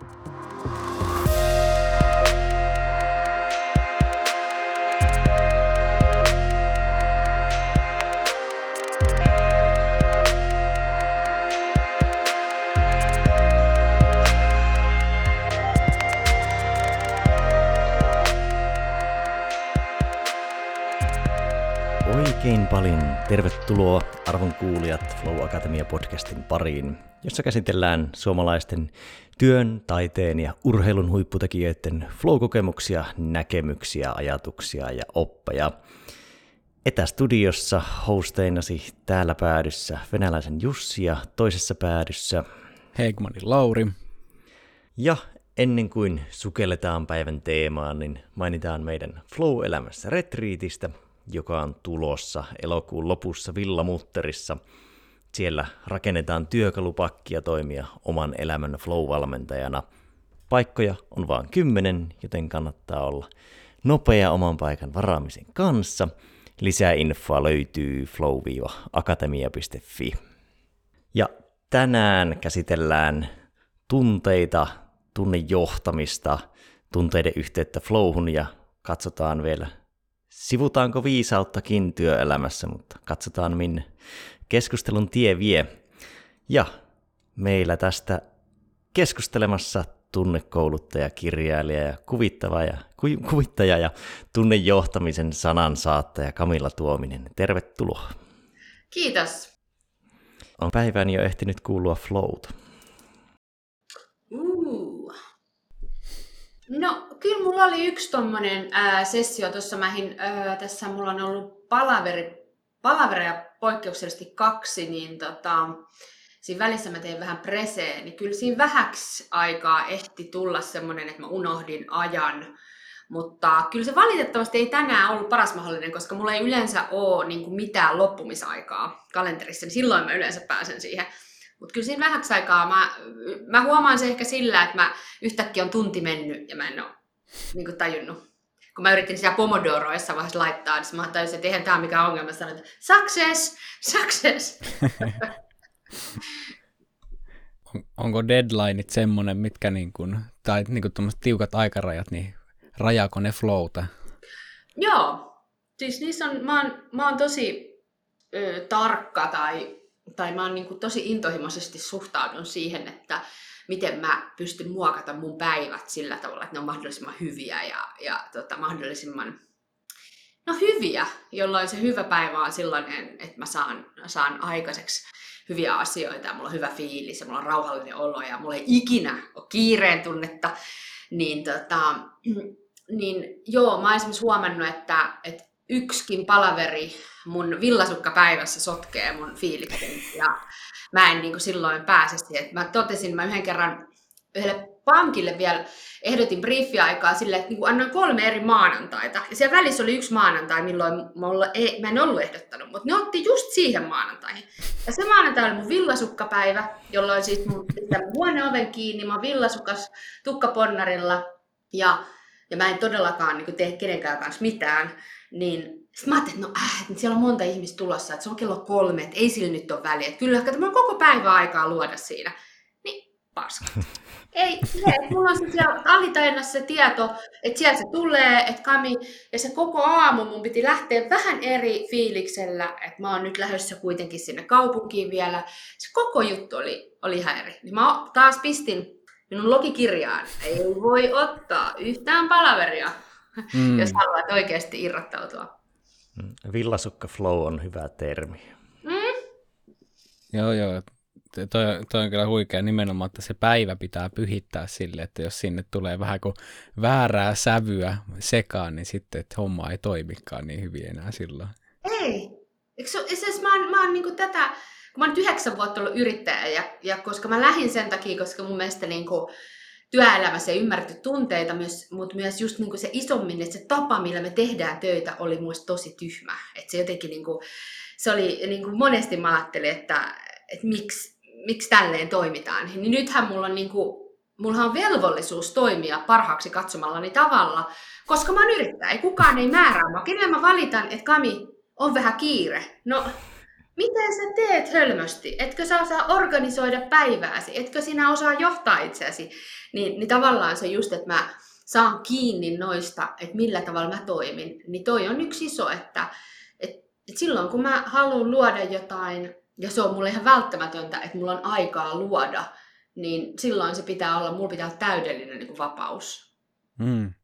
Oikein tervetuloa arvon kuulijat Flow Akatemia podcastin pariin, jossa käsitellään suomalaisten työn, taiteen ja urheilun huipputekijöiden flow-kokemuksia, näkemyksiä, ajatuksia ja oppeja. Etästudiossa hosteinasi täällä päädyssä venäläisen Jussi ja toisessa päädyssä Heikmanin Lauri. Ja ennen kuin sukelletaan päivän teemaan, niin mainitaan meidän Flow-elämässä retriitistä – joka on tulossa elokuun lopussa Villamutterissa. Siellä rakennetaan työkalupakkia toimia oman elämän flow-valmentajana. Paikkoja on vain kymmenen, joten kannattaa olla nopea oman paikan varaamisen kanssa. Lisää infoa löytyy flow-akatemia.fi. Ja tänään käsitellään tunteita, tunnejohtamista, tunteiden yhteyttä flowhun ja katsotaan vielä sivutaanko viisauttakin työelämässä, mutta katsotaan minne keskustelun tie vie. Ja meillä tästä keskustelemassa tunnekouluttaja, kirjailija ja kuvittava ja, ku, kuvittaja ja tunnejohtamisen sanan saattaja Kamilla Tuominen. Tervetuloa. Kiitos. On päivän jo ehtinyt kuulua flowta. No kyllä mulla oli yksi tommonen ää, sessio tuossa, mähin, ää, tässä mulla on ollut palaveri, palavereja poikkeuksellisesti kaksi, niin tota, siinä välissä mä tein vähän preseen, niin kyllä siinä vähäksi aikaa ehti tulla semmoinen, että mä unohdin ajan, mutta kyllä se valitettavasti ei tänään ollut paras mahdollinen, koska mulla ei yleensä ole niin kuin mitään loppumisaikaa kalenterissa, niin silloin mä yleensä pääsen siihen mutta kyllä siinä vähäksi aikaa mä, mä huomaan se ehkä sillä, että mä yhtäkkiä on tunti mennyt ja mä en ole niin kuin tajunnut. Kun mä yritin siellä Pomodoroa jossain vaiheessa laittaa, niin mä tajusin, että eihän tämä mikään ongelma. Sanoin, että success, success. On, onko deadlineit semmoinen, mitkä niin kuin, tai niin kuin tiukat aikarajat, niin rajaako ne flowta? Joo, siis niissä on, mä oon, mä oon tosi ö, tarkka tai tai mä oon niin kuin tosi intohimoisesti suhtaudun siihen, että miten mä pystyn muokata mun päivät sillä tavalla, että ne on mahdollisimman hyviä ja, ja tota, mahdollisimman no, hyviä, jolloin se hyvä päivä on sellainen, että mä saan, saan aikaiseksi hyviä asioita ja mulla on hyvä fiilis ja mulla on rauhallinen olo ja mulla ei ikinä ole kiireen tunnetta, niin, tota, niin joo, mä oon esimerkiksi huomannut, että, että yksikin palaveri mun villasukkapäivässä sotkee mun fiiliksen ja mä en niin kuin silloin pääse siihen. Mä totesin, mä yhden kerran yhdelle pankille vielä ehdotin briefiaikaa sille, että niin annoin kolme eri maanantaita. Ja siellä välissä oli yksi maanantai, milloin mulla ei, mä en ollut ehdottanut, mutta ne otti just siihen maanantaihin. Ja se maanantai oli mun villasukkapäivä, jolloin siis mun huone oven kiinni, mä villasukas tukkaponnarilla ja, ja mä en todellakaan niin tee kenenkään kanssa mitään. Niin sitten mä ajattelin, että no äh, että siellä on monta ihmistä tulossa, että se on kello kolme, että ei sillä nyt ole väliä. Että kyllä, että on koko päivä aikaa luoda siinä. Niin, paska. ei, ei, mulla on se siellä alitajunnassa se tieto, että siellä se tulee, että Kami, ja se koko aamu mun piti lähteä vähän eri fiiliksellä, että mä oon nyt lähdössä kuitenkin sinne kaupunkiin vielä. Se koko juttu oli, oli häiri. Niin mä taas pistin minun logikirjaan, ei voi ottaa yhtään palaveria, mm. jos haluat oikeasti irrottautua. Mm. Villasukka flow on hyvä termi. Mm? Joo, joo. Toi, toi on kyllä huikea nimenomaan, että se päivä pitää pyhittää sille, että jos sinne tulee vähän kuin väärää sävyä sekaan, niin sitten että homma ei toimikaan niin hyvin enää silloin. Ei. Eikö se, mä oon, mä oon niin tätä, kun mä oon nyt yhdeksän vuotta ollut yrittäjä, ja, ja koska mä lähdin sen takia, koska mun mielestä niin kuin, työelämässä ei ymmärretty tunteita, myös, mutta myös just niin kuin se isommin, että se tapa, millä me tehdään töitä, oli muista tosi tyhmä. Että se jotenkin, niin kuin, se oli niin kuin monesti mä ajattelin, että, että miksi, miksi tälleen toimitaan. Niin nythän mulla on, niin kuin, mulla on velvollisuus toimia parhaaksi katsomallani tavalla, koska mä oon yrittäjä. Kukaan ei määrää mua. Kenellä mä valitan, että Kami, on vähän kiire. No, miten sä teet hölmösti? Etkö sä osaa organisoida päivääsi? Etkö sinä osaa johtaa itseäsi? Niin, niin tavallaan se just, että mä saan kiinni noista, että millä tavalla mä toimin, niin toi on yksi iso, että, että, että silloin kun mä haluan luoda jotain, ja se on mulle ihan välttämätöntä, että mulla on aikaa luoda, niin silloin se pitää olla, mulla pitää olla täydellinen niin kuin vapaus. Mm.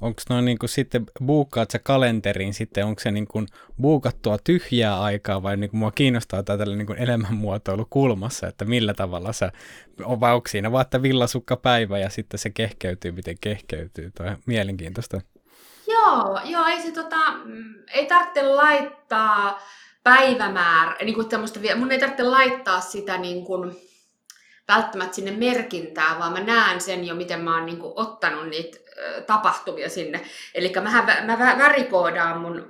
Onko noin niin kuin sitten, buukkaat sä kalenteriin sitten, onko se niin kuin buukattua tyhjää aikaa vai niin kuin mua kiinnostaa tämä tällainen niin elämänmuotoilu kulmassa, että millä tavalla sä, vai onko siinä vaan, että villasukkapäivä ja sitten se kehkeytyy, miten kehkeytyy, on mielenkiintoista. Joo, joo, ei se tota, mm, ei tarvitse laittaa päivämäärä, niin kuin tämmöistä, mun ei tarvitse laittaa sitä niin kuin, välttämättä sinne merkintää, vaan mä näen sen jo, miten mä oon niin kuin, ottanut niitä tapahtumia sinne. Eli mä, mä värikoodaan mun,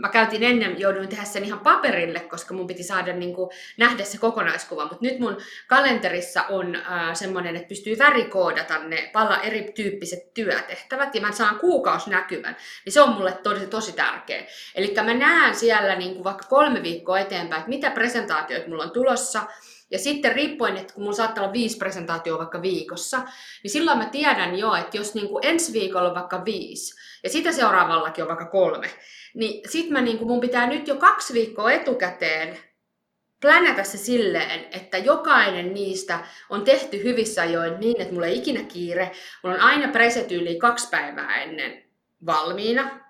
mä käytin ennen, jouduin tehdä sen ihan paperille, koska mun piti saada niin kuin, nähdä se kokonaiskuva, mutta nyt mun kalenterissa on äh, semmoinen, että pystyy värikoodata ne palla erityyppiset työtehtävät ja mä saan kuukausnäkymän, niin se on mulle tosi, tosi tärkeä. Eli mä näen siellä niin kuin vaikka kolme viikkoa eteenpäin, että mitä presentaatioita mulla on tulossa, ja sitten riippuen, että kun mulla saattaa olla viisi presentaatioa vaikka viikossa, niin silloin mä tiedän jo, että jos niin kuin ensi viikolla on vaikka viisi, ja sitä seuraavallakin on vaikka kolme, niin sit mä niin kuin mun pitää nyt jo kaksi viikkoa etukäteen plänätä se silleen, että jokainen niistä on tehty hyvissä ajoin niin, että mulla ei ikinä kiire. Mulla on aina presetyyli kaksi päivää ennen valmiina.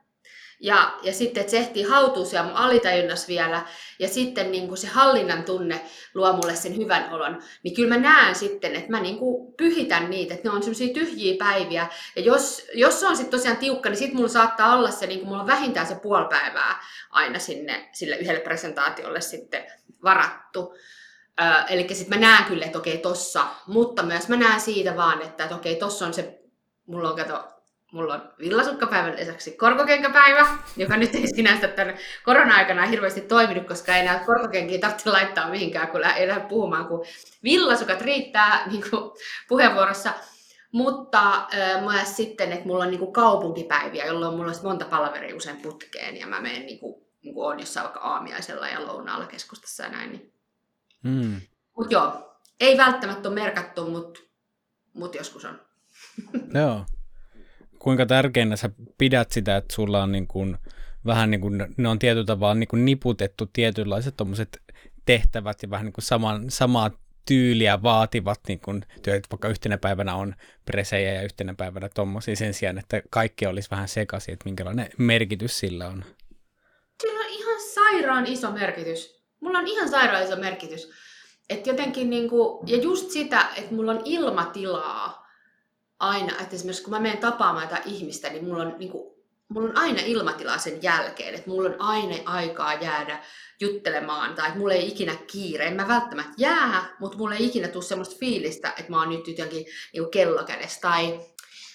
Ja, ja sitten, että se ehtii hautua siellä mun alitajunnas vielä, ja sitten niin kuin se hallinnan tunne luo mulle sen hyvän olon, niin kyllä mä näen sitten, että mä niin kuin pyhitän niitä, että ne on semmoisia tyhjiä päiviä, ja jos, jos se on sitten tosiaan tiukka, niin sitten mulla saattaa olla se, niin kuin mulla on vähintään se puoli päivää aina sinne sille yhdelle presentaatiolle sitten varattu. Öö, eli sitten mä näen kyllä, että okei tossa, mutta myös mä näen siitä vaan, että, että okei tossa on se, mulla on kato mulla on villasukkapäivän lisäksi korkokenkäpäivä, joka nyt ei sinänsä tämän korona-aikana hirveästi toiminut, koska ei näitä korkokenkiä tarvitse laittaa mihinkään, kun ei lähde puhumaan, kun villasukat riittää niin kuin puheenvuorossa. Mutta äh, myös sitten, että mulla on niin kuin kaupunkipäiviä, jolloin mulla on monta palaveria usein putkeen ja mä menen niin kuin, niin kuin on jossain vaikka aamiaisella ja lounaalla keskustassa ja näin. Niin. Mm. Mutta joo, ei välttämättä ole merkattu, mutta mut joskus on. Joo kuinka tärkeänä sä pidät sitä, että sulla on niin kuin, vähän niin kuin, ne on tietyllä tavalla niin kuin niputettu tietynlaiset tehtävät ja vähän niin kuin saman, samaa tyyliä vaativat niin kuin työt, vaikka yhtenä päivänä on presejä ja yhtenä päivänä tuommoisia sen sijaan, että kaikki olisi vähän sekaisin, että minkälainen merkitys sillä on. Sillä on ihan sairaan iso merkitys. Mulla on ihan sairaan iso merkitys. Että jotenkin niinku, ja just sitä, että mulla on ilmatilaa aina, että esimerkiksi kun mä menen tapaamaan jotain ihmistä, niin mulla on, niin kuin, mulla on aina ilmatila sen jälkeen, että mulla on aina aikaa jäädä juttelemaan, tai että mulla ei ikinä kiire. En mä välttämättä jää, mutta mulla ei ikinä tule semmoista fiilistä, että mä oon nyt jotenkin niin kello kädessä, tai,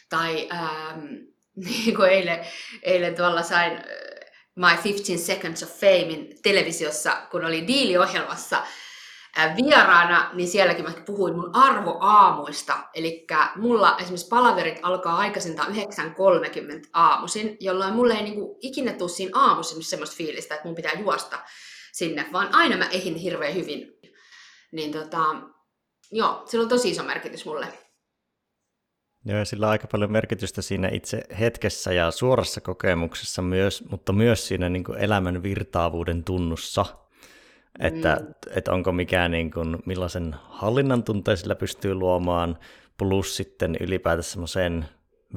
tai ähm, niin kuin eilen, eilen tuolla sain äh, My 15 Seconds of Famein televisiossa, kun oli diiliohjelmassa, vieraana, niin sielläkin mä puhuin mun arvoaamuista. Eli mulla esimerkiksi palaverit alkaa aikaisintaan 9.30 aamuisin, jolloin mulle ei niinku ikinä tule siinä aamuisin semmoista fiilistä, että mun pitää juosta sinne, vaan aina mä ehin hirveän hyvin. Niin tota, joo, sillä on tosi iso merkitys mulle. Joo, ja sillä on aika paljon merkitystä siinä itse hetkessä ja suorassa kokemuksessa myös, mutta myös siinä niin elämän virtaavuuden tunnussa – että, mm. että onko mikään niin kuin, millaisen hallinnan tunteen sillä pystyy luomaan, plus sitten ylipäätään semmoisen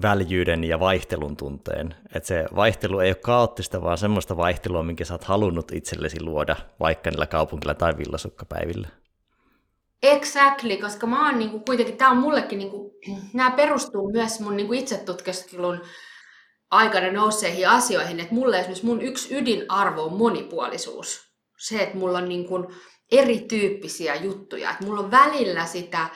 väljyyden ja vaihtelun tunteen. Että se vaihtelu ei ole kaoottista, vaan semmoista vaihtelua, minkä sä oot halunnut itsellesi luoda, vaikka niillä kaupunkilla tai villasukkapäivillä. Exactly, koska mä oon niinku, kuitenkin, tää on mullekin, niinku, nämä perustuu myös mun niinku itsetutkiskelun aikana nousseihin asioihin, että mulle esimerkiksi mun yksi ydinarvo on monipuolisuus se, että mulla on niin kuin erityyppisiä juttuja. Että mulla on välillä sitä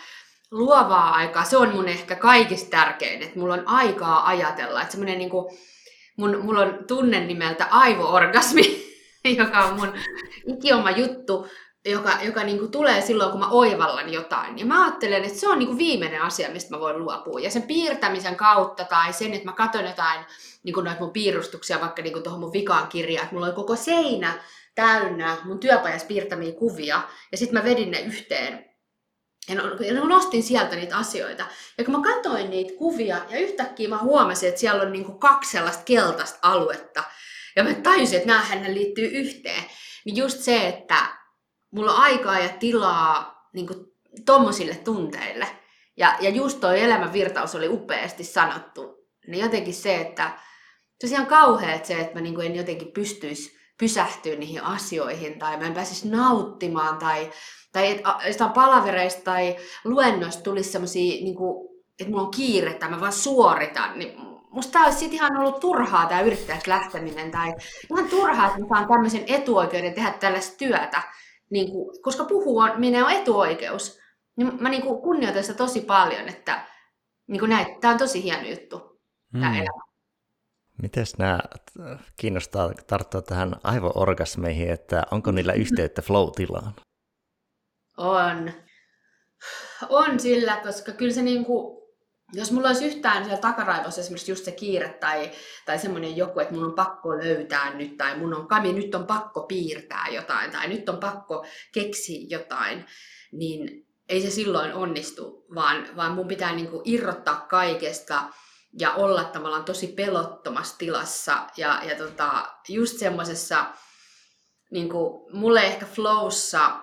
luovaa aikaa. Se on mun ehkä kaikista tärkein, että mulla on aikaa ajatella. Että semmoinen niin kuin, mun, mulla on tunne nimeltä aivoorgasmi, joka on mun ikioma juttu, joka, joka niin kuin tulee silloin, kun mä oivallan jotain. Ja mä ajattelen, että se on niin kuin viimeinen asia, mistä mä voin luopua. Ja sen piirtämisen kautta tai sen, että mä katson jotain niin kuin noita mun piirustuksia vaikka niin kuin tuohon mun vikaan kirjaan, että mulla on koko seinä täynnä mun työpajassa piirtämiä kuvia, ja sitten mä vedin ne yhteen. Ja no, no, nostin sieltä niitä asioita. Ja kun mä katsoin niitä kuvia, ja yhtäkkiä mä huomasin, että siellä on niinku kaksi sellaista keltaista aluetta, ja mä tajusin, että näähän liittyy yhteen. Niin just se, että mulla on aikaa ja tilaa niinku tommosille tunteille. Ja, ja just toi elämän virtaus oli upeasti sanottu. Niin jotenkin se, että se on kauheat se, että mä niinku en jotenkin pystyisi pysähtyä niihin asioihin tai mä en pääsisi nauttimaan tai, tai että palavereista tai luennoista tulisi semmoisia, niin että mulla on kiire tai mä vaan suoritan, niin musta tämä olisi ihan ollut turhaa tämä yrittäjäksi lähteminen tai ihan turhaa, että mä saan tämmöisen etuoikeuden tehdä tällaista työtä, niin kuin, koska puhuminen on etuoikeus. Niin mä niin kuin kunnioitan sitä tosi paljon, että niin kuin näin, tämä on tosi hieno juttu, tämä mm. elämä. Mites nämä kiinnostaa tarttua tähän aivoorgasmeihin, että onko niillä yhteyttä flow-tilaan? On. On sillä, koska kyllä se niinku, jos mulla olisi yhtään siellä takaraivossa esimerkiksi just se kiire tai, tai semmoinen joku, että mun on pakko löytää nyt, tai mun on kami, nyt on pakko piirtää jotain, tai nyt on pakko keksiä jotain, niin ei se silloin onnistu, vaan, vaan mun pitää niinku irrottaa kaikesta ja olla tavallaan tosi pelottomassa tilassa ja, ja tota, just semmoisessa, niin mulle ehkä flowssa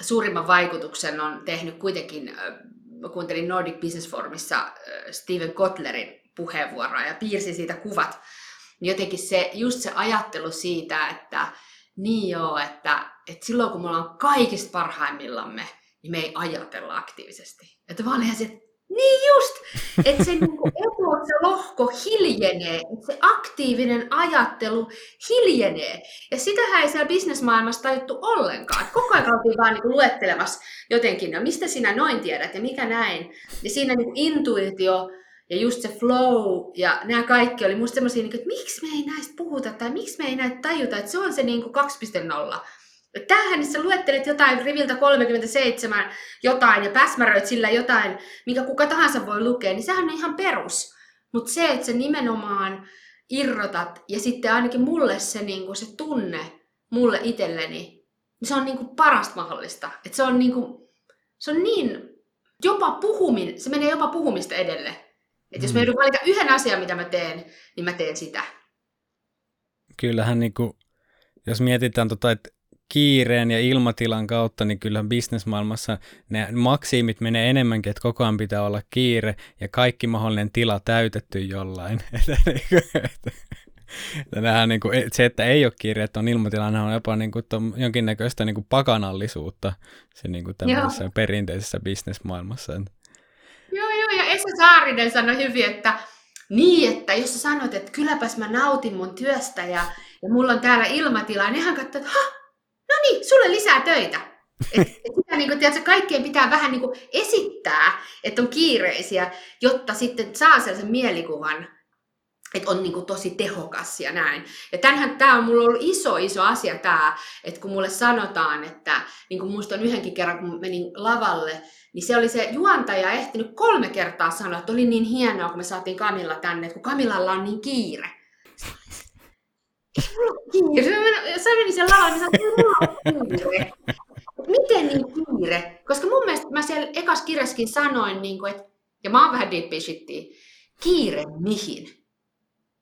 suurimman vaikutuksen on tehnyt kuitenkin, mä kuuntelin Nordic Business Forumissa Steven Kotlerin puheenvuoroa ja piirsin siitä kuvat, niin jotenkin se, just se ajattelu siitä, että niin joo, että, että silloin kun me ollaan kaikista parhaimmillamme, niin me ei ajatella aktiivisesti. Että vaan ihan se, niin just, että se niinku se lohko hiljenee, että se aktiivinen ajattelu hiljenee. Ja sitähän ei siellä bisnesmaailmassa tajuttu ollenkaan. Koko ajan oltiin vaan niinku luettelemassa jotenkin, no mistä sinä noin tiedät ja mikä näin. Ja siinä niinku intuitio ja just se flow ja nämä kaikki oli musta semmoisia, niinku, että miksi me ei näistä puhuta tai miksi me ei näitä tajuta, että se on se niinku 2.0. Tähän sä luettelet jotain riviltä 37 jotain ja päsmäröit sillä jotain, mikä kuka tahansa voi lukea, niin sehän on ihan perus. Mutta se, että sä nimenomaan irrotat ja sitten ainakin mulle se, niin kuin se tunne mulle itselleni, niin se on niin kuin parasta mahdollista. Et se, on niin kuin, se on niin, jopa puhumin, se menee jopa puhumista edelle. Että jos mä mm. joudun valita yhden asian, mitä mä teen, niin mä teen sitä. Kyllähän niin kuin, jos mietitään tota, että kiireen ja ilmatilan kautta, niin kyllä bisnesmaailmassa ne maksimit menee enemmänkin, että koko ajan pitää olla kiire ja kaikki mahdollinen tila täytetty jollain. Nähdään niin kuin, se, että ei ole kiire, että on ilmatila, on jopa niin kuin, jonkinnäköistä niin kuin pakanallisuutta se niin kuin tämmöisessä perinteisessä bisnesmaailmassa. Joo, joo, ja Esa Saarinen sanoi hyvin, että niin, että jos sä sanot, että kylläpäs mä nautin mun työstä ja, ja mulla on täällä ilmatila, niin hän katsoo, että no niin, sulle lisää töitä. Et, et sitä, niin kuin, tiedätkö, kaikkien pitää vähän niin kuin esittää, että on kiireisiä, jotta sitten saa sellaisen mielikuvan, että on niin kuin tosi tehokas ja näin. Ja tänhän tämä on mulla ollut iso, iso asia tämä, että kun mulle sanotaan, että niin kuin musta on yhdenkin kerran, kun menin lavalle, niin se oli se juontaja ehtinyt kolme kertaa sanoa, että oli niin hienoa, kun me saatiin Kamilla tänne, että kun Kamillalla on niin kiire kiire. Sen lavaan, niin kiire. Miten niin kiire? Koska mun mielestä mä siellä ekas kirjaskin sanoin, niin kuin, että, ja mä oon vähän deep kiire mihin?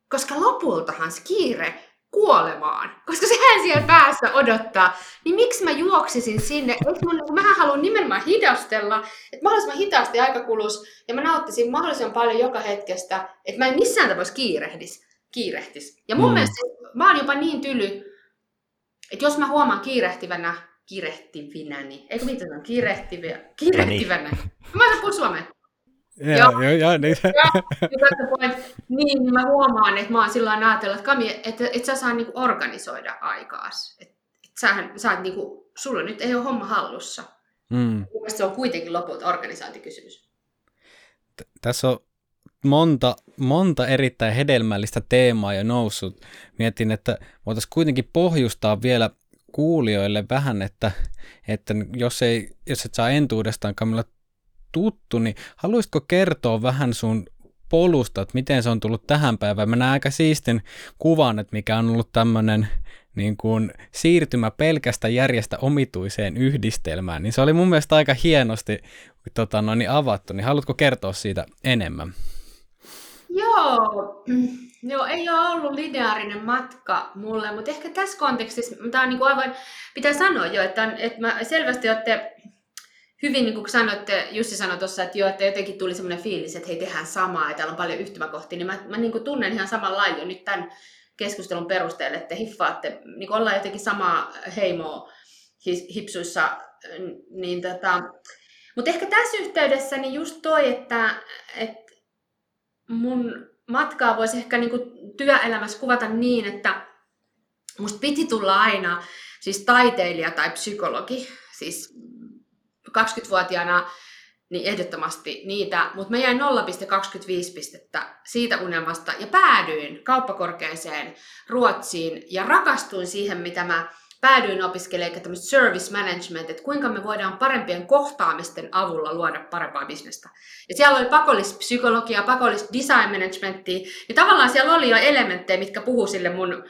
Koska lopultahan se kiire kuolemaan, koska sehän siellä päässä odottaa, niin miksi mä juoksisin sinne, mun, mä haluan nimenomaan hidastella, että mahdollisimman hitaasti aika kulus, ja mä nauttisin mahdollisimman paljon joka hetkestä, että mä en missään tapauksessa kiirehdisi kiirehtis. Ja mun mm. mielestä mä oon jopa niin tyly, että jos mä huomaan kiirehtivänä, kiirehtivinä, niin, eikö mitä on, kiirehtiviä, kiirehtivänä. Niin. Mä en puhua suomea. Yeah, joo, joo, joo, niin. niin, niin mä huomaan, että mä oon silloin ajatellut, että Kami, että et sä saa niinku organisoida aikaas. Että et sähän, sä niinku, sulla nyt ei ole homma hallussa. Mm. se on kuitenkin lopulta organisointikysymys. T- tässä on monta, monta erittäin hedelmällistä teemaa jo noussut. Mietin, että voitaisiin kuitenkin pohjustaa vielä kuulijoille vähän, että, että jos, ei, jos et saa entuudestaan Kamilla tuttu, niin haluaisitko kertoa vähän sun polusta, että miten se on tullut tähän päivään? Mä näen aika siistin kuvan, että mikä on ollut tämmöinen niin kuin siirtymä pelkästä järjestä omituiseen yhdistelmään, niin se oli mun mielestä aika hienosti tota, noin, niin avattu. Niin haluatko kertoa siitä enemmän? Joo, Joo, ei ole ollut lineaarinen matka mulle, mutta ehkä tässä kontekstissa, tämä on niin kuin aivan, pitää sanoa jo, että, että mä selvästi olette hyvin, niin kuin sanoitte, Jussi sanoi tuossa, että, jo, että jotenkin tuli semmoinen fiilis, että hei, tehdään samaa ja täällä on paljon yhtymäkohtia, niin mä, mä niin kuin tunnen ihan samalla lailla nyt tämän keskustelun perusteella, että hiffaatte, niin kuin ollaan jotenkin samaa heimoa hipsuissa, niin tota, mutta ehkä tässä yhteydessä niin just toi, että, että mun matkaa voisi ehkä niin kuin työelämässä kuvata niin, että musta piti tulla aina siis taiteilija tai psykologi. Siis 20-vuotiaana niin ehdottomasti niitä, mutta mä jäin 0,25 pistettä siitä unelmasta ja päädyin kauppakorkeeseen Ruotsiin ja rakastuin siihen, mitä mä päädyin opiskelemaan tämmöistä service management, että kuinka me voidaan parempien kohtaamisten avulla luoda parempaa bisnestä. Ja siellä oli pakollista psykologiaa, pakollista design managementia, ja tavallaan siellä oli jo elementtejä, mitkä puhuu sille mun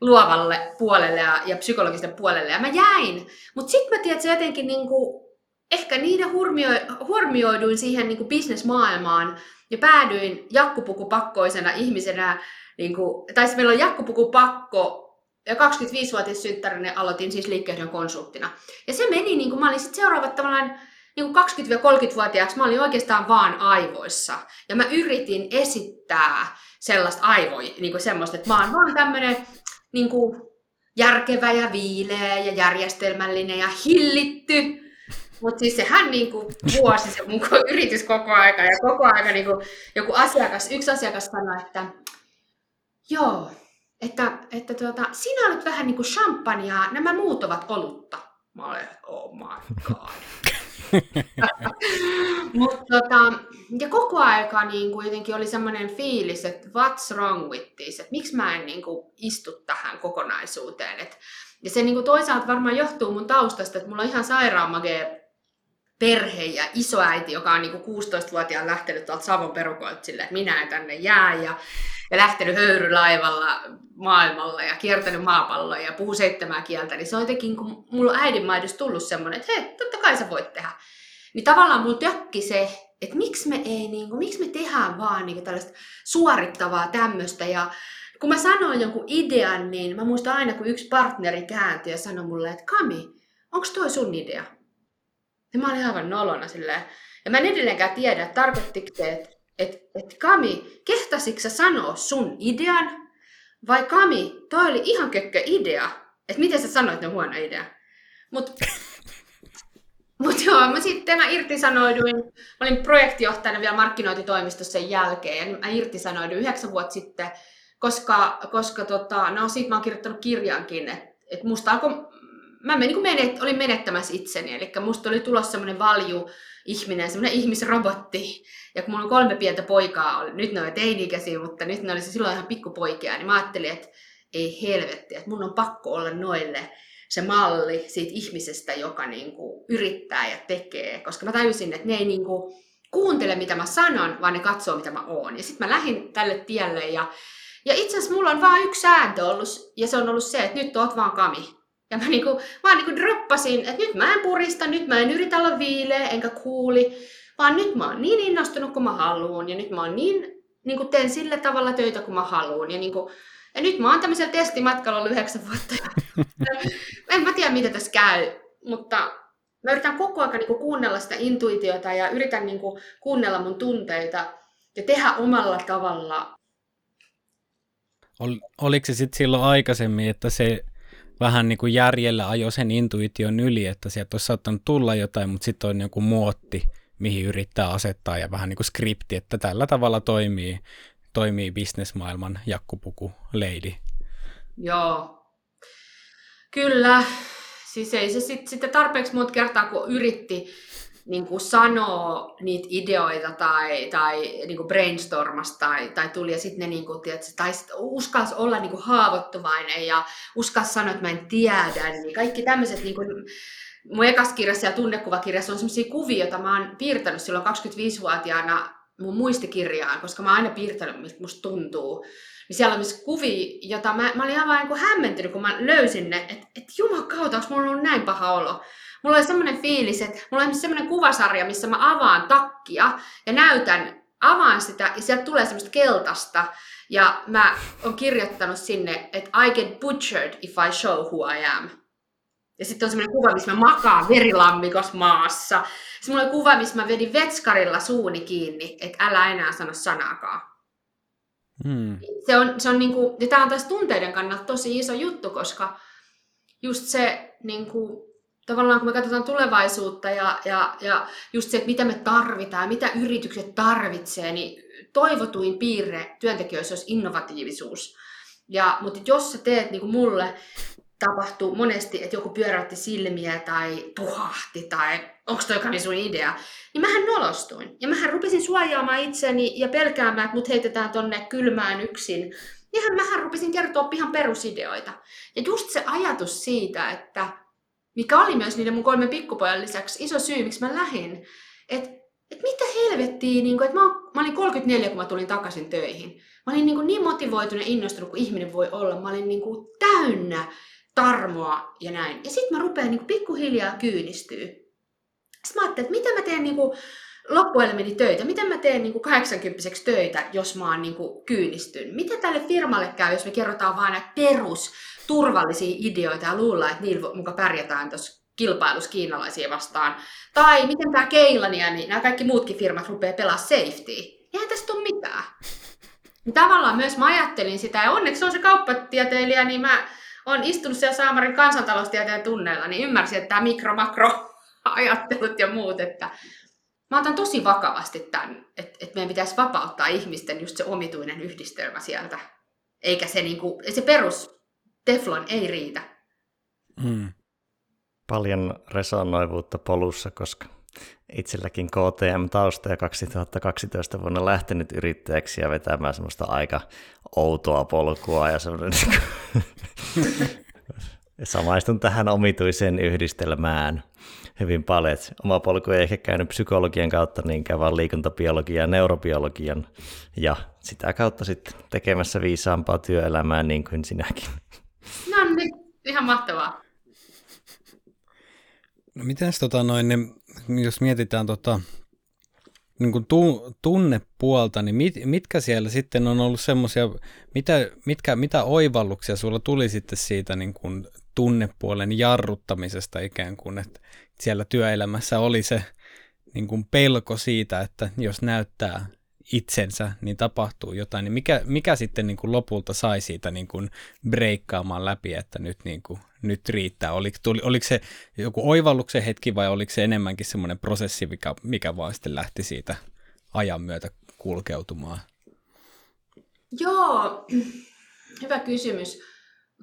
luovalle puolelle ja, ja psykologisten puolelle. Ja mä jäin. Mutta sitten mä tiedän, että se jotenkin niinku, ehkä niiden hurmio, hurmioiduin siihen niinku bisnesmaailmaan ja päädyin jakkupukupakkoisena ihmisenä, niinku, tai meillä on jakkupukupakko ja 25-vuotias synttärinä aloitin siis liikkeen konsulttina. Ja se meni, niin kuin mä olin sitten seuraavat tavallaan niin kuin 20-30-vuotiaaksi, mä olin oikeastaan vaan aivoissa. Ja mä yritin esittää sellaista aivoja, niin kuin semmoista, että mä oon vaan tämmöinen niin kuin järkevä ja viileä ja järjestelmällinen ja hillitty. Mutta siis sehän niin kuin vuosi se mun yritys koko aika ja koko aika niin kuin joku asiakas, yksi asiakas sanoi, että joo, että, että tuota, sinä olet vähän niin kuin champagnea, nämä muut ovat olutta. Mä olen, oh my god. Mut, tota, ja koko aika niin kuin jotenkin oli semmoinen fiilis, että what's wrong with this, että miksi mä en niin kuin, istu tähän kokonaisuuteen. Et, ja se niin kuin, toisaalta varmaan johtuu mun taustasta, että mulla on ihan sairaan perhe ja isoäiti, joka on niin kuin 16-vuotiaan lähtenyt tuolta Savon perukoilta silleen, että minä en tänne jää. Ja ja lähtenyt höyrylaivalla maailmalla ja kiertänyt maapalloa ja puhuu seitsemää kieltä, niin se on jotenkin, kun mulla äidinmaidossa tullut semmoinen, että hei, totta kai sä voit tehdä. Niin tavallaan mulla tökki se, että miksi me ei, niin kuin, miksi me tehdään vaan niin kuin tällaista suorittavaa tämmöistä ja kun mä sanoin jonkun idean, niin mä muistan aina, kun yksi partneri kääntyi ja sanoi mulle, että Kami, onko toi sun idea? Ja mä olin aivan nolona silleen. Ja mä en edelleenkään tiedä, että tarkoittiko se, että että et Kami, kehtasitko sä sanoa sun idean? Vai Kami, toi oli ihan kökkö idea. Että miten sä sanoit, ne huono idea? Mutta mut joo, mä sitten mä irtisanoiduin, mä olin projektijohtajana vielä markkinointitoimistossa sen jälkeen, ja mä irtisanoiduin yhdeksän vuotta sitten, koska, koska tota, no siitä mä oon kirjoittanut kirjankin, että et musta alkoi, mä menin, niin menet, olin menettämässä itseni, eli musta oli tulossa semmoinen valju ihminen, semmoinen ihmisrobotti, ja kun mulla on kolme pientä poikaa, nyt ne on teini-ikäisiä, mutta nyt ne oli se silloin ihan pikkupoikia, niin mä ajattelin, että ei helvetti, että mun on pakko olla noille se malli siitä ihmisestä, joka niinku yrittää ja tekee, koska mä tajusin, että ne ei niinku kuuntele, mitä mä sanon, vaan ne katsoo, mitä mä oon. Ja sitten mä lähdin tälle tielle ja, ja itse asiassa mulla on vain yksi sääntö ollut, ja se on ollut se, että nyt oot vaan kami. Ja mä niinku, vaan niinku droppasin, että nyt mä en purista, nyt mä en yritä olla viileä enkä kuuli, vaan nyt mä oon niin innostunut kuin mä haluan ja nyt mä oon niin, niin kuin teen sillä tavalla töitä kuin mä haluan. Ja, niin kuin, ja nyt mä oon tämmöisellä testimatkalla ollut yhdeksän vuotta. en mä tiedä, mitä tässä käy, mutta mä yritän koko ajan niin kuin kuunnella sitä intuitiota ja yritän niin kuin kuunnella mun tunteita ja tehdä omalla tavalla. Ol, oliko se sitten silloin aikaisemmin, että se vähän niin kuin järjellä ajoi sen intuition yli, että sieltä olisi saattanut tulla jotain, mutta sitten on joku muotti, mihin yrittää asettaa ja vähän niin kuin skripti, että tällä tavalla toimii, toimii bisnesmaailman jakkupuku leidi. Joo, kyllä. Siis ei se sitten sit tarpeeksi monta kertaa, kun yritti niin kuin sanoo niitä ideoita tai, tai niin kuin brainstormasta tai, tai tuli ja sitten ne niin kuin, tiedätkö, tai sit uskalsi olla niin kuin haavoittuvainen ja uskalsi sanoa, että mä en tiedä, niin kaikki tämmöiset niin kuin, mun ekas kirjassa ja tunnekuvakirjassa on sellaisia kuvia, joita mä oon piirtänyt silloin 25-vuotiaana mun muistikirjaan, koska mä oon aina piirtänyt, miltä musta tuntuu. Niin siellä on myös kuvi, jota mä, mä olin aivan niin hämmentynyt, kun mä löysin ne, että et jumakauta, onko mulla ollut näin paha olo. Mulla oli semmoinen fiilis, että mulla on semmoinen kuvasarja, missä mä avaan takkia ja näytän, avaan sitä ja sieltä tulee semmoista keltaista. Ja mä oon kirjoittanut sinne, että I get butchered if I show who I am. Ja sitten on semmoinen kuva, missä mä makaan verilammikos maassa. Sitten mulla oli kuva, missä mä vedin vetskarilla suuni kiinni, että älä enää sano sanaakaan. Hmm. Se on, se on niinku, ja tämä on taas tunteiden kannalta tosi iso juttu, koska just se, niinku, tavallaan kun me katsotaan tulevaisuutta ja, ja, ja just se, että mitä me tarvitaan, mitä yritykset tarvitsee, niin toivotuin piirre työntekijöissä olisi innovatiivisuus. Ja, mutta jos sä teet niin kuin mulle tapahtuu monesti, että joku pyöräytti silmiä tai tuhahti tai onko toi sun idea, niin mähän nolostuin. Ja mähän rupesin suojaamaan itseni ja pelkäämään, että mut heitetään tonne kylmään yksin. Niinhän mähän rupesin kertoa ihan perusideoita. Ja just se ajatus siitä, että mikä oli myös niiden mun kolmen pikkupojan lisäksi iso syy, miksi mä lähdin, että et mitä helvettiä, niin että mä, mä olin 34, kun mä tulin takaisin töihin. Mä olin niin, niin motivoitunut ja innostunut kuin ihminen voi olla. Mä olin niin kuin täynnä tarmoa ja näin. Ja sitten mä rupean niin pikkuhiljaa kyynistyä. Sitten mä ajattelin, että mitä mä teen niin kuin loppuelämäni töitä, miten mä teen niin kuin 80 töitä, jos mä oon niin kuin kyynistyn. Mitä tälle firmalle käy, jos me kerrotaan vain näitä perus turvallisia ideoita ja luullaan, että niillä muka pärjätään tuossa kilpailussa kiinalaisia vastaan. Tai miten tämä Keilaniemi, nämä kaikki muutkin firmat rupeaa pelaa safety. Eihän tästä ole mitään. Tavallaan myös mä ajattelin sitä, ja onneksi on se kauppatieteilijä, niin mä on istunut siellä Saamarin kansantaloustieteen tunneilla, niin ymmärsin, että tämä mikro-makro ajattelut ja muut, että mä otan tosi vakavasti tämän, että, että meidän pitäisi vapauttaa ihmisten just se omituinen yhdistelmä sieltä. Eikä se, niinku, se perus teflon ei riitä. Hmm. Paljon resonoivuutta polussa, koska itselläkin KTM-tausta ja 2012 vuonna lähtenyt yrittäjäksi ja vetämään semmoista aika outoa polkua ja semmoinen samaistun tähän omituiseen yhdistelmään hyvin paljon. Oma polku ei ehkä käynyt psykologian kautta niinkään, vaan liikuntabiologian ja neurobiologian ja sitä kautta sitten tekemässä viisaampaa työelämää niin kuin sinäkin. No niin, ihan mahtavaa. No miten tota noin, jos mietitään tota, niin kuin tu, tunnepuolta, niin mit, mitkä siellä sitten on ollut semmoisia, mitä, mitkä, mitä oivalluksia sulla tuli sitten siitä niin kuin tunnepuolen jarruttamisesta ikään kuin, että siellä työelämässä oli se niin kuin pelko siitä, että jos näyttää itsensä, niin tapahtuu jotain, niin mikä, mikä sitten niin kuin lopulta sai siitä niin kuin breikkaamaan läpi, että nyt, niin kuin, nyt riittää? Oliko, tuli, oliko se joku oivalluksen hetki vai oliko se enemmänkin semmoinen prosessi, mikä, mikä vaan sitten lähti siitä ajan myötä kulkeutumaan? Joo, hyvä kysymys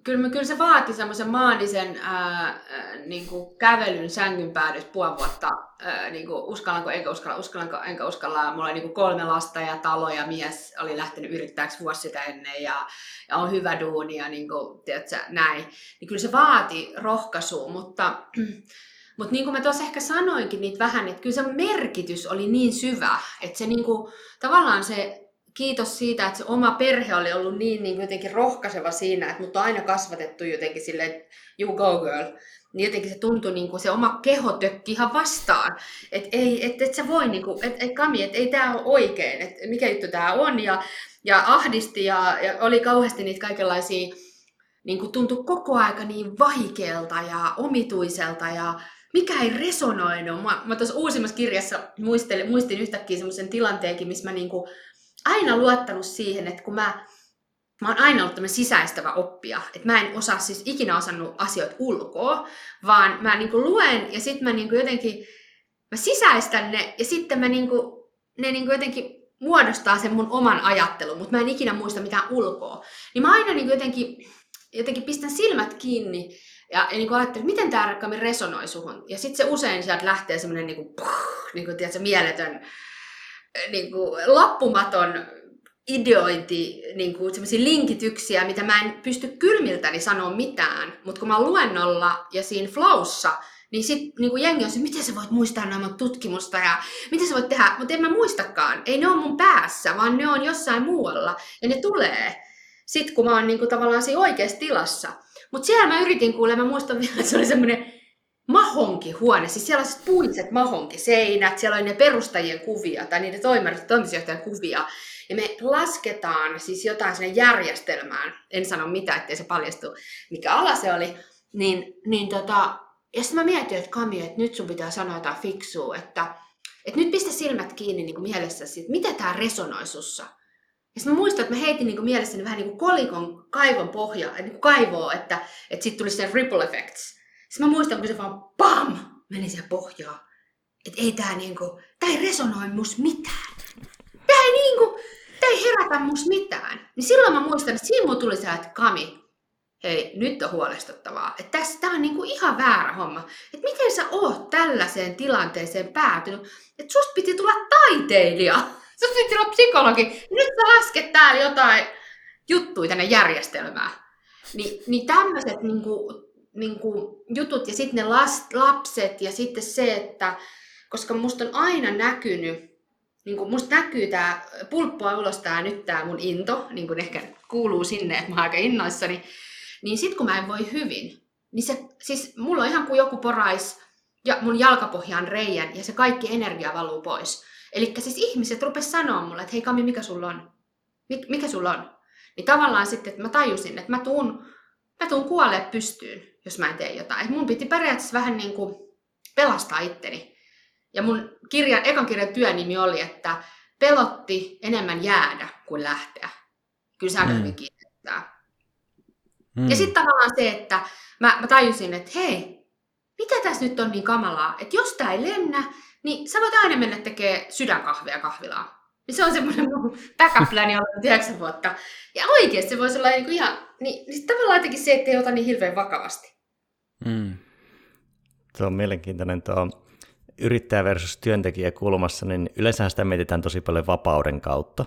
kyllä, kyllä se vaati semmoisen maanisen ää, niin kuin kävelyn sängyn päädyssä puoli vuotta, ää, niin kuin uskallanko, enkä uskalla, uskallanko, enkä uskalla. Mulla oli niin kuin kolme lasta ja talo ja mies oli lähtenyt yrittäjäksi vuosi sitä ennen ja, ja on hyvä duuni ja niin kuin, tiedätkö, näin. Niin kyllä se vaati rohkaisua, mutta, mutta niin kuin mä tuossa ehkä sanoinkin niitä vähän, että kyllä se merkitys oli niin syvä, että se niin kuin, tavallaan se kiitos siitä, että se oma perhe oli ollut niin, niin jotenkin rohkaiseva siinä, että mut on aina kasvatettu jotenkin silleen, että you go girl. Niin jotenkin se tuntui niin kuin se oma keho tökki ihan vastaan. Että ei, et, et sä voi, niin kuin, et, et Kami, että ei tämä ole oikein, että mikä juttu tämä on. Ja, ja ahdisti ja, ja oli kauheasti niitä kaikenlaisia, niin kuin tuntui koko aika niin vaikealta ja omituiselta ja mikä ei resonoinut. Mä, mä tuossa uusimmassa kirjassa muistelin, muistin yhtäkkiä semmoisen tilanteenkin, missä mä niin kuin aina luottanut siihen, että kun mä, mä oon aina ollut sisäistävä oppija, että mä en osaa siis ikinä osannut asioita ulkoa, vaan mä niin luen ja sitten mä niin jotenkin, mä sisäistän ne ja sitten mä niin kuin, ne niin jotenkin muodostaa sen mun oman ajattelun, mutta mä en ikinä muista mitään ulkoa. Niin mä aina niin jotenkin, jotenkin pistän silmät kiinni ja, ja niin kuin ajattelin, miten tämä rakkaammin resonoi suhun. Ja sitten se usein sieltä lähtee semmoinen niin kuin, puh, niin kuin, tiedätkö, mieletön niin kuin, loppumaton ideointi, niin kuin linkityksiä, mitä mä en pysty kylmiltäni sanoa mitään, mutta kun mä luennolla ja siinä flowssa, niin sitten niin jengi on se, miten sä voit muistaa nämä tutkimusta ja mitä sä voit tehdä, mutta en mä muistakaan. Ei ne ole mun päässä, vaan ne on jossain muualla ja ne tulee sitten, kun mä oon niin kuin, tavallaan siinä oikeassa tilassa. Mutta siellä mä yritin kuulla, mä muistan vielä, että se oli semmoinen mahonkihuone, siis sellaiset puiset mahonkiseinät, siellä oli ne perustajien kuvia tai niiden toimitusjohtajan kuvia. Ja me lasketaan siis jotain sinne järjestelmään, en sano mitä, ettei se paljastu, mikä ala se oli, niin, niin tota, ja sitten mä mietin, että Kami, että nyt sun pitää sanoa jotain fiksua, että, että nyt pistä silmät kiinni niin kuin mielessäsi, että miten tämä resonoi sussa. Ja sitten mä muistan, että mä heitin niin kuin mielessäni vähän niin kuin kolikon kaivon pohja, niin kuin kaivoa, että, että sitten tuli se ripple effects. Sitten mä muistan, kun se vaan PAM! meni siihen pohjaan. Että ei tää niinku, tää ei resonoi mus mitään. Tää ei niinku, tää ei herätä mus mitään. Niin silloin mä muistan, että siinä tuli se, että Kami, hei, nyt on huolestuttavaa. Että tässä tää on niinku ihan väärä homma. Että miten sä oot tällaiseen tilanteeseen päätynyt, että susta piti tulla taiteilija. Susta piti olla psykologi. Nyt sä lasket täällä jotain juttuja tänne järjestelmään. Ni, niin tämmöiset niinku, niin kuin, jutut ja sitten ne last, lapset ja sitten se, että koska musta on aina näkynyt, niin kuin musta näkyy tämä pulppua ulos tää nyt tämä mun into, niin kuin ehkä kuuluu sinne, että mä oon aika innoissani, niin sitten kun mä en voi hyvin, niin se, siis mulla on ihan kuin joku porais ja mun jalkapohjaan reijän ja se kaikki energia valuu pois. Eli siis ihmiset rupes sanoa mulle, että hei Kami, mikä sulla on? Mik, mikä sulla on? Niin tavallaan sitten, että mä tajusin, että mä tuun, mä tuun kuolee pystyyn jos mä en tee jotain. Et mun piti periaatteessa vähän niin kuin pelastaa itteni. Ja mun kirjan, ekan kirjan työnimi oli, että pelotti enemmän jäädä kuin lähteä. Kyllä aika mm. hyvin kiinnittää. Mm. Ja sitten tavallaan se, että mä, mä tajusin, että hei, mitä tässä nyt on niin kamalaa, että jos tää ei lennä, niin sä voit aina mennä tekemään sydänkahvia kahvilaa. Niin se on semmoinen mun backup plani ollut yhdeksän vuotta. Ja oikeasti se voisi olla niin kuin ihan, niin, niin tavallaan jotenkin se, että ei ota niin hirveän vakavasti. Mm. Tuo on mielenkiintoinen tuo yrittäjä versus työntekijä kulmassa, niin yleensä sitä mietitään tosi paljon vapauden kautta.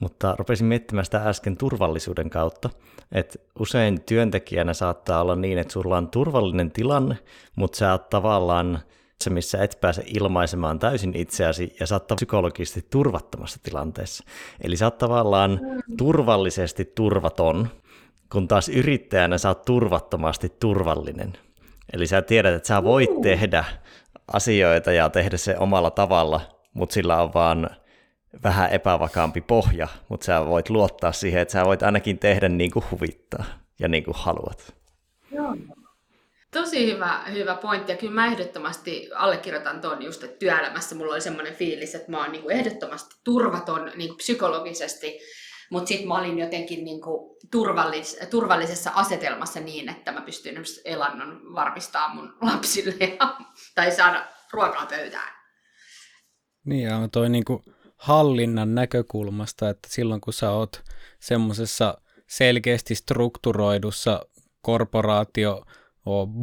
Mutta rupesin miettimään sitä äsken turvallisuuden kautta, että usein työntekijänä saattaa olla niin, että sulla on turvallinen tilanne, mutta sä oot tavallaan se, missä et pääse ilmaisemaan täysin itseäsi ja oot psykologisesti turvattomassa tilanteessa. Eli sä oot tavallaan mm. turvallisesti turvaton, kun taas yrittäjänä sä oot turvattomasti turvallinen. Eli sä tiedät, että sä voit tehdä asioita ja tehdä se omalla tavalla, mutta sillä on vaan vähän epävakaampi pohja, mutta sä voit luottaa siihen, että sä voit ainakin tehdä niin kuin huvittaa ja niin kuin haluat. Joo. Tosi hyvä, hyvä pointti, ja kyllä mä ehdottomasti allekirjoitan tuon just, että työelämässä mulla oli semmoinen fiilis, että mä oon niin kuin ehdottomasti turvaton niin kuin psykologisesti, mutta sitten mä olin jotenkin niin kuin turvallis, turvallisessa asetelmassa niin, että mä pystyin elannon varmistaa mun lapsille ja, tai saada ruokaa pöytään. Niin, ja toi niin kuin hallinnan näkökulmasta, että silloin kun sä oot semmoisessa selkeästi strukturoidussa korporaatio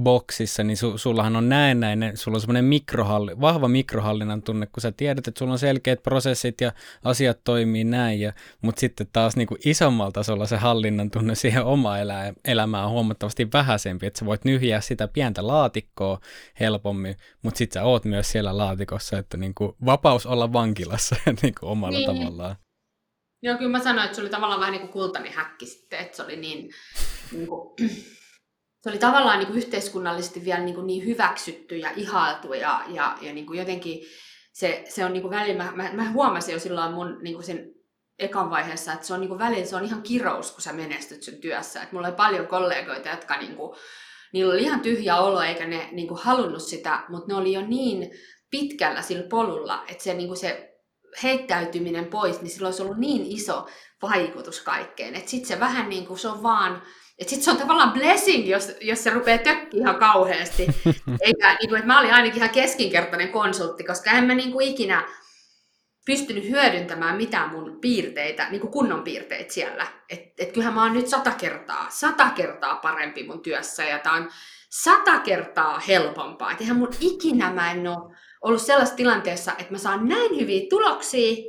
boksissa, niin su, sullahan on näennäinen, sulla on semmoinen mikrohalli, vahva mikrohallinnan tunne, kun sä tiedät, että sulla on selkeät prosessit ja asiat toimii näin, ja, mutta sitten taas niin kuin isommalla tasolla se hallinnan tunne siihen oma elä, elämään on huomattavasti vähäisempi, että sä voit nyhjää sitä pientä laatikkoa helpommin, mutta sitten sä oot myös siellä laatikossa, että niin kuin vapaus olla vankilassa niin kuin omalla niin. tavallaan. Joo, kyllä mä sanoin, että se oli tavallaan vähän niin kuin kultainen häkki sitten, että se oli niin, niin kuin, se oli tavallaan niin kuin yhteiskunnallisesti vielä niin, kuin niin hyväksytty ja ihailtu ja, ja, ja niin kuin jotenkin se, se on niin kuin välillä, mä, mä, mä huomasin jo silloin mun niin kuin sen ekan vaiheessa, että se on niin kuin välillä se on ihan kirous, kun sä menestyt sun työssä. Et mulla oli paljon kollegoita, jotka niin kuin, niillä oli ihan tyhjä olo eikä ne niin kuin halunnut sitä, mutta ne oli jo niin pitkällä sillä polulla, että se, niin kuin se heittäytyminen pois, niin sillä olisi ollut niin iso vaikutus kaikkeen. Että sitten se vähän niin kuin se on vaan et sit se on tavallaan blessing, jos, jos se rupeaa tökkiä ihan kauheasti. Eikä, niin kuin, että mä olin ainakin ihan keskinkertainen konsultti, koska en mä niin kuin ikinä pystynyt hyödyntämään mitään mun piirteitä, niin kuin kunnon piirteitä siellä. Että et kyllähän mä oon nyt sata kertaa, sata kertaa parempi mun työssä ja tää on sata kertaa helpompaa. Et eihän mun ikinä mä en ole ollut sellaisessa tilanteessa, että mä saan näin hyviä tuloksia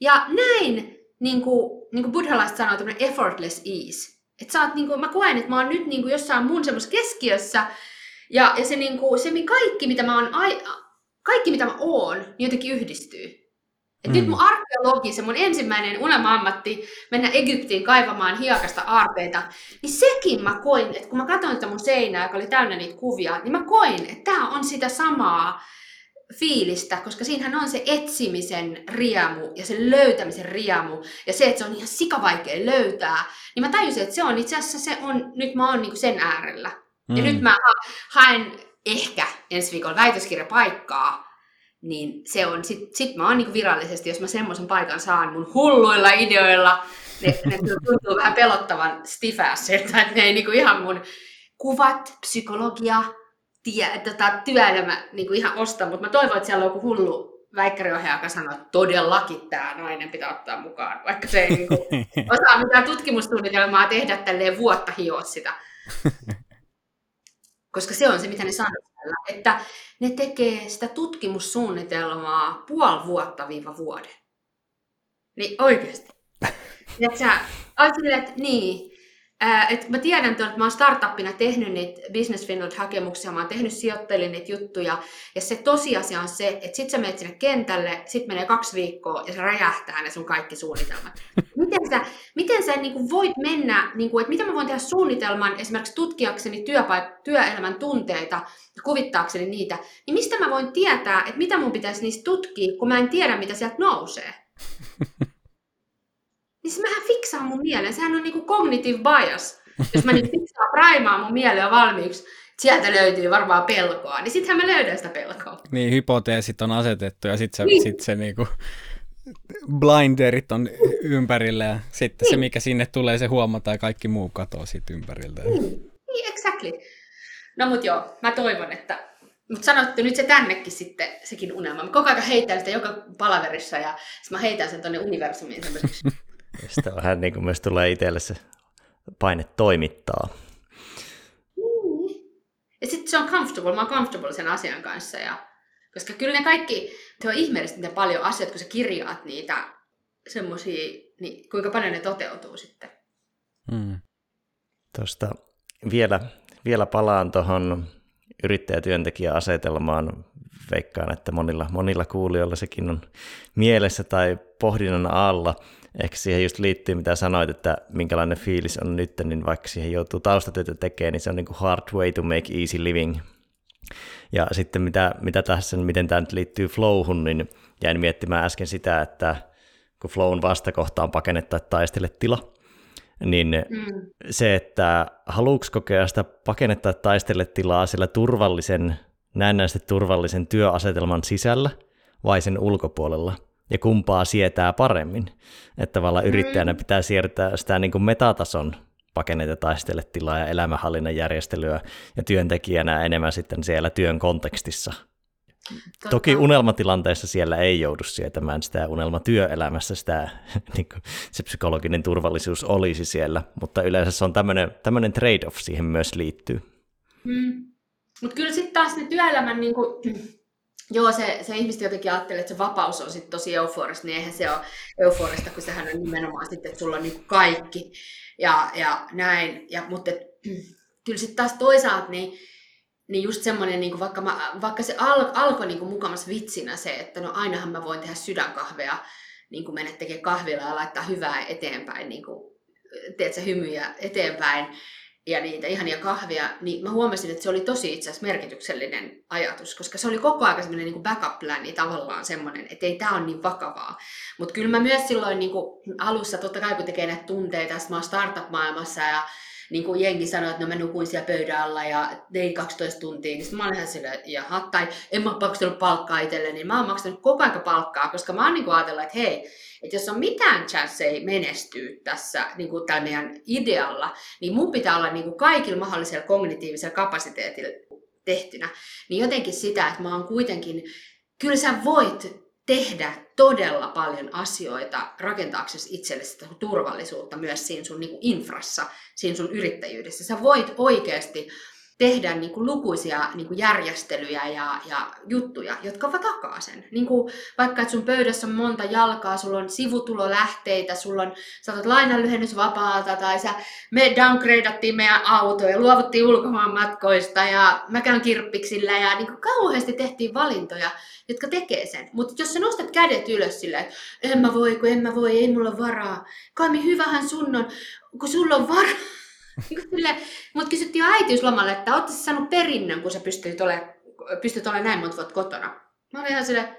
ja näin, niin kuin, niin kuin buddhalaiset sanoo, effortless ease. Että sä oot, niin kuin, mä koen, että mä oon nyt niin kuin jossain mun semmoisessa keskiössä, Ja, ja se, niin kuin, se kaikki, mitä mä oon, ai, kaikki, mitä mä oon, niin jotenkin yhdistyy. Et mm. Nyt mun arkeologi, se mun ensimmäinen unelma-ammatti, mennä Egyptiin kaivamaan hiekasta aarteita, niin sekin mä koin, että kun mä katsoin sitä mun seinää, joka oli täynnä niitä kuvia, niin mä koin, että tämä on sitä samaa fiilistä, koska siinähän on se etsimisen riemu ja se löytämisen riemu ja se, että se on ihan sikavaikea löytää, niin mä tajusin, että se on itse asiassa se on, nyt mä oon niinku sen äärellä. Mm. Ja nyt mä haen ehkä ensi viikolla väitöskirjapaikkaa, niin se on, sit, sit mä oon niinku virallisesti, jos mä semmoisen paikan saan mun hulluilla ideoilla, ne, ne tuntuu vähän pelottavan stifässeltä, että ne ei niinku ihan mun kuvat, psykologia, tie, tota, työelämä niinku ihan osta, mutta mä toivon, että siellä on joku hullu väikkäriohjaaja, joka sanoo, että todellakin tämä nainen pitää ottaa mukaan, vaikka se ei niinku osaa mitään tutkimustunnitelmaa tehdä tälleen vuotta hioa sitä. Koska se on se, mitä ne sanoo että ne tekee sitä tutkimussuunnitelmaa puoli vuotta viiva vuoden. Niin oikeasti. että sä oot silleen, että niin, et mä tiedän, että mä oon startuppina tehnyt niitä Business Finland-hakemuksia, mä oon tehnyt sijoittajille niitä juttuja, ja se tosiasia on se, että sit sä menet sinne kentälle, sit menee kaksi viikkoa, ja se räjähtää ne sun kaikki suunnitelmat. Miten sä, miten sä niin kuin voit mennä, niin kuin, että miten mä voin tehdä suunnitelman esimerkiksi tutkiakseni työpaik- työelämän tunteita ja kuvittaakseni niitä, niin mistä mä voin tietää, että mitä mun pitäisi niistä tutkia, kun mä en tiedä, mitä sieltä nousee? niin se mähän fiksaan mun mielen. Sehän on niinku cognitive bias. Jos mä nyt fiksaan primaan mun mielen valmiiksi, sieltä löytyy varmaan pelkoa, niin sittenhän mä löydän sitä pelkoa. Niin, hypoteesit on asetettu ja sitten se, niin. sit se niinku blinderit on ympärillä ja sitten niin. se, mikä sinne tulee, se huomataan ja kaikki muu katoaa siitä ympäriltä. Niin, niin exactly. No mut joo, mä toivon, että mutta sanottu nyt se tännekin sitten, sekin unelma. Mä koko ajan heitän sitä joka palaverissa ja mä heitän sen tonne universumiin semmoiseksi Sitten vähän niin kuin myös tulee itselle se paine toimittaa. Mm. Ja sitten se on comfortable, mä oon comfortable sen asian kanssa. Ja, koska kyllä ne kaikki, se on ihmeellistä miten paljon asioita, kun sä kirjaat niitä semmoisia, niin kuinka paljon ne toteutuu sitten. Mm. Tuosta vielä, vielä palaan tuohon yrittäjätyöntekijäasetelmaan. Veikkaan, että monilla, monilla kuulijoilla sekin on mielessä tai pohdinnan alla – ehkä siihen just liittyy, mitä sanoit, että minkälainen fiilis on nyt, niin vaikka siihen joutuu taustatyötä tekemään, niin se on niin kuin hard way to make easy living. Ja sitten mitä, mitä tässä, miten tämä nyt liittyy flowhun, niin jäin miettimään äsken sitä, että kun flown vastakohta on pakenne tai taistele tila, niin mm. se, että haluuks kokea sitä pakennetta tai taistele tilaa sillä turvallisen, näennäisesti turvallisen työasetelman sisällä vai sen ulkopuolella – ja kumpaa sietää paremmin. Että tavallaan yrittäjänä mm. pitää siirtää sitä niin kuin metatason pakeneita taisteletilaa ja elämänhallinnan järjestelyä ja työntekijänä enemmän sitten siellä työn kontekstissa. Totta. Toki unelmatilanteessa siellä ei joudu sietämään sitä unelmatyöelämässä, sitä, niin kuin, se psykologinen turvallisuus olisi siellä, mutta yleensä se on tämmöinen trade-off siihen myös liittyy. Mm. Mutta kyllä sitten taas ne työelämän niin kuin, Joo, se, se ihmiset jotenkin ajattelee, että se vapaus on sitten tosi euforista, niin eihän se ole euforista, kun sehän on nimenomaan sitten, että sulla on niin kaikki ja, ja näin. Ja, mutta et, kyllä sitten taas toisaalta niin, niin just semmoinen, niin vaikka, mä, vaikka se al, alkoi niin mukamassa vitsinä se, että no ainahan mä voin tehdä sydänkahvea, niin kuin mennä tekemään kahvilla ja laittaa hyvää eteenpäin, niin kuin, teet sä hymyjä eteenpäin, ja niitä ihania kahvia, niin mä huomasin, että se oli tosi itse asiassa merkityksellinen ajatus, koska se oli koko ajan semmoinen niin backup-pläni tavallaan semmoinen, että ei tämä ole niin vakavaa. Mutta kyllä mä myös silloin niin kuin alussa, totta kai kun tekee näitä tunteita, mä oon startup-maailmassa ja niin kuin jengi sanoi, että no mä nukuin siellä pöydän alla ja tein 12 tuntia, niin mä olen ihan silleen, jaha, tai en mä maksanut palkkaa itselleni, niin mä oon maksanut koko ajan palkkaa, koska mä oon niin ajatellut, että hei, että jos on mitään chanceja menestyä tässä niin kuin tällä meidän idealla, niin mun pitää olla niin kuin kaikilla mahdollisella kognitiivisella kapasiteetilla tehtynä. Niin jotenkin sitä, että mä oon kuitenkin, kyllä sä voit tehdä todella paljon asioita rakentaaksesi itsellesi turvallisuutta myös siinä sun niin kuin infrassa, siinä sun yrittäjyydessä. Sä voit oikeasti tehdä niin kuin lukuisia niin kuin järjestelyjä ja, ja juttuja, jotka takaa sen. Niin kuin vaikka, että sun pöydässä on monta jalkaa, sulla on sivutulolähteitä, sulla on, sä otat lainanlyhennysvapaata tai sä, me downgradeattiin meidän auto ja luovuttiin ulkomaan matkoista ja mä käyn kirppiksillä ja niin kuin kauheasti tehtiin valintoja, jotka tekee sen. Mutta jos sä nostat kädet ylös silleen, että en mä voi, kun en mä voi, ei mulla varaa. Kaimi, hyvähän sun on, kun sulla on varaa Niin Mutta kysyttiin jo äitiyslomalle, että ootko sä saanut perinnön, kun sä pystyt olemaan pystyt olemaan näin monta vuotta kotona. Mä olin ihan silleen,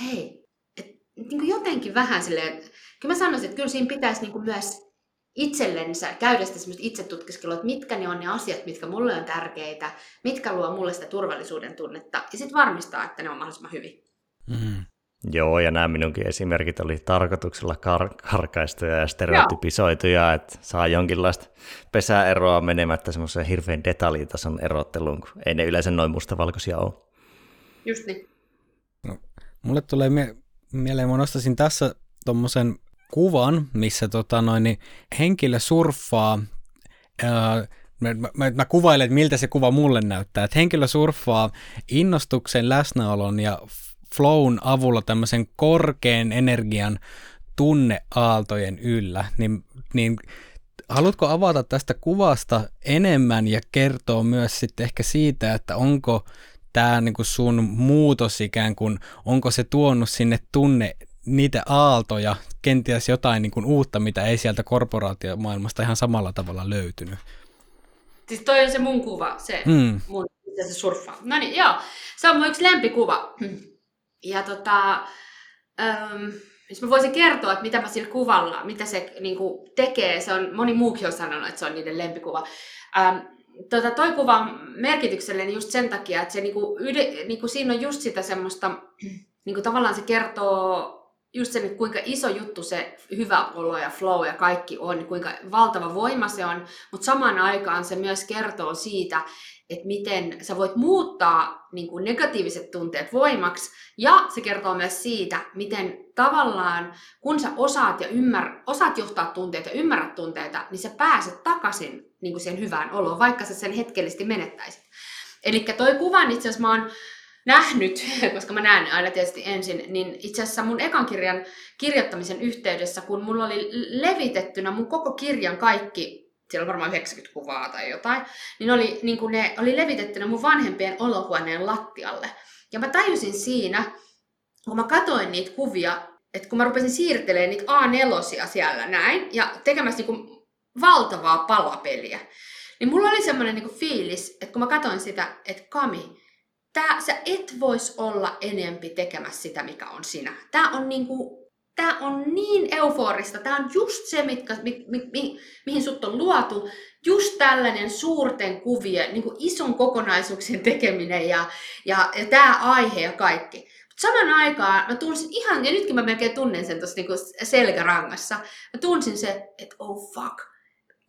hei, et, niin jotenkin vähän silleen, kyllä mä sanoisin, että kyllä siinä pitäisi niin myös itsellensä käydä sitä semmoista itsetutkiskelua, että mitkä ne on ne asiat, mitkä mulle on tärkeitä, mitkä luo mulle sitä turvallisuuden tunnetta, ja sitten varmistaa, että ne on mahdollisimman hyvin. Mm. Joo, ja nämä minunkin esimerkit oli tarkoituksella kar- karkaistuja ja stereotypisoituja, Joo. että saa jonkinlaista pesäeroa menemättä semmoiseen hirveän detaljitason erotteluun, kun ei ne yleensä noin mustavalkoisia ole. Just niin. No, mulle tulee mie- mieleen, mä nostaisin tässä tuommoisen kuvan, missä tota noin, niin henkilö surffaa, ää, mä, mä, mä kuvailen, että miltä se kuva mulle näyttää, että henkilö surffaa innostuksen, läsnäolon ja flown avulla tämmöisen korkean energian tunneaaltojen yllä, niin, niin haluatko avata tästä kuvasta enemmän ja kertoa myös sitten ehkä siitä, että onko tämä niin sun muutos ikään kuin, onko se tuonut sinne tunne niitä aaltoja, kenties jotain niin kuin uutta, mitä ei sieltä korporaatiomaailmasta ihan samalla tavalla löytynyt? Siis toi on se mun kuva, se mm. mun se surffa. No niin, joo. Se on mun yksi lempikuva. Ja tota, jos mä voisin kertoa, että mitä mä sillä kuvalla, mitä se niin kuin, tekee, se on, moni muukin on sanonut, että se on niiden lempikuva. Ähm, tota, toi kuva on merkityksellinen just sen takia, että se, niin kuin, yde, niin kuin, siinä on just sitä semmoista, niin kuin, tavallaan se kertoo just sen, kuinka iso juttu se hyvä olo ja flow ja kaikki on, kuinka valtava voima se on, mutta samaan aikaan se myös kertoo siitä, että miten sä voit muuttaa niin kuin negatiiviset tunteet voimaksi, ja se kertoo myös siitä, miten tavallaan, kun sä osaat, ja ymmär, osaat johtaa tunteita ja ymmärrät tunteita, niin sä pääset takaisin niin kuin siihen hyvään oloon, vaikka sä sen hetkellisesti menettäisit. Eli toi kuvan itse asiassa mä oon nähnyt, koska mä näen aina tietysti ensin, niin itse asiassa mun ekan kirjan kirjoittamisen yhteydessä, kun mulla oli levitettynä mun koko kirjan kaikki siellä on varmaan 90 kuvaa tai jotain, niin, oli, niin kuin ne oli levitettynä mun vanhempien olohuoneen lattialle. Ja mä tajusin siinä, kun mä katoin niitä kuvia, että kun mä rupesin siirtelemään niitä A4 siellä näin ja tekemässä niin kuin valtavaa palapeliä, niin mulla oli semmoinen niin fiilis, että kun mä katoin sitä, että Kami, tää, sä et vois olla enempi tekemässä sitä, mikä on sinä. Tää on niinku tämä on niin euforista, tämä on just se, mitkä, mi, mi, mi, mihin sut on luotu, just tällainen suurten kuvien, niin kuin ison kokonaisuuksien tekeminen ja, ja, ja tämä aihe ja kaikki. Saman aikaan mä tunsin ihan, ja nytkin mä melkein tunnen sen tuossa niin selkärangassa, mä tunsin se, että oh fuck,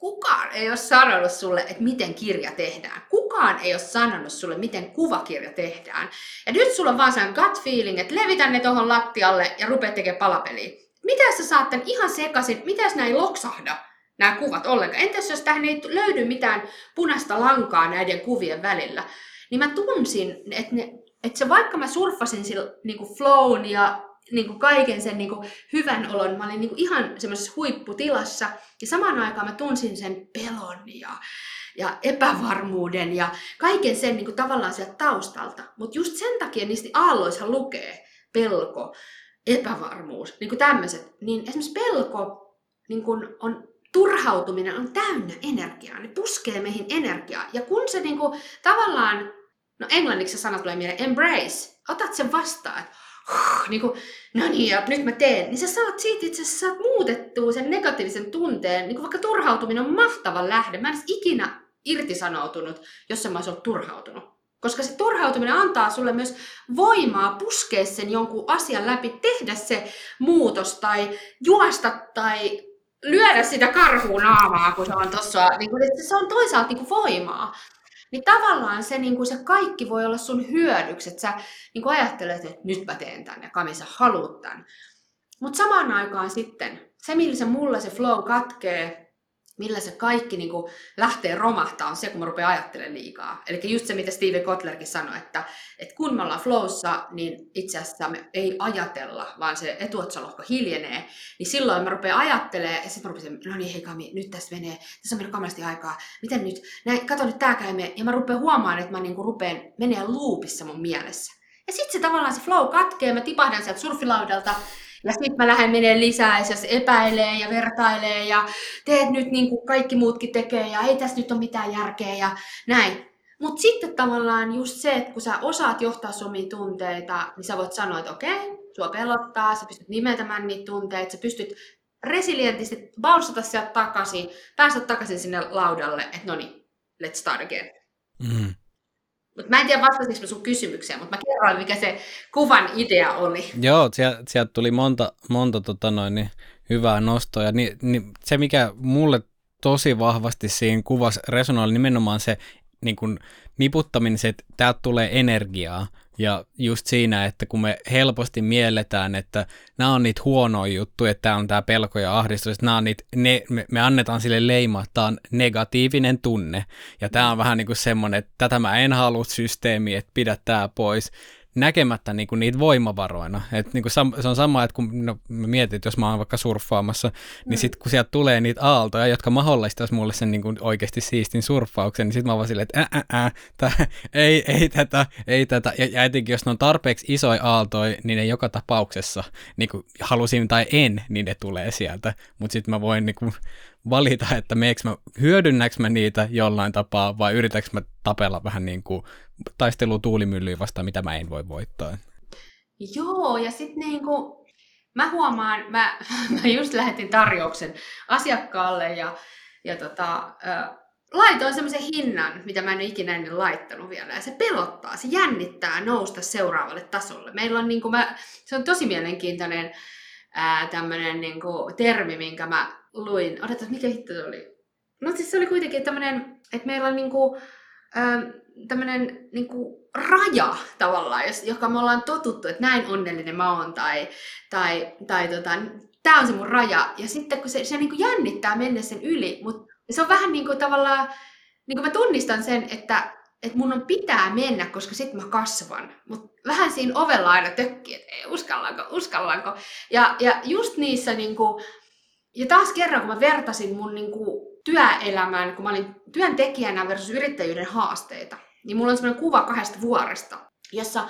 kukaan ei ole sanonut sulle, että miten kirja tehdään. Kukaan ei ole sanonut sulle, miten kuvakirja tehdään. Ja nyt sulla on vaan sen gut feeling, että levitä ne tuohon lattialle ja rupeat tekemään palapeliä. Mitä sä saat tämän ihan sekaisin, mitä nämä ei loksahda, nämä kuvat ollenkaan? Entäs jos tähän ei löydy mitään punaista lankaa näiden kuvien välillä? Niin mä tunsin, että, ne, että se vaikka mä surffasin sillä niin flown ja niin kuin kaiken sen niin kuin hyvän olon. Mä olin niin kuin ihan semmoisessa huipputilassa ja samaan aikaan mä tunsin sen pelon ja, ja epävarmuuden ja kaiken sen niin kuin tavallaan sieltä taustalta. Mutta just sen takia niistä aalloissa lukee pelko, epävarmuus, niin kuin tämmöiset. Niin esimerkiksi pelko niin kuin on turhautuminen on täynnä energiaa, ne puskee meihin energiaa. Ja kun se niin kuin, tavallaan, no englanniksi se sana tulee mieleen, embrace, otat sen vastaan, että niin kuin, no niin, ja nyt mä teen, niin sä saat siitä itse asiassa muutettua sen negatiivisen tunteen, niin kuin vaikka turhautuminen on mahtava lähde. Mä en edes ikinä irtisanoutunut, jos mä olisin ollut turhautunut. Koska se turhautuminen antaa sulle myös voimaa puskea sen jonkun asian läpi, tehdä se muutos tai juosta tai lyödä sitä karhuun naamaa, kun se on tuossa. Niin se on toisaalta niin kuin voimaa. Niin tavallaan se, niin kuin se kaikki voi olla sun hyödyksi, että sä niin kuin ajattelet, että nyt mä teen tänne, ja Kami, sä haluut tän. Mutta samaan aikaan sitten, se millä se mulla se flow katkee, millä se kaikki niin kuin lähtee romahtaa, on se, kun mä rupean ajattelemaan liikaa. Eli just se, mitä Steve Kotlerkin sanoi, että, että kun me ollaan flowssa, niin itse asiassa me ei ajatella, vaan se etuotsalohko hiljenee, niin silloin mä rupean ajattelemaan, ja sitten mä rupean, no niin hei Kami, nyt tässä menee, tässä on mennyt kamalasti aikaa, miten nyt, näin, kato nyt tää käy ja mä rupean huomaan, että mä niin kuin rupean menee loopissa mun mielessä. Ja sitten se tavallaan se flow katkee, mä tipahdan sieltä surfilaudalta, ja sitten mä lähden menee lisää ja se epäilee ja vertailee ja teet nyt niin kuin kaikki muutkin tekee ja ei tässä nyt ole mitään järkeä ja näin. Mutta sitten tavallaan just se, että kun sä osaat johtaa omia tunteita, niin sä voit sanoa, että okei, sua pelottaa, sä pystyt nimetämään niitä tunteita, sä pystyt resilientisti bouncata sieltä takaisin, päästä takaisin sinne laudalle, että no niin, let's start again. Mm. Mä en tiedä vastasinko sun kysymykseen, mutta mä kerroin, mikä se kuvan idea oli. Joo, sieltä, sieltä tuli monta, monta tota noin, niin, hyvää nostoa. Ni, niin se, mikä mulle tosi vahvasti siinä kuvassa resonoi, oli nimenomaan se niin kun, niputtaminen, se, että täältä tulee energiaa. Ja just siinä, että kun me helposti mielletään, että nämä on niitä huonoja juttuja, että tämä on tämä pelko ja ahdistus, että nämä on niitä, ne, me, me annetaan sille leima, että tämä on negatiivinen tunne. Ja tämä on vähän niin kuin semmoinen, että tätä mä en halua systeemiä, että pidä tämä pois näkemättä niinku niitä voimavaroina. Et niinku sam- se on sama, että kun no, mä mietin, että jos mä oon vaikka surffaamassa, niin mm. niin sitten kun sieltä tulee niitä aaltoja, jotka mahdollistaisi mulle sen niinku oikeasti siistin surffauksen, niin sitten mä vaan silleen, että ää, ää, tää, ei, ei tätä, ei tätä. Ja, ja etenkin jos ne on tarpeeksi isoja aaltoja, niin ne joka tapauksessa, niinku halusin tai en, niin ne tulee sieltä. Mutta sitten mä voin niinku valita, että meekö mä, hyödynnäkö mä niitä jollain tapaa vai yritäkö mä tapella vähän niin kuin taistelu tuulimyllyä vastaan, mitä mä en voi voittaa. Joo, ja sitten niin kuin, mä huomaan, mä, mä just lähetin tarjouksen asiakkaalle ja, ja tota, äh, laitoin semmoisen hinnan, mitä mä en ole ikinä ennen laittanut vielä, ja se pelottaa, se jännittää nousta seuraavalle tasolle. Meillä on niin kuin mä, se on tosi mielenkiintoinen tämmöinen niin kuin, termi, minkä mä luin. Odotas, mikä hitto se oli? No siis se oli kuitenkin tämmöinen, että meillä on niin kuin, tämmöinen niin kuin raja tavallaan, joka me ollaan totuttu, että näin onnellinen mä oon, tai, tai, tai tota, tämä on se mun raja. Ja sitten kun se, se niin kuin jännittää mennä sen yli, mutta se on vähän niin kuin tavallaan, niin kuin mä tunnistan sen, että, että mun on pitää mennä, koska sitten mä kasvan. Mutta vähän siinä ovella aina tökkii, että ei, uskallanko, uskallanko. Ja, ja just niissä, niin kuin, ja taas kerran, kun mä vertasin mun niin kuin, työelämään, kun mä olin työntekijänä versus yrittäjyyden haasteita, niin mulla on semmoinen kuva kahdesta vuoresta, jossa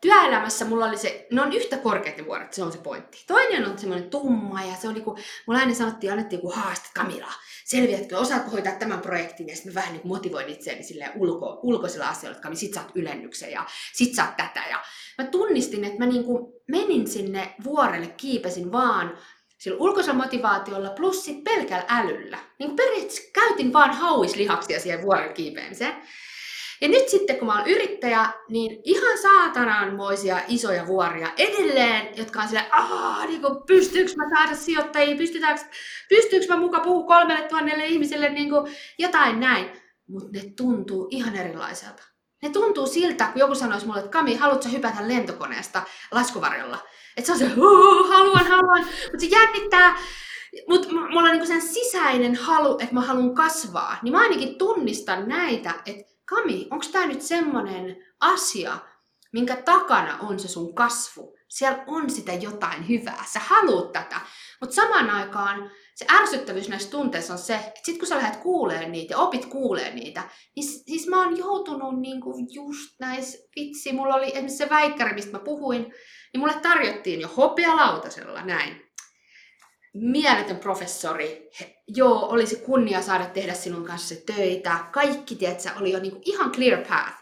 työelämässä mulla oli se, ne on yhtä korkeat ne vuoret, se on se pointti. Toinen on semmoinen tumma ja se oli kun, mulla aina sanottiin, annettiin joku haaste, Kamila, selviätkö, osaatko hoitaa tämän projektin, ja sitten mä vähän niin motivoin itseäni silleen ulko, ulkoisilla asioilla, että sit saat ylennyksen ja sit saat tätä. Ja mä tunnistin, että mä niin kuin menin sinne vuorelle, kiipesin vaan sillä ulkoisella motivaatiolla plus sit pelkällä älyllä. Niin periaatteessa käytin vaan hauislihaksia siihen vuoren kiipeämiseen. Ja nyt sitten, kun mä oon yrittäjä, niin ihan saatananmoisia isoja vuoria edelleen, jotka on silleen, aah, niin kuin, pystyykö mä saada sijoittajia, pystyykö, pystyykö mä muka puhua kolmelle tuhannelle ihmiselle niin kuin, jotain näin. Mutta ne tuntuu ihan erilaiselta. Ne tuntuu siltä, kun joku sanoisi mulle, että Kami, haluatko hypätä lentokoneesta laskuvarjolla? Että se on se, haluan, haluan, mutta se jännittää. Mutta mulla on niinku sen sisäinen halu, että mä haluan kasvaa. Niin mä ainakin tunnistan näitä, että Kami, onko tämä nyt semmoinen asia, minkä takana on se sun kasvu? Siellä on sitä jotain hyvää, sä haluat tätä. Mutta samaan aikaan se ärsyttävyys näissä tunteissa on se, että sit kun sä lähdet kuulee niitä ja opit kuulee niitä, niin siis mä oon joutunut niinku just näissä, vitsi, mulla oli esimerkiksi se väikkäri, mistä mä puhuin, niin mulle tarjottiin jo hopealautasella näin. Mieletön professori, He, joo, olisi kunnia saada tehdä sinun kanssa töitä. Kaikki, tiedätkö, oli jo niinku ihan clear path.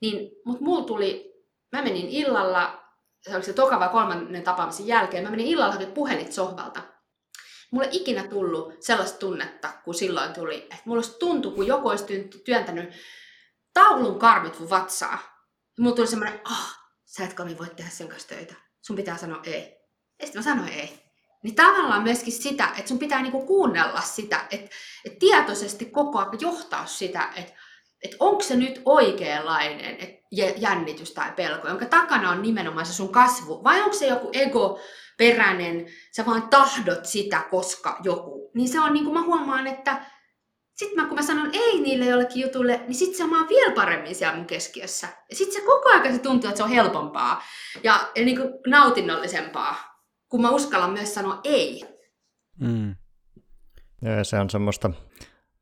Niin, mutta mulla tuli, mä menin illalla, se oli se toka vai kolmannen tapaamisen jälkeen, mä menin illalla hakemaan puhelit sohvalta. Mulle ikinä tullut sellaista tunnetta, kun silloin tuli, että mulla olisi tuntu, kun joku olisi työntänyt taulun karmit mun vatsaa. Ja mulla tuli semmoinen, ah, oh, sä et voi tehdä sen kanssa töitä. Sun pitää sanoa ei. Ja sitten mä sanoin ei. Niin tavallaan myöskin sitä, että sun pitää niinku kuunnella sitä, että, että tietoisesti koko ajan johtaa sitä, että, että onko se nyt oikeanlainen jännitys tai pelko, jonka takana on nimenomaan se sun kasvu, vai onko se joku ego peräinen, sä vaan tahdot sitä, koska joku. Niin se on niin kuin mä huomaan, että sitten mä, kun mä sanon ei niille jollekin jutulle, niin sitten se on vielä paremmin siellä mun keskiössä. Ja sitten se koko ajan se tuntuu, että se on helpompaa ja, ja niin kuin nautinnollisempaa, kun mä uskallan myös sanoa ei. Mm. Ja se on semmoista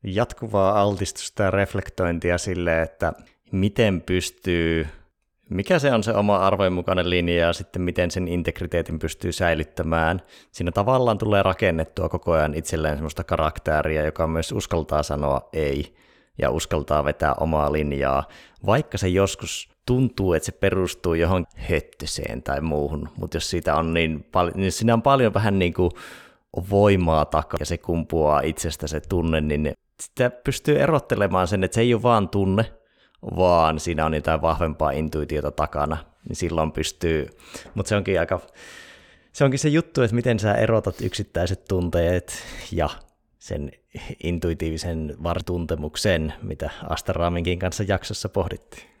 jatkuvaa altistusta ja reflektointia sille, että miten pystyy, mikä se on se oma arvojen mukainen linja ja sitten miten sen integriteetin pystyy säilyttämään. Siinä tavallaan tulee rakennettua koko ajan itselleen semmoista karakteria, joka myös uskaltaa sanoa ei ja uskaltaa vetää omaa linjaa, vaikka se joskus tuntuu, että se perustuu johon höttyseen tai muuhun, mutta jos siitä on niin paljon, niin siinä on paljon vähän niin kuin voimaa takaa ja se kumpuaa itsestä se tunne, niin sitä pystyy erottelemaan sen, että se ei ole vaan tunne, vaan siinä on jotain vahvempaa intuitiota takana, niin silloin pystyy, mutta se onkin aika, se onkin se juttu, että miten sä erotat yksittäiset tunteet ja sen intuitiivisen vartuntemuksen, mitä Astaraaminkin kanssa jaksossa pohdittiin.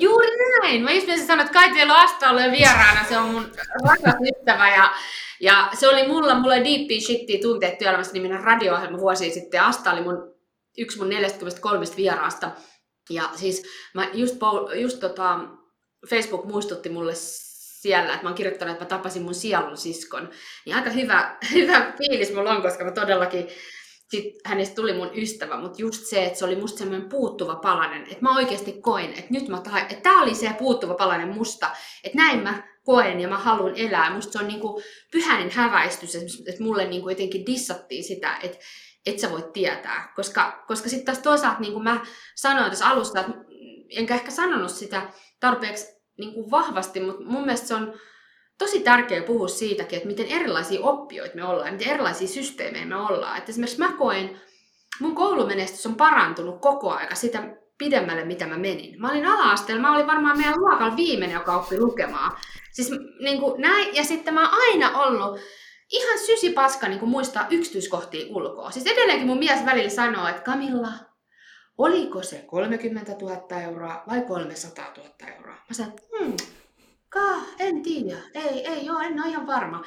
Juuri näin. Mä just sanoin, että kai teillä on Asta vieraana, se on mun rakas ystävä ja ja se oli mulla, mulla oli Deep Shittia tunteet työelämässä niminen radio-ohjelma vuosi sitten. Asta oli mun, yksi mun 43 vieraasta. Ja siis mä just, just tota, Facebook muistutti mulle siellä, että mä oon kirjoittanut, että mä tapasin mun sielun siskon. Niin aika hyvä, hyvä fiilis mulla on, koska mä todellakin sit hänestä tuli mun ystävä, mutta just se, että se oli musta semmoinen puuttuva palanen, että mä oikeasti koin, että nyt mä tahan, että tää oli se puuttuva palanen musta, että näin mä koen ja mä haluan elää. Musta se on niinku pyhäinen häväistys, että mulle niinku jotenkin dissattiin sitä, että et sä voit tietää. Koska, koska sitten taas toisaalta, niin kuin mä sanoin tässä alusta, että enkä ehkä sanonut sitä tarpeeksi niin kuin vahvasti, mutta mun mielestä se on tosi tärkeää puhua siitäkin, että miten erilaisia oppijoita me ollaan, miten erilaisia systeemejä me ollaan. Että esimerkiksi mä koen, mun koulumenestys on parantunut koko aika sitä pidemmälle, mitä mä menin. Mä olin ala-asteella, mä olin varmaan meidän luokalla viimeinen, joka oppi lukemaan. Siis niin kuin näin, ja sitten mä oon aina ollut ihan sysipaska niin kuin muistaa yksityiskohtia ulkoa. Siis edelleenkin mun mies välillä sanoo, että Kamilla, oliko se 30 000 euroa vai 300 000 euroa? Mä sanoin, hmm, Ka, en tiedä, ei, ei joo, en ole ihan varma.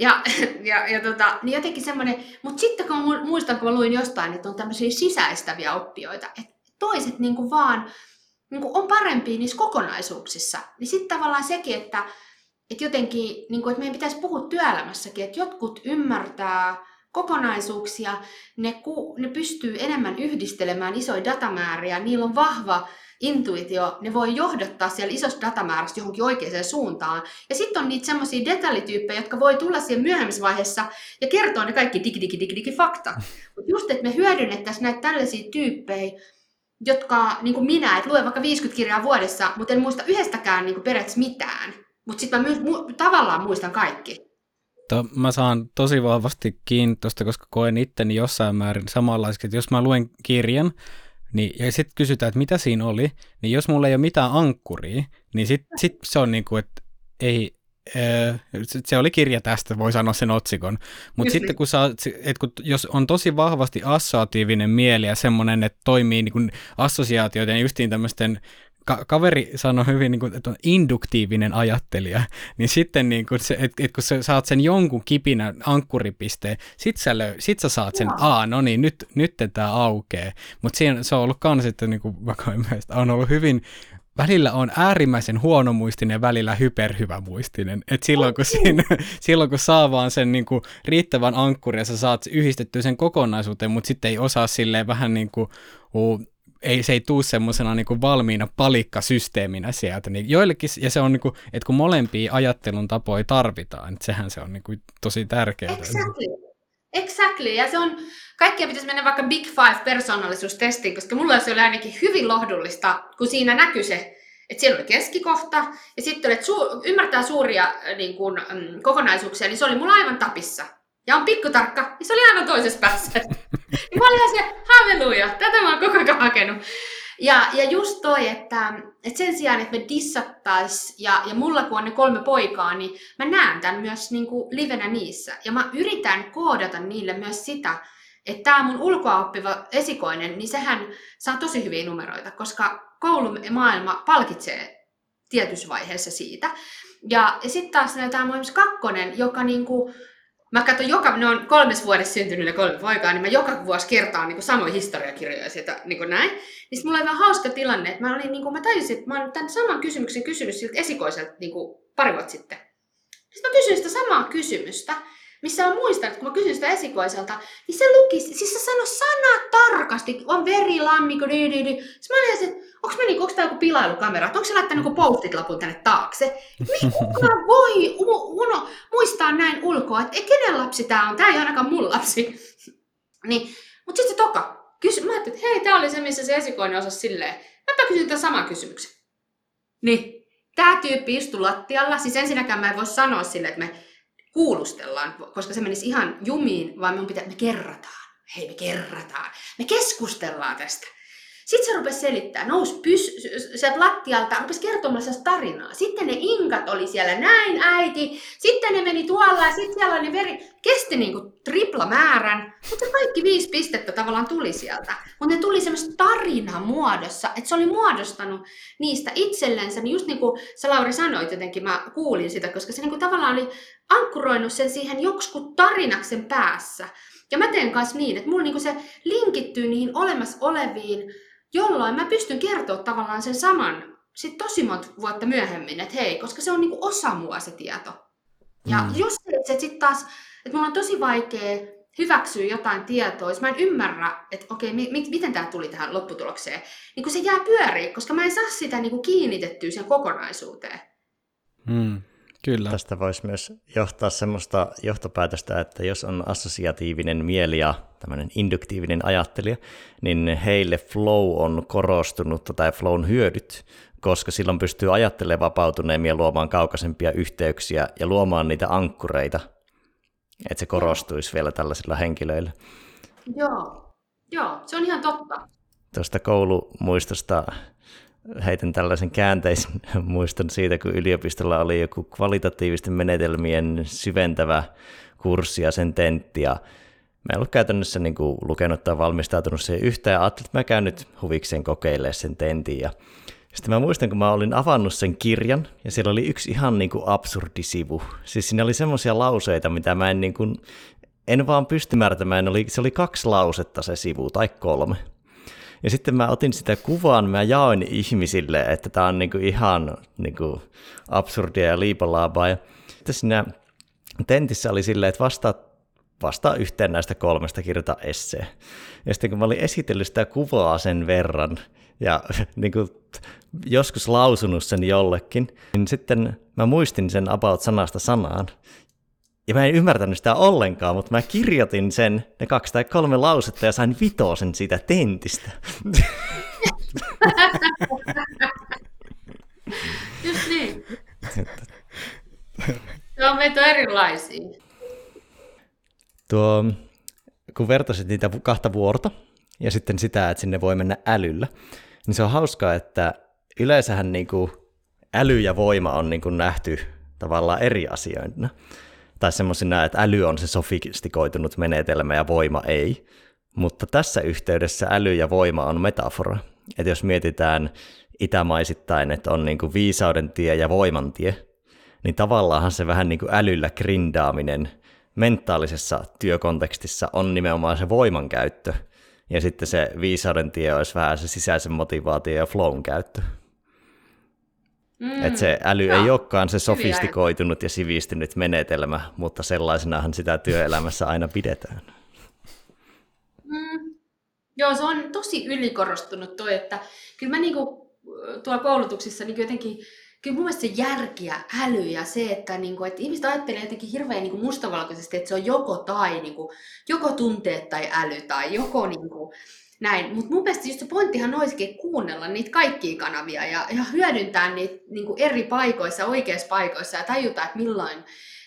Ja, ja, ja tota, niin jotenkin semmoinen, mutta sitten kun muistan, kun mä luin jostain, että on tämmöisiä sisäistäviä oppijoita, että toiset niin kuin vaan niin kuin on parempia niissä kokonaisuuksissa, niin sitten tavallaan sekin, että, että jotenkin, niin kuin, että meidän pitäisi puhua työelämässäkin, että jotkut ymmärtää kokonaisuuksia, ne, ku, ne pystyy enemmän yhdistelemään isoja datamääriä, niillä on vahva intuitio, ne voi johdottaa siellä isosta datamäärästä johonkin oikeaan suuntaan. Ja sitten on niitä semmoisia detaljityyppejä, jotka voi tulla siihen myöhemmässä vaiheessa ja kertoa ne kaikki digi, digi, digi, digi fakta. Mutta just, että me hyödynnettäisiin näitä tällaisia tyyppejä, jotka, niin kuin minä, että luen vaikka 50 kirjaa vuodessa, mutta en muista yhdestäkään niin periaatteessa mitään. Mutta sitten mä my, mu, tavallaan muistan kaikki. To, mä saan tosi vahvasti kiinni tuosta, koska koen itteni jossain määrin samanlaiseksi, että jos mä luen kirjan, niin, ja sitten kysytään, että mitä siinä oli, niin jos mulla ei ole mitään ankkuria, niin sitten sit se on niin kuin, että ei, se oli kirja tästä, voi sanoa sen otsikon. Mutta sitten kun, saa, et kun jos on tosi vahvasti assosiatiivinen mieli ja semmoinen, että toimii niin kuin assosiaatioiden justiin tämmöisten ka- kaveri sanoi hyvin, niin kuin, että on induktiivinen ajattelija, niin sitten niin kuin se, että et kun sä saat sen jonkun kipinän ankkuripisteen, sit sä, löy- sit sä saat sen, aa, no niin, nyt, nyt tämä aukeaa. Mutta se on ollut kans, että niin kuin, on ollut hyvin välillä on äärimmäisen huonomuistinen ja välillä hyperhyvämuistinen. Et silloin, kun siinä, silloin kun saa vaan sen niin kuin, riittävän ankkurin ja sä saat yhdistettyä sen kokonaisuuteen, mutta sitten ei osaa silleen vähän niin kuin, uh, ei, se ei tuu semmoisena niin valmiina palikkasysteeminä sieltä. Niin joillekin, ja se on niin kuin, että kun molempia ajattelun tapoja tarvitaan, että sehän se on niin kuin tosi tärkeää. Exactly. Exactly. Ja se on, kaikkia pitäisi mennä vaikka Big Five persoonallisuustestiin, koska mulla se oli ainakin hyvin lohdullista, kun siinä näkyy se, että siellä oli keskikohta, ja sitten että suu, ymmärtää suuria äh, niin kuin, mm, kokonaisuuksia, niin se oli mulla aivan tapissa. Ja on pikkutarkka, niin se oli aivan toisessa päässä. niin mä olin se, halleluja, tätä mä oon koko ajan hakenut. Ja, ja just toi, että, että sen sijaan, että me dissattais, ja, ja mulla kun on ne kolme poikaa, niin mä näen tämän myös niin kuin livenä niissä. Ja mä yritän koodata niille myös sitä, että tämä mun ulkoa oppiva esikoinen, niin sehän saa tosi hyviä numeroita, koska koulumaailma palkitsee tietyssä vaiheessa siitä. Ja, ja sitten taas tämä mun kakkonen, joka niinku, mä katson joka, ne on kolmes vuodessa syntynyt ne kolme poikaa, niin mä joka vuosi kertaan niin samoja historiakirjoja sieltä niin näin. Niin mulla oli vähän hauska tilanne, että mä, olin, niin kuin, mä tajusin, että mä olen tämän saman kysymyksen kysynyt siltä esikoiselta niin kuin pari vuotta sitten. Sitten mä kysyin sitä samaa kysymystä, missä mä muistan, että kun mä kysyin sitä esikoiselta, niin se luki, siis se sanoi sana tarkasti, on verilammikko, dy, dy, dy. Sitten mä olin, että onko me niinku, onko tää joku pilailukamera, onko se laittanut joku postit-lapun tänne taakse? Miten kukaan voi uno, muistaa näin ulkoa, että kenen lapsi tää on, tää ei ainakaan mun lapsi. Niin, mutta sitten se toka, kysy, mä ajattelin, että hei, tää oli se, missä se esikoinen osasi silleen. Mäpä kysyn tämän saman kysymyksen. Niin, tää tyyppi istui lattialla, siis ensinnäkään mä en voi sanoa sille, että me kuulustellaan, koska se menisi ihan jumiin, vaan me, pitää, me kerrataan. Hei, me kerrataan. Me keskustellaan tästä. Sitten se rupesi selittää, nousi pys, sieltä lattialta, rupesi kertomaan tarinaa. Sitten ne inkat oli siellä, näin äiti, sitten ne meni tuolla ja sitten siellä oli veri, kesti niinku tripla määrän, mutta kaikki viisi pistettä tavallaan tuli sieltä. Mutta ne tuli semmoista tarinaa muodossa, että se oli muodostanut niistä itsellensä, niin just niin kuin sä Lauri sanoit jotenkin, mä kuulin sitä, koska se niinku tavallaan oli ankkuroinut sen siihen joksikun tarinaksen päässä. Ja mä teen kanssa niin, että mulla niinku se linkittyy niihin olemassa oleviin jolloin mä pystyn kertoa tavallaan sen saman sit tosi monta vuotta myöhemmin, että hei, koska se on niinku osa mua se tieto. Ja mm. jos se sitten taas, että mulla on tosi vaikea hyväksyä jotain tietoa, jos mä en ymmärrä, että okei, mi- mi- miten tämä tuli tähän lopputulokseen, niin kun se jää pyöriin, koska mä en saa sitä niin kuin kiinnitettyä sen kokonaisuuteen. Mm. Kyllä. Tästä voisi myös johtaa semmoista johtopäätöstä, että jos on assosiatiivinen mieli ja tämmöinen induktiivinen ajattelija, niin heille flow on korostunut tai flown hyödyt, koska silloin pystyy ajattelemaan vapautuneemmin ja luomaan kaukaisempia yhteyksiä ja luomaan niitä ankkureita, että se korostuisi vielä tällaisilla henkilöillä. Joo, Joo se on ihan totta. Tuosta koulumuistosta heitän tällaisen käänteisen muiston siitä, kun yliopistolla oli joku kvalitatiivisten menetelmien syventävä kurssi ja sen tentti, ja mä en ollut käytännössä niin kuin lukenut tai valmistautunut siihen yhtään, ja ajattelin, että mä käyn nyt huvikseen kokeilemaan sen tentin, ja sitten mä muistan, kun mä olin avannut sen kirjan, ja siellä oli yksi ihan niin kuin absurdi sivu. Siis siinä oli semmoisia lauseita, mitä mä en, niin kuin, en vaan pysty määrätämään, oli, se oli kaksi lausetta se sivu, tai kolme. Ja sitten mä otin sitä kuvaan, mä jaoin ihmisille, että tämä on niinku ihan niinku absurdia ja liipalaabaa. Ja sitten siinä tentissä oli silleen, että vastaa, vastaa yhteen näistä kolmesta kirjoita essee. Ja sitten kun mä olin esitellyt sitä kuvaa sen verran, ja niin kuin joskus lausunut sen jollekin, niin sitten mä muistin sen about sanasta sanaan. Ja mä en ymmärtänyt sitä ollenkaan, mutta mä kirjoitin sen, ne kaksi tai kolme lausetta ja sain vitosen siitä tentistä. Just niin. Se on meitä erilaisia. Tuo, kun vertaisit niitä kahta vuorta ja sitten sitä, että sinne voi mennä älyllä, niin se on hauskaa, että yleensähän niin kuin äly ja voima on niin kuin nähty tavallaan eri asioina tai semmoisina, että äly on se sofistikoitunut menetelmä ja voima ei. Mutta tässä yhteydessä äly ja voima on metafora. Että jos mietitään itämaisittain, että on niin kuin viisauden tie ja voiman tie, niin tavallaanhan se vähän niin kuin älyllä grindaaminen mentaalisessa työkontekstissa on nimenomaan se voiman käyttö. Ja sitten se viisauden tie olisi vähän se sisäisen motivaatio ja flown käyttö. Mm. Että se äly ja. ei olekaan se sofistikoitunut ja sivistynyt menetelmä, mutta sellaisenahan sitä työelämässä aina pidetään. Mm. Joo, se on tosi ylikorostunut toi, että kyllä mä niinku, tuolla koulutuksissa niin jotenkin, kyllä mun mielestä se järki ja äly ja se, että, niinku, että ihmiset ajattelee jotenkin hirveän niinku mustavalkoisesti, että se on joko tai, niinku, joko tunteet tai äly tai joko niinku, näin. Mutta mun mielestä just se pointtihan olisikin kuunnella niitä kaikkia kanavia ja, ja hyödyntää niitä niin kuin eri paikoissa, oikeissa paikoissa ja tajuta, että milloin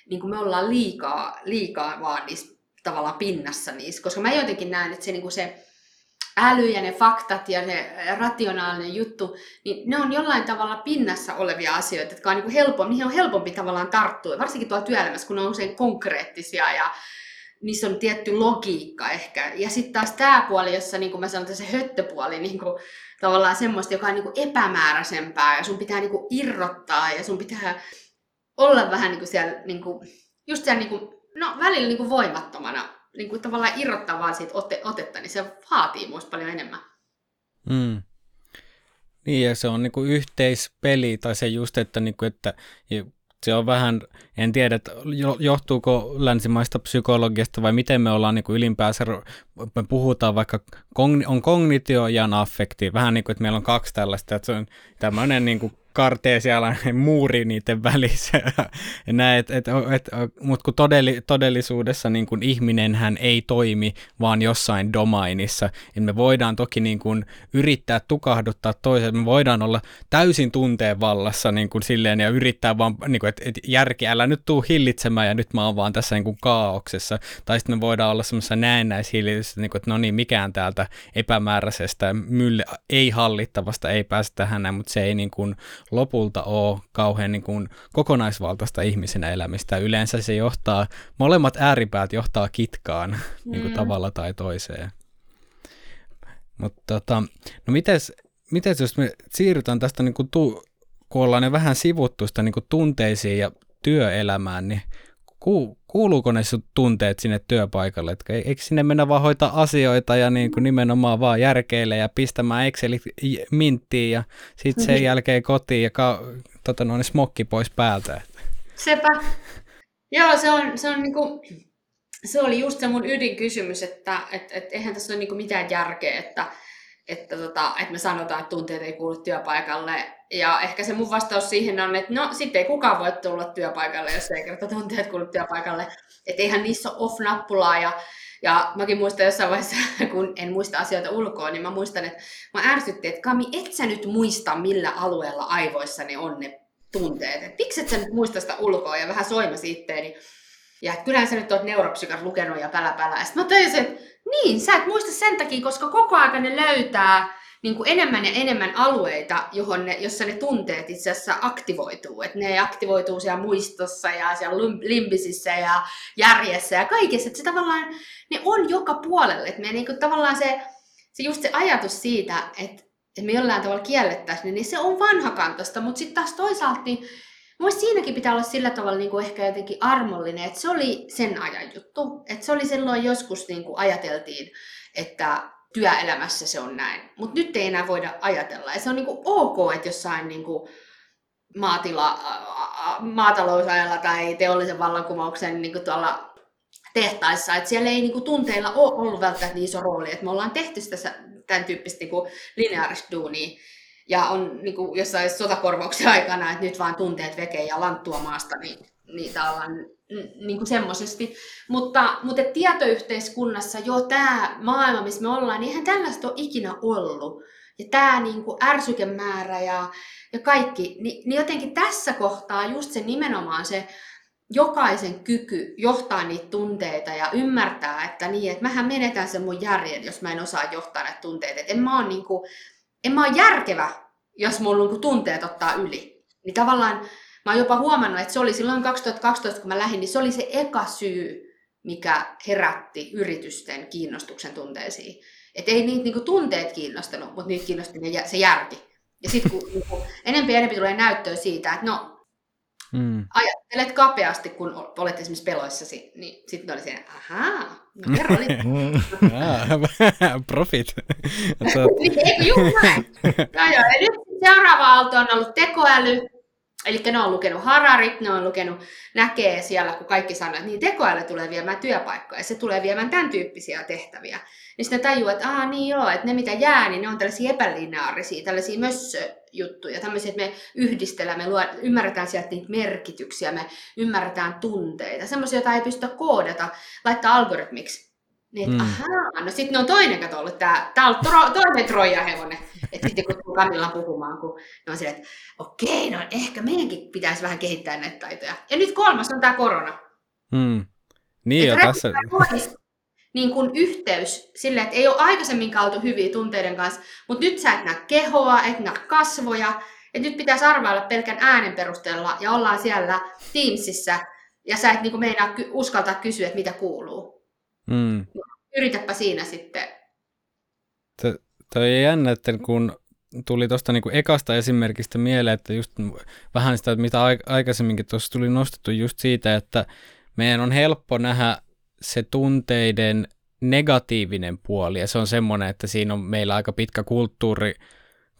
niin kuin me ollaan liikaa, liikaa vaan niissä tavallaan pinnassa niissä. Koska mä jotenkin näen, että se, niin kuin se äly ja ne faktat ja ne rationaalinen juttu, niin ne on jollain tavalla pinnassa olevia asioita, jotka on niin helpompi, niihin on helpompi tavallaan tarttua, varsinkin tuolla työelämässä, kun ne on usein konkreettisia ja niissä on tietty logiikka ehkä. Ja sitten taas tämä puoli, jossa niin kuin mä sanon, se höttöpuoli, niin kuin, tavallaan semmoista, joka on niin kuin epämääräisempää ja sun pitää niin kuin irrottaa ja sun pitää olla vähän niin kuin siellä, niin kuin, just siellä niin kuin, no välillä niin kuin voimattomana, niin kuin tavallaan irrottaa vaan siitä ote, otetta, niin se vaatii muista paljon enemmän. Mm. Niin, ja se on niin kuin yhteispeli, tai se just, että, niin kuin, että se on vähän, en tiedä, että johtuuko länsimaista psykologiasta vai miten me ollaan niin kuin ylipäänsä, me puhutaan vaikka, on kognitio ja affekti, vähän niin kuin, että meillä on kaksi tällaista, että se on tämmöinen niin kuin karteesialainen muuri niiden välissä. et, et, et, Mutta kun todelli, todellisuudessa niin kun ihminenhän ei toimi vaan jossain domainissa, niin me voidaan toki niin kun yrittää tukahduttaa toisen, me voidaan olla täysin tunteen vallassa niin kun silleen ja yrittää vaan, niin että et järki, älä nyt tuu hillitsemään ja nyt mä oon vaan tässä niin kun kaauksessa. Tai sitten me voidaan olla semmoisessa näennäishillisessä, niin että no niin, mikään täältä epämääräisestä, mylle, ei hallittavasta ei pääse tähän, mutta se ei niin kun lopulta ole kauhean niin kuin kokonaisvaltaista ihmisen elämistä. Yleensä se johtaa, molemmat ääripäät johtaa kitkaan mm. niin kuin tavalla tai toiseen. Mutta tota, no mites, mites jos me siirrytään tästä, niin kuin tu, kun ollaan vähän sivuttu sitä niin kuin tunteisiin ja työelämään, niin kuuluuko ne sun tunteet sinne työpaikalle? Että eikö sinne mennä vaan hoitaa asioita ja niin kuin nimenomaan vaan järkeille ja pistämään Excelit minttiin ja sitten sen jälkeen kotiin ja ka, tota noin, smokki pois päältä? Sepä. Joo, se on, se on niinku, se oli just se mun ydinkysymys, että et, et, eihän tässä ole niinku mitään järkeä, että että, tota, että me sanotaan, että tunteet ei kuulu työpaikalle. Ja ehkä se mun vastaus siihen on, että no sitten ei kukaan voi tulla työpaikalle, jos ei kerta tunteet kuulu työpaikalle. Että eihän niissä ole off-nappulaa ja ja mäkin muistan jossain vaiheessa, kun en muista asioita ulkoa, niin mä muistan, että mä ärsytti, että Kami, et sä nyt muista, millä alueella aivoissa ne on ne tunteet. Et miksi et sä nyt muista sitä ulkoa ja vähän soimasi itteeni. Ja kyllähän sä nyt oot neuropsykat lukenut ja pälä pälä. Ja sitten mä tajusin, että niin, sä et muista sen takia, koska koko ajan ne löytää niin kuin enemmän ja enemmän alueita, johon ne, jossa ne tunteet itse asiassa aktivoituu. Et ne aktivoituu siellä muistossa ja siellä limbisissä ja järjessä ja kaikessa. Että se tavallaan, ne on joka puolelle. Me niin kuin, tavallaan se, se just se ajatus siitä, että, että me jollain tavalla kiellettäisiin, niin se on vanhakantoista, mutta sitten taas toisaalta niin Mielestäni siinäkin pitää olla sillä tavalla niin kuin ehkä jotenkin armollinen, että se oli sen ajan juttu. Että se oli silloin joskus niin kuin ajateltiin, että työelämässä se on näin. Mutta nyt ei enää voida ajatella. Ja se on niin kuin ok, että jossain niin kuin maatila, maatalousajalla tai teollisen vallankumouksen niin kuin tuolla tehtaissa, että siellä ei niin kuin, tunteilla ole ollut välttämättä niin iso rooli, että me ollaan tehty sitä tämän tyyppistä niin kuin, lineaarista duunia, ja on niin kuin jossain sotakorvauksen aikana, että nyt vaan tunteet vekee ja lanttua maasta, niin, niin ollaan niin kuin semmoisesti. Mutta, mutta tietoyhteiskunnassa jo tämä maailma, missä me ollaan, niin eihän tällaista ole ikinä ollut. Ja tämä niin kuin ärsykemäärä ja, ja kaikki, niin, niin jotenkin tässä kohtaa just se nimenomaan se jokaisen kyky johtaa niitä tunteita ja ymmärtää, että niin, että mähän menetän sen mun järjen, jos mä en osaa johtaa näitä tunteita. Että en mä ole niin järkevä, jos mulla niin tunteet ottaa yli. Niin tavallaan mä oon jopa huomannut, että se oli silloin 2012, kun mä lähdin, niin se oli se eka syy, mikä herätti yritysten kiinnostuksen tunteisiin. Että ei niitä niinku tunteet kiinnostanut, mutta niitä kiinnosti se järki. Ja sitten kun niinku, enempi ja enempi tulee näyttöä siitä, että no, mm. ajattelet kapeasti, kun olet esimerkiksi peloissasi, niin sitten oli se, ahaa, no kerro Profit. niin, eikö näin? No joo, ja nyt seuraava aalto on ollut tekoäly, Eli ne on lukenut Hararit, ne on lukenut, näkee siellä, kun kaikki sanoo, että niin tekoäly tulee viemään työpaikkoja, ja se tulee viemään tämän tyyppisiä tehtäviä. Niin sitten tajuaa, että Aa, niin joo, että ne mitä jää, niin ne on tällaisia epälineaarisia, tällaisia mössöjuttuja, tämmöisiä, että me yhdistellään, me luo, ymmärretään sieltä niitä merkityksiä, me ymmärretään tunteita, semmoisia, joita ei pystytä koodata, laittaa algoritmiksi. Niin, mm. ahaa, no sitten on toinen kato ollut, tää, tää on tro, toinen Troja hevonen. Että sitten kun Kamilla puhumaan, kun ne on silleen, että okei, no ehkä meidänkin pitäisi vähän kehittää näitä taitoja. Ja nyt kolmas on tämä korona. Hmm. Niin jo, tässä... niin kuin yhteys sille, että ei ole aikaisemmin oltu hyviä tunteiden kanssa, mutta nyt sä et näe kehoa, et näe kasvoja, että nyt pitäisi arvailla pelkän äänen perusteella ja ollaan siellä Teamsissa ja sä et niin kuin meinaa uskaltaa kysyä, että mitä kuuluu. Mm. Yritäpä siinä sitten. Toi on jännä, että kun tuli tuosta niinku ekasta esimerkistä mieleen, että just vähän sitä, mitä aikaisemminkin tuossa tuli nostettu just siitä, että meidän on helppo nähdä se tunteiden negatiivinen puoli, ja se on semmoinen, että siinä on meillä aika pitkä kulttuuri,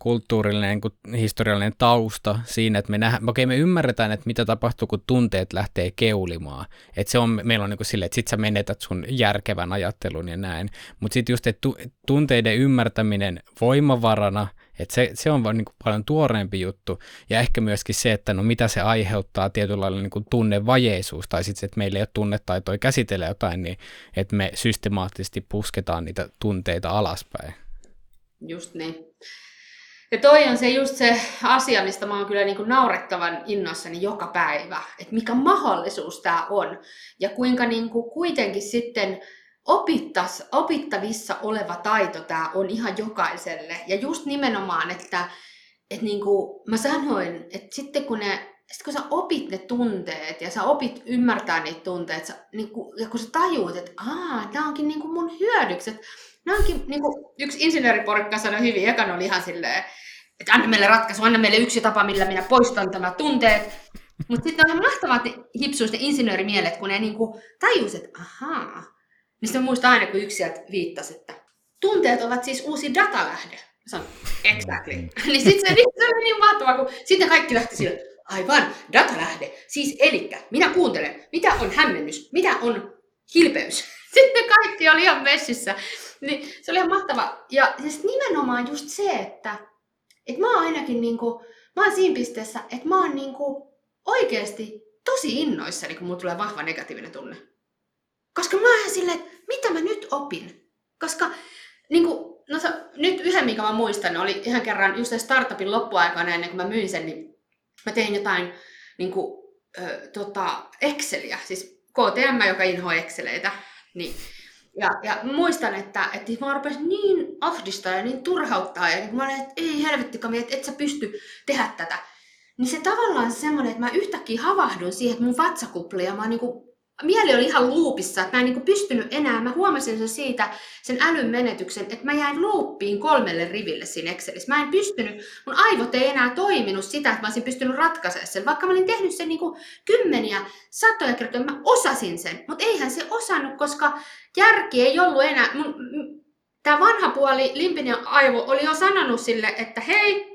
kulttuurillinen kuin historiallinen tausta siinä, että me, nähdään, okei, me ymmärretään, että mitä tapahtuu, kun tunteet lähtee keulimaan. Että se on, meillä on niin kuin silleen, että sit sä menetät sun järkevän ajattelun ja näin. Mutta sitten just, että tunteiden ymmärtäminen voimavarana, että se, se on vaan niin kuin paljon tuoreempi juttu. Ja ehkä myöskin se, että no mitä se aiheuttaa tietyllä lailla niin tunnevajeisuus, tai sitten että meillä ei ole tunnetaitoja käsitellä jotain, niin että me systemaattisesti pusketaan niitä tunteita alaspäin. Just niin. Ja toi on se just se asia, mistä mä oon kyllä niin kuin naurettavan innoissani joka päivä, että mikä mahdollisuus tämä on ja kuinka niin kuin kuitenkin sitten opittas, opittavissa oleva taito tämä on ihan jokaiselle. Ja just nimenomaan, että, että niin kuin mä sanoin, että sitten kun ne sitten kun sä opit ne tunteet ja sä opit ymmärtää niitä tunteet, niin ja kun sä tajuut, että aah, nämä onkin niin kuin mun hyödykset, nämä onkin, niin kuin yksi insinööriporukka sanoi hyvin, ekan oli ihan silleen, että anna meille ratkaisu, anna meille yksi tapa, millä minä poistan tämä tunteet. Mutta sitten on mahtavaa hipsuista insinöörimielet, kun ne niinku tajus, että ahaa. Niin sitten muistan aina, kun yksi sieltä viittasi, että tunteet ovat siis uusi datalähde. Sanon, exactly. niin sitten se, se oli niin mahtavaa, kun sitten kaikki lähti sille, aivan, datalähde. Siis elikkä, minä kuuntelen, mitä on hämmennys, mitä on hilpeys. Sitten kaikki oli ihan messissä. Niin se oli ihan mahtava. Ja siis nimenomaan just se, että et mä oon ainakin niinku, mä oon siinä pisteessä, että mä oon niinku oikeasti tosi innoissani, kun mulla tulee vahva negatiivinen tunne. Koska mä oon silleen, että mitä mä nyt opin? Koska niinku, no, nyt yhden, mikä mä muistan, oli ihan kerran just startupin loppuaikana ennen kuin mä myin sen, niin mä tein jotain niinku, ö, tota, Exceliä, siis KTM, joka inhoaa Exceleitä, niin ja, ja muistan, että, että mä rupesi niin ahdistaa ja niin turhauttaa. Ja niin mä olin, että ei helvetti että et sä pysty tehdä tätä. Niin se tavallaan semmoinen, että mä yhtäkkiä havahdun siihen, että mun vatsakupli ja mä niin kuin mieli oli ihan luupissa, että mä en niin pystynyt enää, mä huomasin sen siitä, sen älyn menetyksen, että mä jäin luuppiin kolmelle riville siinä Excelissä. Mä en pystynyt, mun aivot ei enää toiminut sitä, että mä olisin pystynyt ratkaisemaan sen. Vaikka mä olin tehnyt sen niin kymmeniä, satoja kertoja, mä osasin sen, mutta eihän se osannut, koska järki ei ollut enää, mun, tämä vanha puoli, limpinen aivo, oli jo sanonut sille, että hei,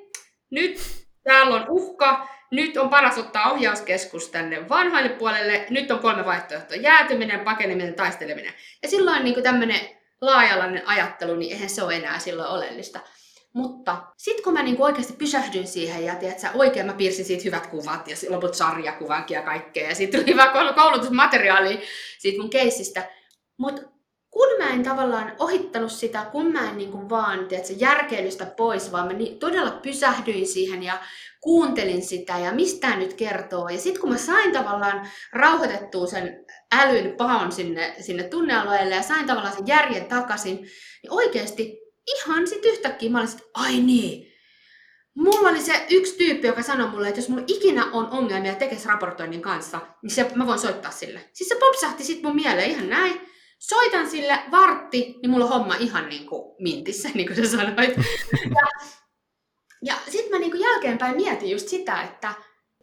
nyt täällä on uhka, nyt on paras ottaa ohjauskeskus tänne vanhoille puolelle, nyt on kolme vaihtoehtoa, jäätyminen, pakeneminen, taisteleminen. Ja silloin niin tämmöinen laajalainen ajattelu, niin eihän se ole enää silloin oleellista. Mutta sitten kun mä niinku oikeasti pysähdyin siihen ja tiedät, oikein mä piirsin siitä hyvät kuvat ja loput sarjakuvankin ja kaikkea. Ja sitten tuli hyvä koulutusmateriaali siitä mun keissistä. Mutta kun mä en tavallaan ohittanut sitä, kun mä en niin kuin vaan tiedätkö, järkeilystä pois, vaan mä niin, todella pysähdyin siihen ja kuuntelin sitä ja mistä nyt kertoo. Ja sitten kun mä sain tavallaan rauhoitettua sen älyn paon sinne, sinne tunnealueelle ja sain tavallaan sen järjen takaisin, niin oikeasti ihan sitten yhtäkkiä mä olin että ai niin, Mulla oli se yksi tyyppi, joka sanoi mulle, että jos mulla ikinä on ongelmia tekes-raportoinnin kanssa, niin se, mä voin soittaa sille. Siis se popsahti sitten mun mieleen ihan näin soitan sille vartti, niin mulla on homma ihan niin kuin mintissä, niin kuin sä sanoit. Ja, ja sitten mä niin kuin jälkeenpäin mietin just sitä, että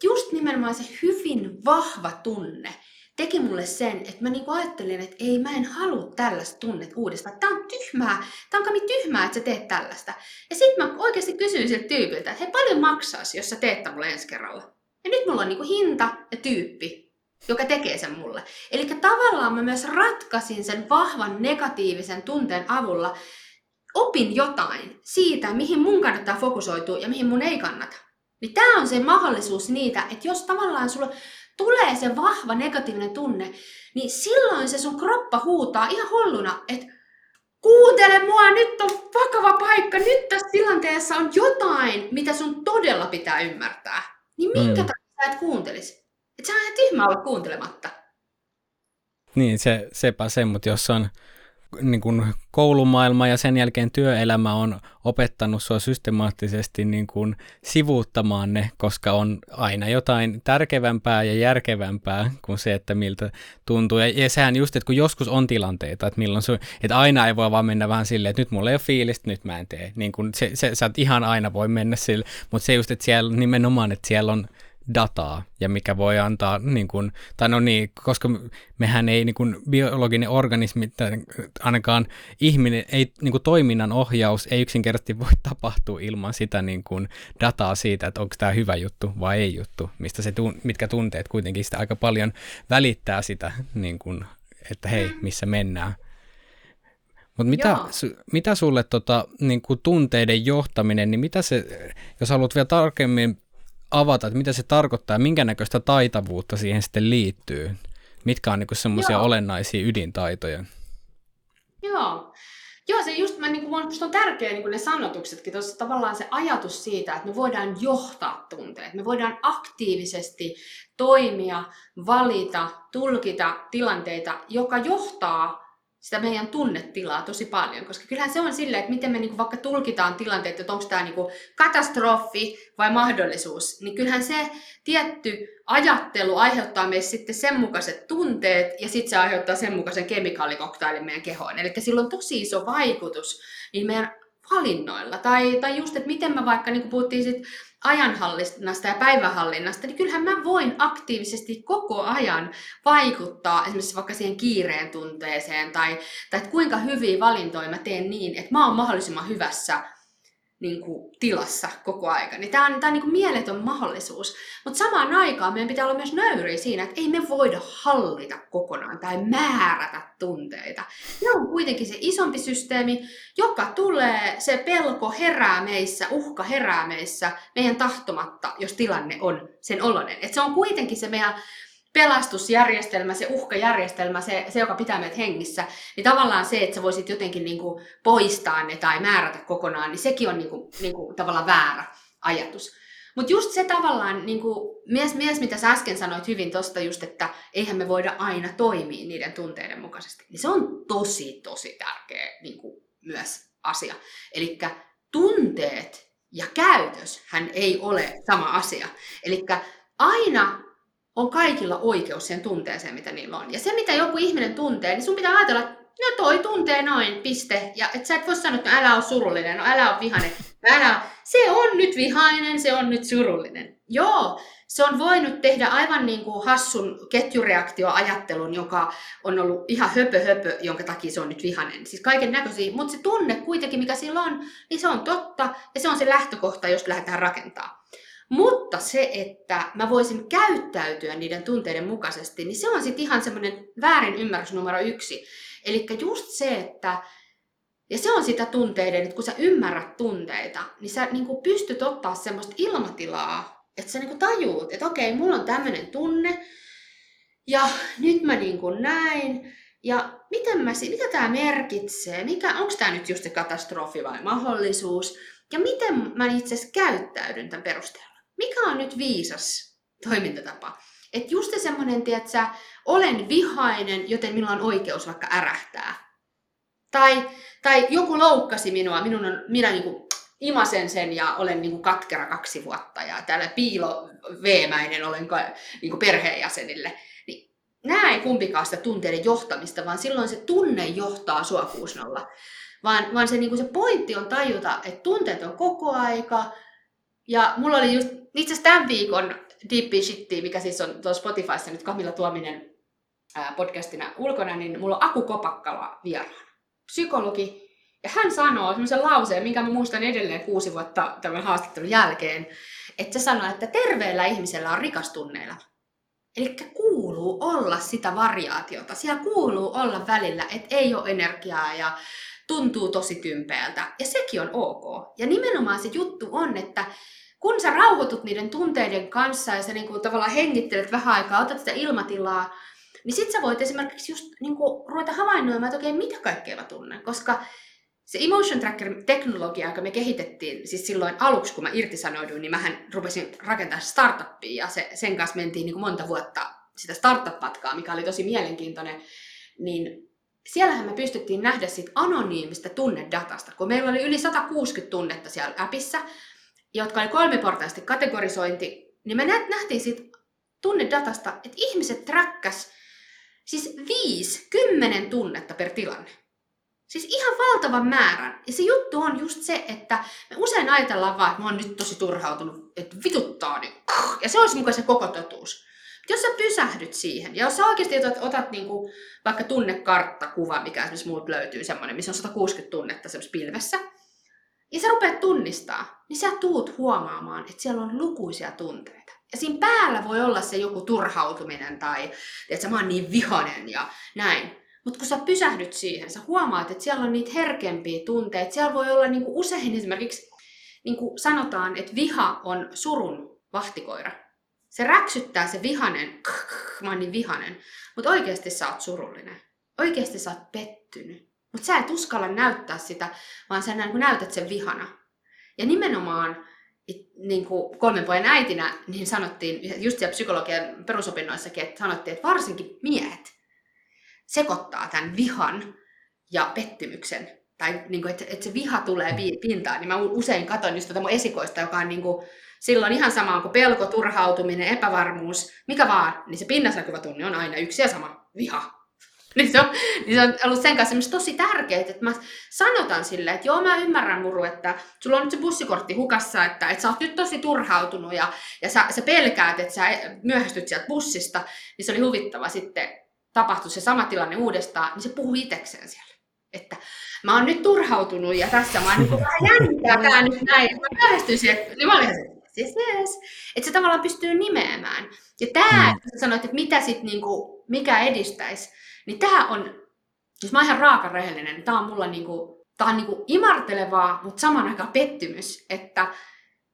just nimenomaan se hyvin vahva tunne teki mulle sen, että mä niinku ajattelin, että ei mä en halua tällaista tunnet uudestaan. Tää on tyhmää, tää on kami tyhmää, että sä teet tällaista. Ja sitten mä oikeasti kysyin siltä tyypiltä, että hei paljon maksaisi, jos sä teet mulle ensi kerralla. Ja nyt mulla on niinku hinta ja tyyppi, joka tekee sen mulle. Eli tavallaan mä myös ratkaisin sen vahvan negatiivisen tunteen avulla, opin jotain siitä, mihin mun kannattaa fokusoitua ja mihin mun ei kannata. Niin tämä on se mahdollisuus niitä, että jos tavallaan sulla tulee se vahva negatiivinen tunne, niin silloin se sun kroppa huutaa ihan hulluna, että kuuntele mua, nyt on vakava paikka, nyt tässä tilanteessa on jotain, mitä sun todella pitää ymmärtää. Niin minkä mm. takia sä et kuuntelisi? Et se on ihan tyhmä olla kuuntelematta. Niin, se, sepä se, mutta jos on niin kuin koulumaailma ja sen jälkeen työelämä on opettanut sua systemaattisesti niin kuin sivuuttamaan ne, koska on aina jotain tärkevämpää ja järkevämpää kuin se, että miltä tuntuu. Ja, ja sehän just, että kun joskus on tilanteita, että, milloin sun, että aina ei voi vaan mennä vähän silleen, että nyt mulla ei ole fiilistä, nyt mä en tee. Niin kuin se, se, sä ihan aina voi mennä sille, mutta se just, että siellä nimenomaan, että siellä on dataa ja mikä voi antaa, niin kuin, tai no niin, koska mehän ei niin kuin, biologinen organismi, tai ainakaan ihminen, ei, niin kuin, toiminnan ohjaus ei yksinkertaisesti voi tapahtua ilman sitä niin kuin, dataa siitä, että onko tämä hyvä juttu vai ei juttu, mistä se, mitkä tunteet kuitenkin sitä aika paljon välittää sitä, niin kuin, että hei, missä mennään. Mutta mitä, su, mitä sulle tota, niin kuin tunteiden johtaminen, niin mitä se, jos haluat vielä tarkemmin avata, että mitä se tarkoittaa ja minkä näköistä taitavuutta siihen sitten liittyy? Mitkä on niin semmoisia olennaisia ydintaitoja? Joo. Joo, se just, mä, niin kuin, on tärkeä niin ne sanotuksetkin, tuossa tavallaan se ajatus siitä, että me voidaan johtaa tunteet, me voidaan aktiivisesti toimia, valita, tulkita tilanteita, joka johtaa sitä meidän tunnetilaa tosi paljon, koska kyllähän se on silleen, että miten me niinku vaikka tulkitaan tilanteet, että onko tämä niinku katastrofi vai mahdollisuus, niin kyllähän se tietty ajattelu aiheuttaa meissä sitten sen mukaiset tunteet ja sitten se aiheuttaa sen mukaisen kemikaalikoktailin meidän kehoon. Eli sillä on tosi iso vaikutus niin meidän valinnoilla. Tai, tai just, että miten mä vaikka, niin kuin puhuttiin sit ajanhallinnasta ja päivähallinnasta, niin kyllähän mä voin aktiivisesti koko ajan vaikuttaa esimerkiksi vaikka siihen kiireen tunteeseen tai, tai että kuinka hyviä valintoja mä teen niin, että mä oon mahdollisimman hyvässä niin kuin, tilassa koko aika. Niin tämä on, tää on niin kuin mieletön mahdollisuus. Mutta samaan aikaan meidän pitää olla myös nöyriä siinä, että ei me voida hallita kokonaan tai määrätä tunteita. Ne on kuitenkin se isompi systeemi, joka tulee, se pelko herää meissä, uhka herää meissä meidän tahtomatta, jos tilanne on sen oloinen. Et se on kuitenkin se meidän pelastusjärjestelmä, se uhkajärjestelmä, se, se joka pitää meidät hengissä, niin tavallaan se, että sä voisit jotenkin niin kuin poistaa ne tai määrätä kokonaan, niin sekin on niin kuin, niin kuin tavallaan väärä ajatus. Mutta just se tavallaan, niin kuin, mies, mies, mitä sä äsken sanoit hyvin tuosta just, että eihän me voida aina toimia niiden tunteiden mukaisesti, niin se on tosi, tosi tärkeä niin kuin, myös asia. Eli tunteet ja käytös hän ei ole sama asia. Eli aina on kaikilla oikeus siihen tunteeseen, mitä niillä on. Ja se, mitä joku ihminen tuntee, niin sun pitää ajatella, että no toi tuntee noin, piste. Ja et sä et voi sanoa, että no älä ole surullinen, no älä ole vihainen. Älä, se on nyt vihainen, se on nyt surullinen. Joo, se on voinut tehdä aivan niin kuin hassun ketjureaktioajattelun, joka on ollut ihan höpö höpö, jonka takia se on nyt vihainen. Siis kaiken näköisiä, mutta se tunne kuitenkin, mikä sillä on, niin se on totta ja se on se lähtökohta, jos lähdetään rakentamaan. Mutta se, että mä voisin käyttäytyä niiden tunteiden mukaisesti, niin se on sitten ihan semmoinen väärin ymmärrys numero yksi. Eli just se, että ja se on sitä tunteiden, että kun sä ymmärrät tunteita, niin sä niin kuin pystyt ottaa semmoista ilmatilaa, että sä niin kuin tajuut, että okei, mulla on tämmöinen tunne, ja nyt mä niin kuin näin, ja miten mä, mitä tämä merkitsee, mikä, onko tämä nyt just se katastrofi vai mahdollisuus, ja miten mä itse asiassa käyttäydyn tämän perusteella mikä on nyt viisas toimintatapa? Että just semmoinen, että olen vihainen, joten minulla on oikeus vaikka ärähtää. Tai, tai joku loukkasi minua, minun on, minä niin kuin imasen sen ja olen niin kuin katkera kaksi vuotta ja täällä piiloveemäinen olen niin kuin perheenjäsenille. Niin, nämä ei kumpikaan sitä tunteiden johtamista, vaan silloin se tunne johtaa sua 6-0. Vaan, vaan se, niin kuin se pointti on tajuta, että tunteet on koko aika, ja mulla oli just itse asiassa tämän viikon Deep Shittia, mikä siis on tuossa Spotifyssa nyt Kamilla Tuominen ää, podcastina ulkona, niin mulla on Aku Kopakkala vieraana. Psykologi. Ja hän sanoo semmoisen lauseen, minkä mä muistan edelleen kuusi vuotta tämän haastattelun jälkeen, että se sanoo, että terveellä ihmisellä on rikas tunneilla. Eli kuuluu olla sitä variaatiota. Siellä kuuluu olla välillä, että ei ole energiaa ja tuntuu tosi tympeältä. Ja sekin on ok. Ja nimenomaan se juttu on, että kun sä rauhoitut niiden tunteiden kanssa ja sä niin kuin tavallaan hengittelet vähän aikaa, otat sitä ilmatilaa, niin sit sä voit esimerkiksi just niin kuin ruveta havainnoimaan, että okei, mitä kaikkea mä tunnen. Koska se Emotion Tracker-teknologia, joka me kehitettiin, siis silloin aluksi, kun mä irtisanouduin, niin mähän rupesin rakentaa startuppia ja se, sen kanssa mentiin niin kuin monta vuotta sitä startup-matkaa, mikä oli tosi mielenkiintoinen. Niin siellähän me pystyttiin nähdä siitä anonyymistä tunnedatasta, kun meillä oli yli 160 tunnetta siellä appissa, jotka oli kolmiportaisesti kategorisointi, niin me nähtiin siitä tunnedatasta, että ihmiset träkkäs siis 5-10 tunnetta per tilanne. Siis ihan valtavan määrän. Ja se juttu on just se, että me usein ajatellaan vaan, että mä oon nyt tosi turhautunut, että vituttaa niin. Ja se olisi mukaan se koko totuus. Jos sä pysähdyt siihen, ja jos sä oikeasti otat, otat niinku, vaikka tunnekarttakuva, mikä esimerkiksi muut löytyy semmoinen, missä on 160 tunnetta semmoisessa pilvessä, ja sä rupeat tunnistaa, niin sä tuut huomaamaan, että siellä on lukuisia tunteita. Ja siinä päällä voi olla se joku turhautuminen tai, että mä oon niin vihanen ja näin. Mutta kun sä pysähdyt siihen, sä huomaat, että siellä on niitä herkempiä tunteita. Siellä voi olla niinku usein esimerkiksi, niinku sanotaan, että viha on surun vahtikoira. Se räksyttää se vihanen, mä oon niin vihanen, mutta oikeasti sä oot surullinen. Oikeasti sä oot pettynyt. Mutta sä et uskalla näyttää sitä, vaan sä näytät sen vihana. Ja nimenomaan niin kuin kolmen pojan äitinä, niin sanottiin, just siellä psykologian perusopinnoissakin, että sanottiin, että varsinkin miehet sekoittaa tämän vihan ja pettymyksen. Tai niin kuin, että, että se viha tulee pintaan. Niin mä usein katson just tätä mun esikoista, joka on niin kuin, silloin ihan sama kuin pelko, turhautuminen, epävarmuus, mikä vaan, niin se pinnassa näkyvä tunne on aina yksi ja sama, viha. Niin se, on, niin se on ollut sen kanssa tosi tärkeää, että mä sanotan silleen, että joo mä ymmärrän Muru, että sulla on nyt se bussikortti hukassa, että, että sä oot nyt tosi turhautunut ja, ja sä, sä pelkäät, että sä myöhästyt sieltä bussista, niin se oli huvittava sitten tapahtui se sama tilanne uudestaan, niin se puhui itsekseen siellä. Että mä oon nyt turhautunut ja tässä mä oon niin vähän jännittää tää nyt näin. Mä myöhästyin siihen, niin mä olin yes, yes. Että se tavallaan pystyy nimeämään. Ja tämä, mm. että sanoit, että mitä sit niinku, mikä edistäisi, niin tämä on, jos mä oon ihan raaka rehellinen, niin tämä on mulla niinku, tää on niinku imartelevaa, mutta saman aikaan pettymys, että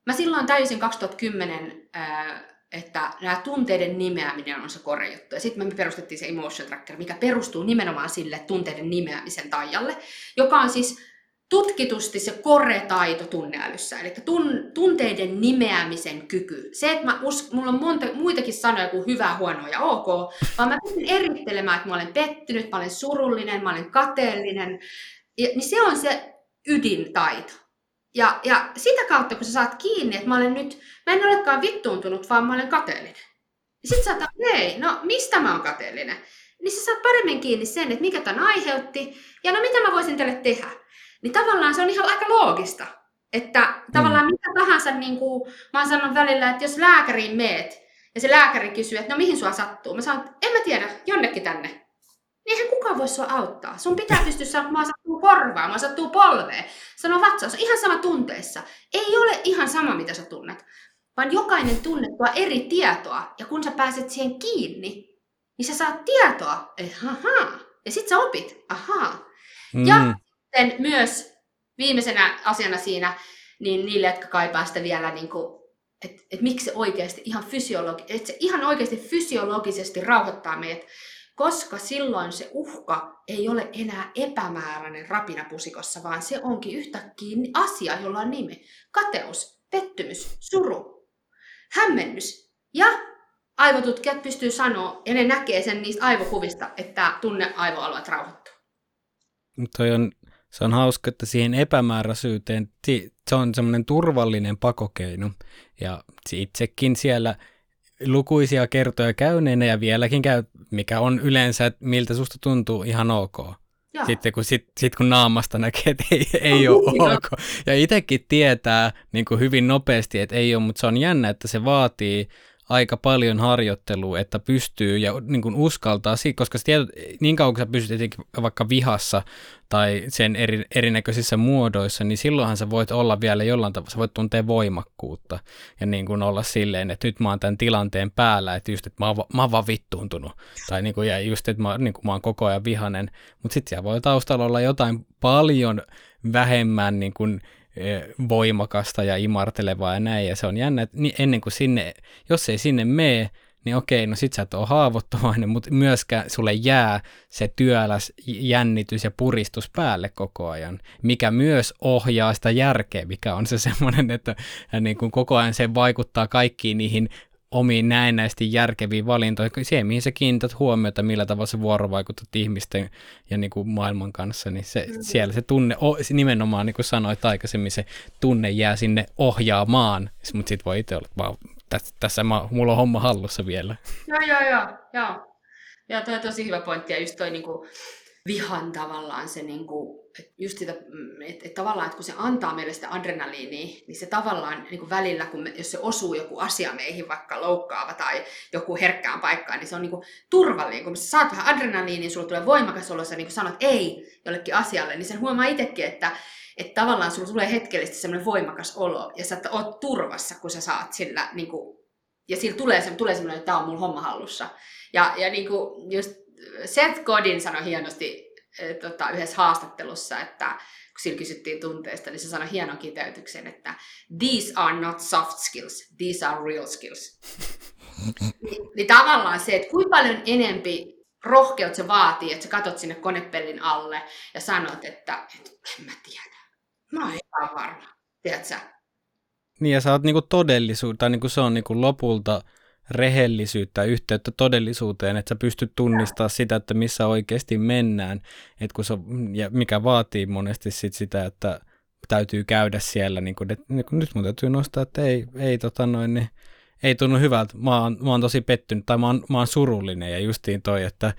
mä silloin täysin 2010 ää, että nämä tunteiden nimeäminen on se kore juttu. Ja sitten me perustettiin se Emotion Tracker, mikä perustuu nimenomaan sille tunteiden nimeämisen taijalle, joka on siis tutkitusti se kore-taito tunneälyssä, eli tun, tunteiden nimeämisen kyky. Se, että mä us, mulla on monta, muitakin sanoja kuin hyvä, huono ja ok, vaan mä pystyn erittelemään, että mä olen pettynyt, mä olen surullinen, mä olen kateellinen, ja, niin se on se ydintaito. Ja, ja sitä kautta, kun sä saat kiinni, että mä olen nyt, mä en olekaan vittuuntunut, vaan mä olen kateellinen. Ja sit sä oot, hei, no mistä mä oon kateellinen? Niin sä saat paremmin kiinni sen, että mikä tämän aiheutti, ja no mitä mä voisin teille tehdä. Niin tavallaan se on ihan aika loogista. Että tavallaan mm. mitä tahansa, niin kuin mä oon sanonut välillä, että jos lääkäriin meet, ja se lääkäri kysyy, että no mihin sua sattuu? Mä sanon, että en mä tiedä, jonnekin tänne niin eihän kukaan voi sua auttaa. Sun pitää pystyä sattuu korvaa, mä sattuu polveen. Sano vatsaus, ihan sama tunteissa. Ei ole ihan sama, mitä sä tunnet, vaan jokainen tunne tuo eri tietoa. Ja kun sä pääset siihen kiinni, niin sä saat tietoa, ahaa, ja sit sä opit, ahaa. Mm. Ja sitten myös viimeisenä asiana siinä, niin niille, jotka kaipaa sitä vielä niin kuin että et miksi se oikeasti ihan, fysiologi- että se ihan oikeasti fysiologisesti rauhoittaa meidät, koska silloin se uhka ei ole enää epämääräinen rapinapusikossa, vaan se onkin yhtäkkiä asia, jolla on nimi. Kateus, pettymys, suru, hämmennys. Ja aivotutkijat pystyy sanoa, ja ne näkee sen niistä aivokuvista, että tunne aivoalueet rauhoittuu. Toi on, se on hauska, että siihen epämääräisyyteen, se on semmoinen turvallinen pakokeino. Ja itsekin siellä lukuisia kertoja käyneenä ja vieläkin käy, mikä on yleensä, miltä susta tuntuu ihan ok. Ja. Sitten kun, sit, sit kun naamasta näkee, että ei, ei oh, ole ok. Ja itsekin tietää niin kuin hyvin nopeasti, että ei ole, mutta se on jännä, että se vaatii aika paljon harjoittelua, että pystyy ja niin kuin uskaltaa, koska tiedät, niin kauan kun sä pystyt vaikka vihassa tai sen eri, erinäköisissä muodoissa, niin silloinhan sä voit olla vielä jollain tavalla, sä voit tuntea voimakkuutta ja niin kuin olla silleen, että nyt mä oon tämän tilanteen päällä, että just, että mä oon, mä oon vaan vittuuntunut. Tai niin kuin, ja just, että mä, niin kuin mä oon koko ajan vihanen, mutta sitten siellä voi taustalla olla jotain paljon vähemmän niin kuin, voimakasta ja imartelevaa ja näin, ja se on jännä, että ennen kuin sinne, jos ei sinne mene, niin okei, no sit sä et ole haavoittuvainen, mutta myöskään sulle jää se työläs jännitys ja puristus päälle koko ajan, mikä myös ohjaa sitä järkeä, mikä on se semmoinen, että niin kuin koko ajan se vaikuttaa kaikkiin niihin omiin näennäisesti järkeviin valintoihin, siihen mihin sä kiinnität huomiota, millä tavalla sä vuorovaikutat ihmisten ja niin kuin maailman kanssa, niin se, mm-hmm. siellä se tunne, nimenomaan niin kuin sanoit aikaisemmin, se tunne jää sinne ohjaamaan, mutta sitten voi itse olla, vaan tässä, tässä mä, mulla on homma hallussa vielä. Joo, joo, joo, joo. Ja toi on tosi hyvä pointti, ja just toi niin kuin, vihan tavallaan se, niin kuin, just sitä, mm, että, että tavallaan, että kun se antaa meille sitä adrenaliinia, niin se tavallaan niin kuin välillä, kun me, jos se osuu joku asia meihin, vaikka loukkaava tai joku herkkään paikkaan, niin se on niin kuin turvallinen. Kun sä saat vähän adrenaliinia, niin sulla tulee voimakas olo, sä niin sanot ei jollekin asialle, niin sen huomaa itsekin, että, että tavallaan sulla tulee hetkellisesti semmoinen voimakas olo, ja sä oot turvassa, kun sä saat sillä, niin kuin, ja sillä tulee, se, tulee semmoinen, että tämä on mun homma hallussa. Ja, ja niin kuin just Seth Godin sanoi hienosti e, tota, yhdessä haastattelussa, että kun sillä kysyttiin tunteista, niin se sanoi hienon kiteytyksen, että these are not soft skills, these are real skills. niin, niin tavallaan se, että kuinka paljon enempi rohkeut se vaatii, että sä katot sinne konepellin alle ja sanot, että, että en mä tiedä. Mä oon ihan varma. Tiedätkö Niin ja sä oot niinku todellisuus, tai niinku se on niinku lopulta rehellisyyttä, yhteyttä todellisuuteen, että sä pystyt tunnistamaan sitä, että missä oikeasti mennään, että kun se, ja mikä vaatii monesti sit sitä, että täytyy käydä siellä, niin että, niin kuin nyt mun täytyy nostaa, että ei, ei, tota noin, niin, ei tunnu hyvältä, mä oon, mä oon tosi pettynyt tai mä oon, mä oon surullinen ja justiin toi, että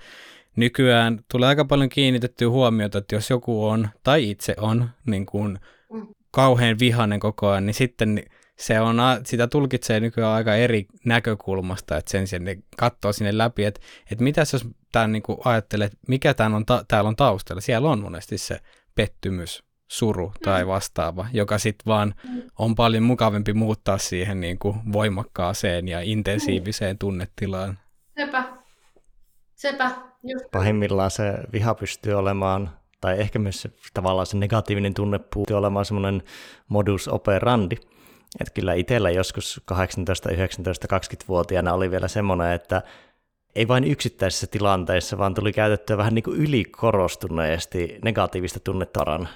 nykyään tulee aika paljon kiinnitettyä huomiota, että jos joku on tai itse on niin kuin, mm. kauhean vihainen koko ajan, niin sitten se on, sitä tulkitsee nykyään aika eri näkökulmasta, että sen sijaan ne katsoo sinne läpi, että, että mitäs jos tämän niin ajattelee, että mikä tämän on ta- täällä on taustalla. Siellä on monesti se pettymys, suru tai mm. vastaava, joka sitten vaan on paljon mukavampi muuttaa siihen niin kuin voimakkaaseen ja intensiiviseen tunnetilaan. Sepä. Sepä. Just. Pahimmillaan se viha pystyy olemaan tai ehkä myös se, tavallaan se negatiivinen tunne pystyy olemaan semmoinen modus operandi, että kyllä itsellä joskus 18, 19, 20-vuotiaana oli vielä semmoinen, että ei vain yksittäisissä tilanteissa, vaan tuli käytettyä vähän niin kuin ylikorostuneesti negatiivista tunnetaran.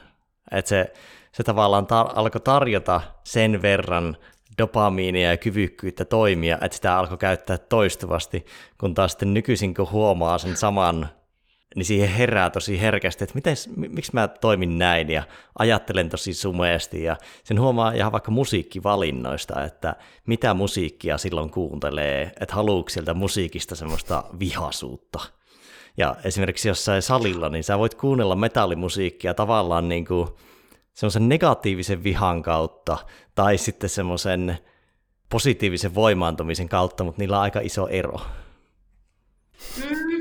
Että se, se tavallaan tar- alkoi tarjota sen verran dopamiinia ja kyvykkyyttä toimia, että sitä alkoi käyttää toistuvasti, kun taas sitten nykyisin kun huomaa sen saman niin siihen herää tosi herkästi, että miten, miksi mä toimin näin ja ajattelen tosi sumeesti ja sen huomaa ihan vaikka musiikkivalinnoista, että mitä musiikkia silloin kuuntelee, että haluuko sieltä musiikista semmoista vihasuutta. Ja esimerkiksi jossain salilla, niin sä voit kuunnella metallimusiikkia tavallaan niin kuin semmoisen negatiivisen vihan kautta tai sitten semmoisen positiivisen voimaantumisen kautta, mutta niillä on aika iso ero. Mm,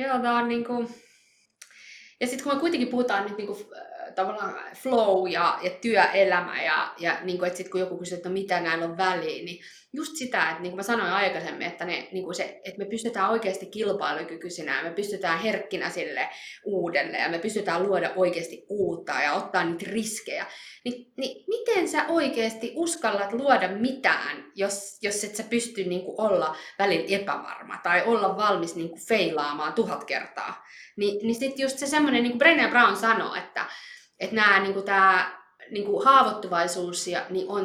Joo, tämä on niin kuin... Ja sitten kun me kuitenkin puhutaan nyt niin kuin, äh, tavallaan flow ja, ja työelämä ja, ja niin kuin, että sit kun joku kysyy, että no mitä näillä on väliin, niin just sitä, että niin kuin mä sanoin aikaisemmin, että, ne, niin kuin se, että me pystytään oikeasti kilpailukykyisinä me pystytään herkkinä sille uudelle ja me pystytään luoda oikeasti uutta ja ottaa niitä riskejä. Niin, niin miten sä oikeasti uskallat luoda mitään, jos, jos et sä pysty niin kuin olla välillä epävarma tai olla valmis niin kuin feilaamaan tuhat kertaa? Ni, niin sitten just se semmoinen, niin kuin Brené Brown sanoo, että, että nämä, niin kuin tämä niin kuin haavoittuvaisuus ja, niin on,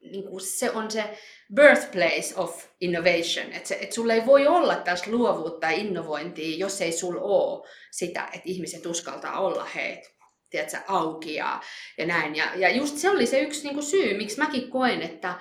niin kuin se on se birthplace of innovation. Että et sulla ei voi olla tässä luovuutta ja innovointia, jos ei sulla ole sitä, että ihmiset uskaltaa olla heitä tiedätkö, auki ja, ja näin. Ja, ja just se oli se yksi niin kuin syy, miksi mäkin koen, että,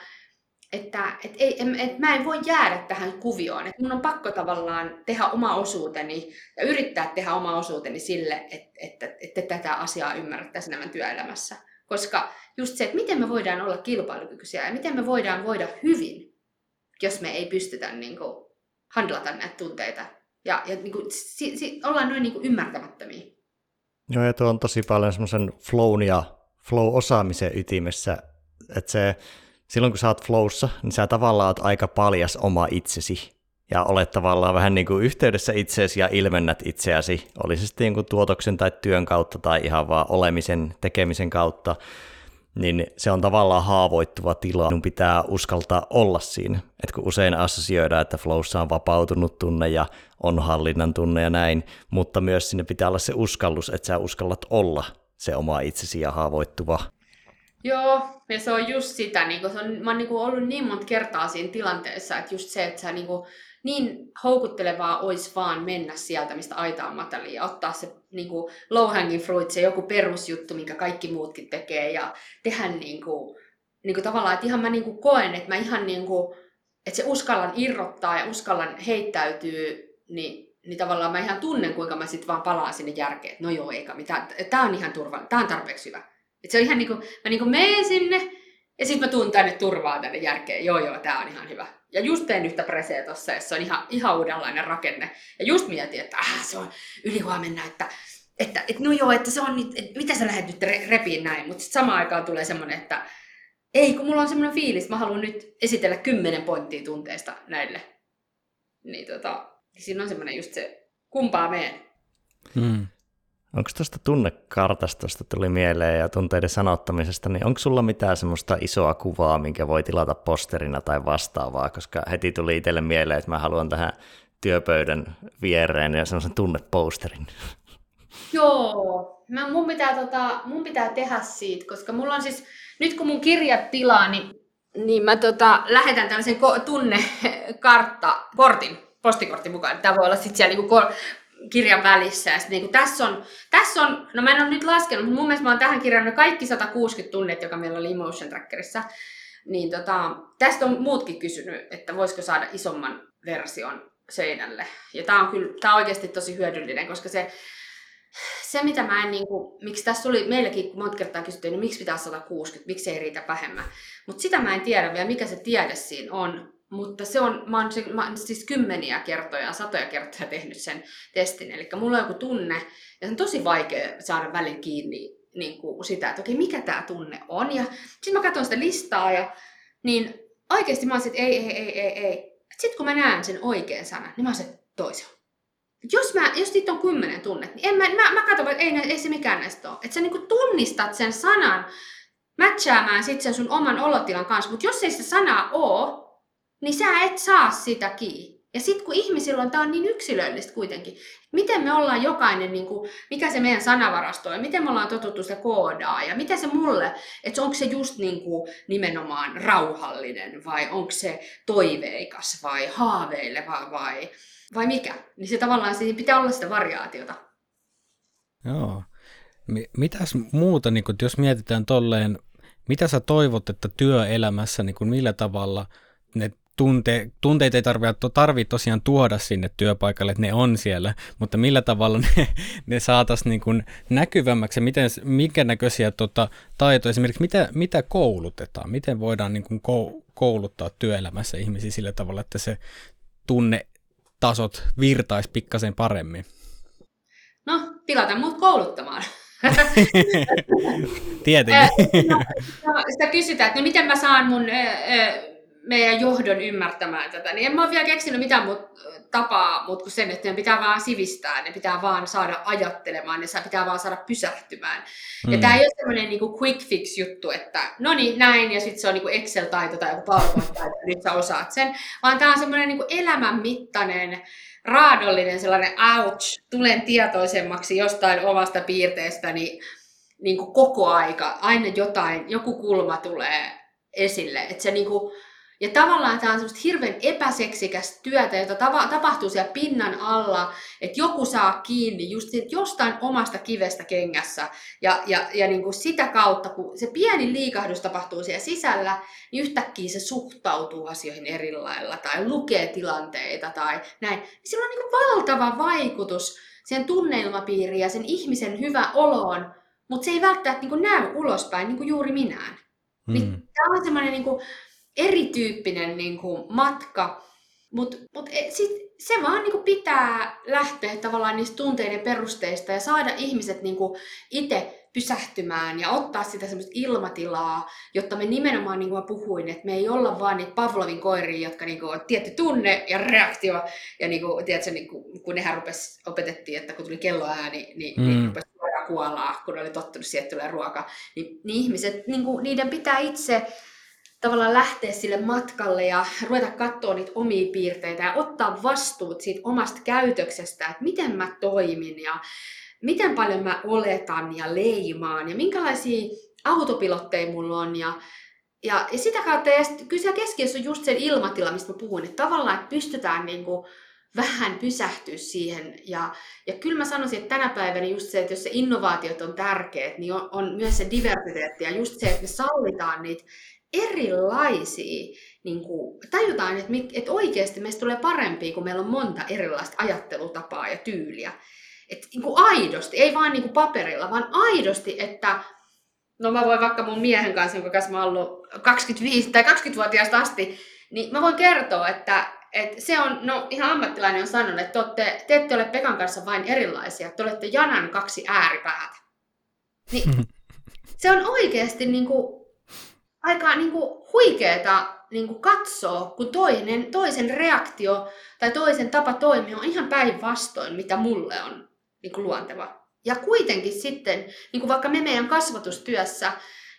että et ei, et, et mä en voi jäädä tähän kuvioon. Että mun on pakko tavallaan tehdä oma osuuteni ja yrittää tehdä oma osuuteni sille, että, että, että tätä asiaa ymmärrettäisiin enemmän työelämässä. Koska just se, että miten me voidaan olla kilpailukykyisiä ja miten me voidaan voida hyvin, jos me ei pystytä niin kuin, handlata näitä tunteita. Ja, ja niin kuin, si, si, ollaan noin niin kuin ymmärtämättömiä. Joo, ja tuo on tosi paljon semmoisen flown ja flow-osaamisen ytimessä, että se, silloin kun sä oot flowssa, niin sä tavallaan oot aika paljas oma itsesi, ja olet tavallaan vähän niin kuin yhteydessä itseesi ja ilmennät itseäsi, oli se sitten niin tuotoksen tai työn kautta tai ihan vaan olemisen, tekemisen kautta, niin se on tavallaan haavoittuva tila. Sinun pitää uskaltaa olla siinä. Et kun usein assosioidaan, että flowssa on vapautunut tunne ja on hallinnan tunne ja näin, mutta myös sinne pitää olla se uskallus, että sä uskallat olla se oma itsesi ja haavoittuva. Joo, ja se on just sitä, niin se on, mä oon niin ollut niin monta kertaa siinä tilanteessa, että just se, että sä niin, kuin, niin houkuttelevaa olisi vaan mennä sieltä, mistä aita on matali, ja ottaa se niin kuin low hanging fruit, se joku perusjuttu, minkä kaikki muutkin tekee, ja tehdä niin kuin, niin kuin tavallaan, että ihan mä niin kuin koen, että mä ihan niin kuin, että se uskallan irrottaa ja uskallan heittäytyy, niin, niin tavallaan mä ihan tunnen, kuinka mä sitten vaan palaan sinne järkeen, no joo, eikä mitään, tämä on ihan turvallinen, tämä on tarpeeksi hyvä. Et se on ihan niin kuin, mä niin kuin menen sinne, ja sitten mä tuun tänne turvaan tänne järkeen, joo joo, tämä on ihan hyvä. Ja just tein yhtä preseä tossa, se on ihan, ihan uudenlainen rakenne. Ja just mietin, että äh, se on ylihuomenna, että, että, että no joo, että se on nyt, että mitä sä lähdet nyt re- repiin näin. Mutta sitten samaan aikaan tulee semmoinen, että ei, kun mulla on semmoinen fiilis, mä haluan nyt esitellä kymmenen pointtia tunteesta näille. Niin tota, siinä on semmoinen just se, kumpaa meen. Hmm. Onko tuosta tunnekartasta, tuli mieleen ja tunteiden sanottamisesta, niin onko sulla mitään semmoista isoa kuvaa, minkä voi tilata posterina tai vastaavaa, koska heti tuli itselle mieleen, että mä haluan tähän työpöydän viereen ja semmoisen tunneposterin. Joo, mä, mun, pitää, tota, mun pitää tehdä siitä, koska mulla on siis, nyt kun mun kirjat tilaa, niin, niin mä tota, lähetän tällaisen ko- tunnekartta, kortin, postikortin mukaan. Tämä voi olla sitten siellä niinku kirjan välissä. Ja sit niinku, tässä, on, tässä on, no mä en ole nyt laskenut, mutta mun mielestä mä oon tähän kirjannut kaikki 160 tunnet, joka meillä oli Emotion Trackerissa. Niin tota, tästä on muutkin kysynyt, että voisiko saada isomman version seinälle. Ja tämä on kyllä, tää on oikeasti tosi hyödyllinen, koska se, se mitä mä en, niin kuin, miksi tässä tuli meillekin monta kertaa kysytty, niin miksi pitää 160, miksi ei riitä vähemmän. Mutta sitä mä en tiedä vielä, mikä se tiede siinä on. Mutta se on, mä oon, mä oon siis kymmeniä kertoja, satoja kertoja tehnyt sen testin. Eli mulla on joku tunne, ja se on tosi vaikea saada välin kiinni niin kuin sitä, että okei, mikä tämä tunne on. Ja sitten mä katson sitä listaa, ja niin oikeasti mä oon että ei, ei, ei, ei, ei. Sitten kun mä näen sen oikean sanan, niin mä oon että toisen. Jos, mä, jos niitä on kymmenen tunnet, niin en mä, mä, mä katson, että ei, ei se mikään näistä ole. Että sä niin tunnistat sen sanan matchaamaan sitten sen sun oman olotilan kanssa, mutta jos ei sitä sanaa ole, niin sä et saa sitä kiinni. Ja sitten kun ihmisillä on, tämä on niin yksilöllistä kuitenkin, miten me ollaan jokainen, niin kuin, mikä se meidän sanavarasto on, miten me ollaan totuttu sitä koodaa ja mitä se mulle, että onko se just niin kuin nimenomaan rauhallinen vai onko se toiveikas vai haaveille vai, vai, vai mikä. Niin se tavallaan siinä pitää olla sitä variaatiota. Joo. Mitäs muuta, niin kun, jos mietitään tolleen, mitä sä toivot, että työelämässä, niin kun millä tavalla ne tunte, tunteet ei tarvitse tarvitse tosiaan tuoda sinne työpaikalle, että ne on siellä, mutta millä tavalla ne, ne saataisiin niin kuin näkyvämmäksi ja miten, minkä näköisiä tota, taitoja, esimerkiksi mitä, mitä koulutetaan, miten voidaan niin kuin kouluttaa työelämässä ihmisiä sillä tavalla, että se tunnetasot virtaisi pikkasen paremmin? No, tilata muut kouluttamaan. Tietenkin. no, no, sitä kysytään, että no miten mä saan mun meidän johdon ymmärtämään tätä, niin en mä ole vielä keksinyt mitään mut, tapaa, mutta kuin sen, että ne pitää vaan sivistää, ne pitää vaan saada ajattelemaan, ne pitää vaan saada pysähtymään. Mm. Ja tämä ei ole semmoinen niinku quick fix juttu, että no niin, näin, ja sitten se on niinku Excel-taito tai joku PowerPoint-taito, nyt sä osaat sen, vaan tämä on semmoinen niinku elämänmittainen, raadollinen sellainen ouch, tulen tietoisemmaksi jostain omasta piirteestäni niin kuin koko aika, aina jotain, joku kulma tulee esille, että se niin kuin, ja tavallaan tämä on semmoista hirveän epäseksikästä työtä, jota tava, tapahtuu siellä pinnan alla, että joku saa kiinni just jostain omasta kivestä kengässä. Ja, ja, ja niin kuin sitä kautta, kun se pieni liikahdus tapahtuu siellä sisällä, niin yhtäkkiä se suhtautuu asioihin eri lailla tai lukee tilanteita tai näin. Sillä on niin kuin valtava vaikutus sen tunneilmapiiriin ja sen ihmisen hyvä oloon, mutta se ei välttämättä niin kuin näy ulospäin niin kuin juuri minään. Mm. Niin tämä on semmoinen niin kuin, erityyppinen niin kuin, matka, mutta mut, e, se vaan niin kuin, pitää lähteä tavallaan niistä tunteiden perusteista ja saada ihmiset niin itse pysähtymään ja ottaa sitä semmoista ilmatilaa, jotta me nimenomaan, niin kuin mä puhuin, että me ei olla vaan niitä Pavlovin koiria, jotka niin kuin, on tietty tunne ja reaktio, ja niin kuin, tiedätkö, niin kuin, kun nehän rupes, opetettiin, että kun tuli kelloääni, niin, niin mm. niin rupesi kuolaa, kun oli tottunut siihen, että tulee ruoka, niin, niin ihmiset, niin kuin, niiden pitää itse tavallaan lähteä sille matkalle ja ruveta katsoa niitä omia piirteitä ja ottaa vastuut siitä omasta käytöksestä, että miten mä toimin ja miten paljon mä oletan ja leimaan ja minkälaisia autopilotteja mulla on ja, ja, ja sitä kautta, ja kyllä siellä keskiössä on just sen ilmatila, mistä mä puhun, että tavallaan, että pystytään niin kuin, vähän pysähtyä siihen. Ja, ja kyllä mä sanoisin, että tänä päivänä just se, että jos se innovaatiot on tärkeät, niin on, on myös se diversiteetti ja just se, että me sallitaan niitä erilaisia, niin kuin, tajutaan, että, että oikeasti meistä tulee parempia, kun meillä on monta erilaista ajattelutapaa ja tyyliä. Että niin kuin aidosti, ei vaan niin kuin paperilla, vaan aidosti, että no mä voin vaikka mun miehen kanssa, jonka kanssa mä oon ollut 25 tai 20-vuotiaasta asti, niin mä voin kertoa, että, että se on, no ihan ammattilainen on sanonut, että te, olette, te ette ole Pekan kanssa vain erilaisia, te olette Janan kaksi ääripäätä. Niin, se on oikeasti niin kuin, aika niin kuin, huikeeta niin kuin katsoa, kun toinen, toisen reaktio tai toisen tapa toimia on ihan päinvastoin, mitä mulle on niin kuin luonteva. Ja kuitenkin sitten, niin kuin vaikka me meidän kasvatustyössä,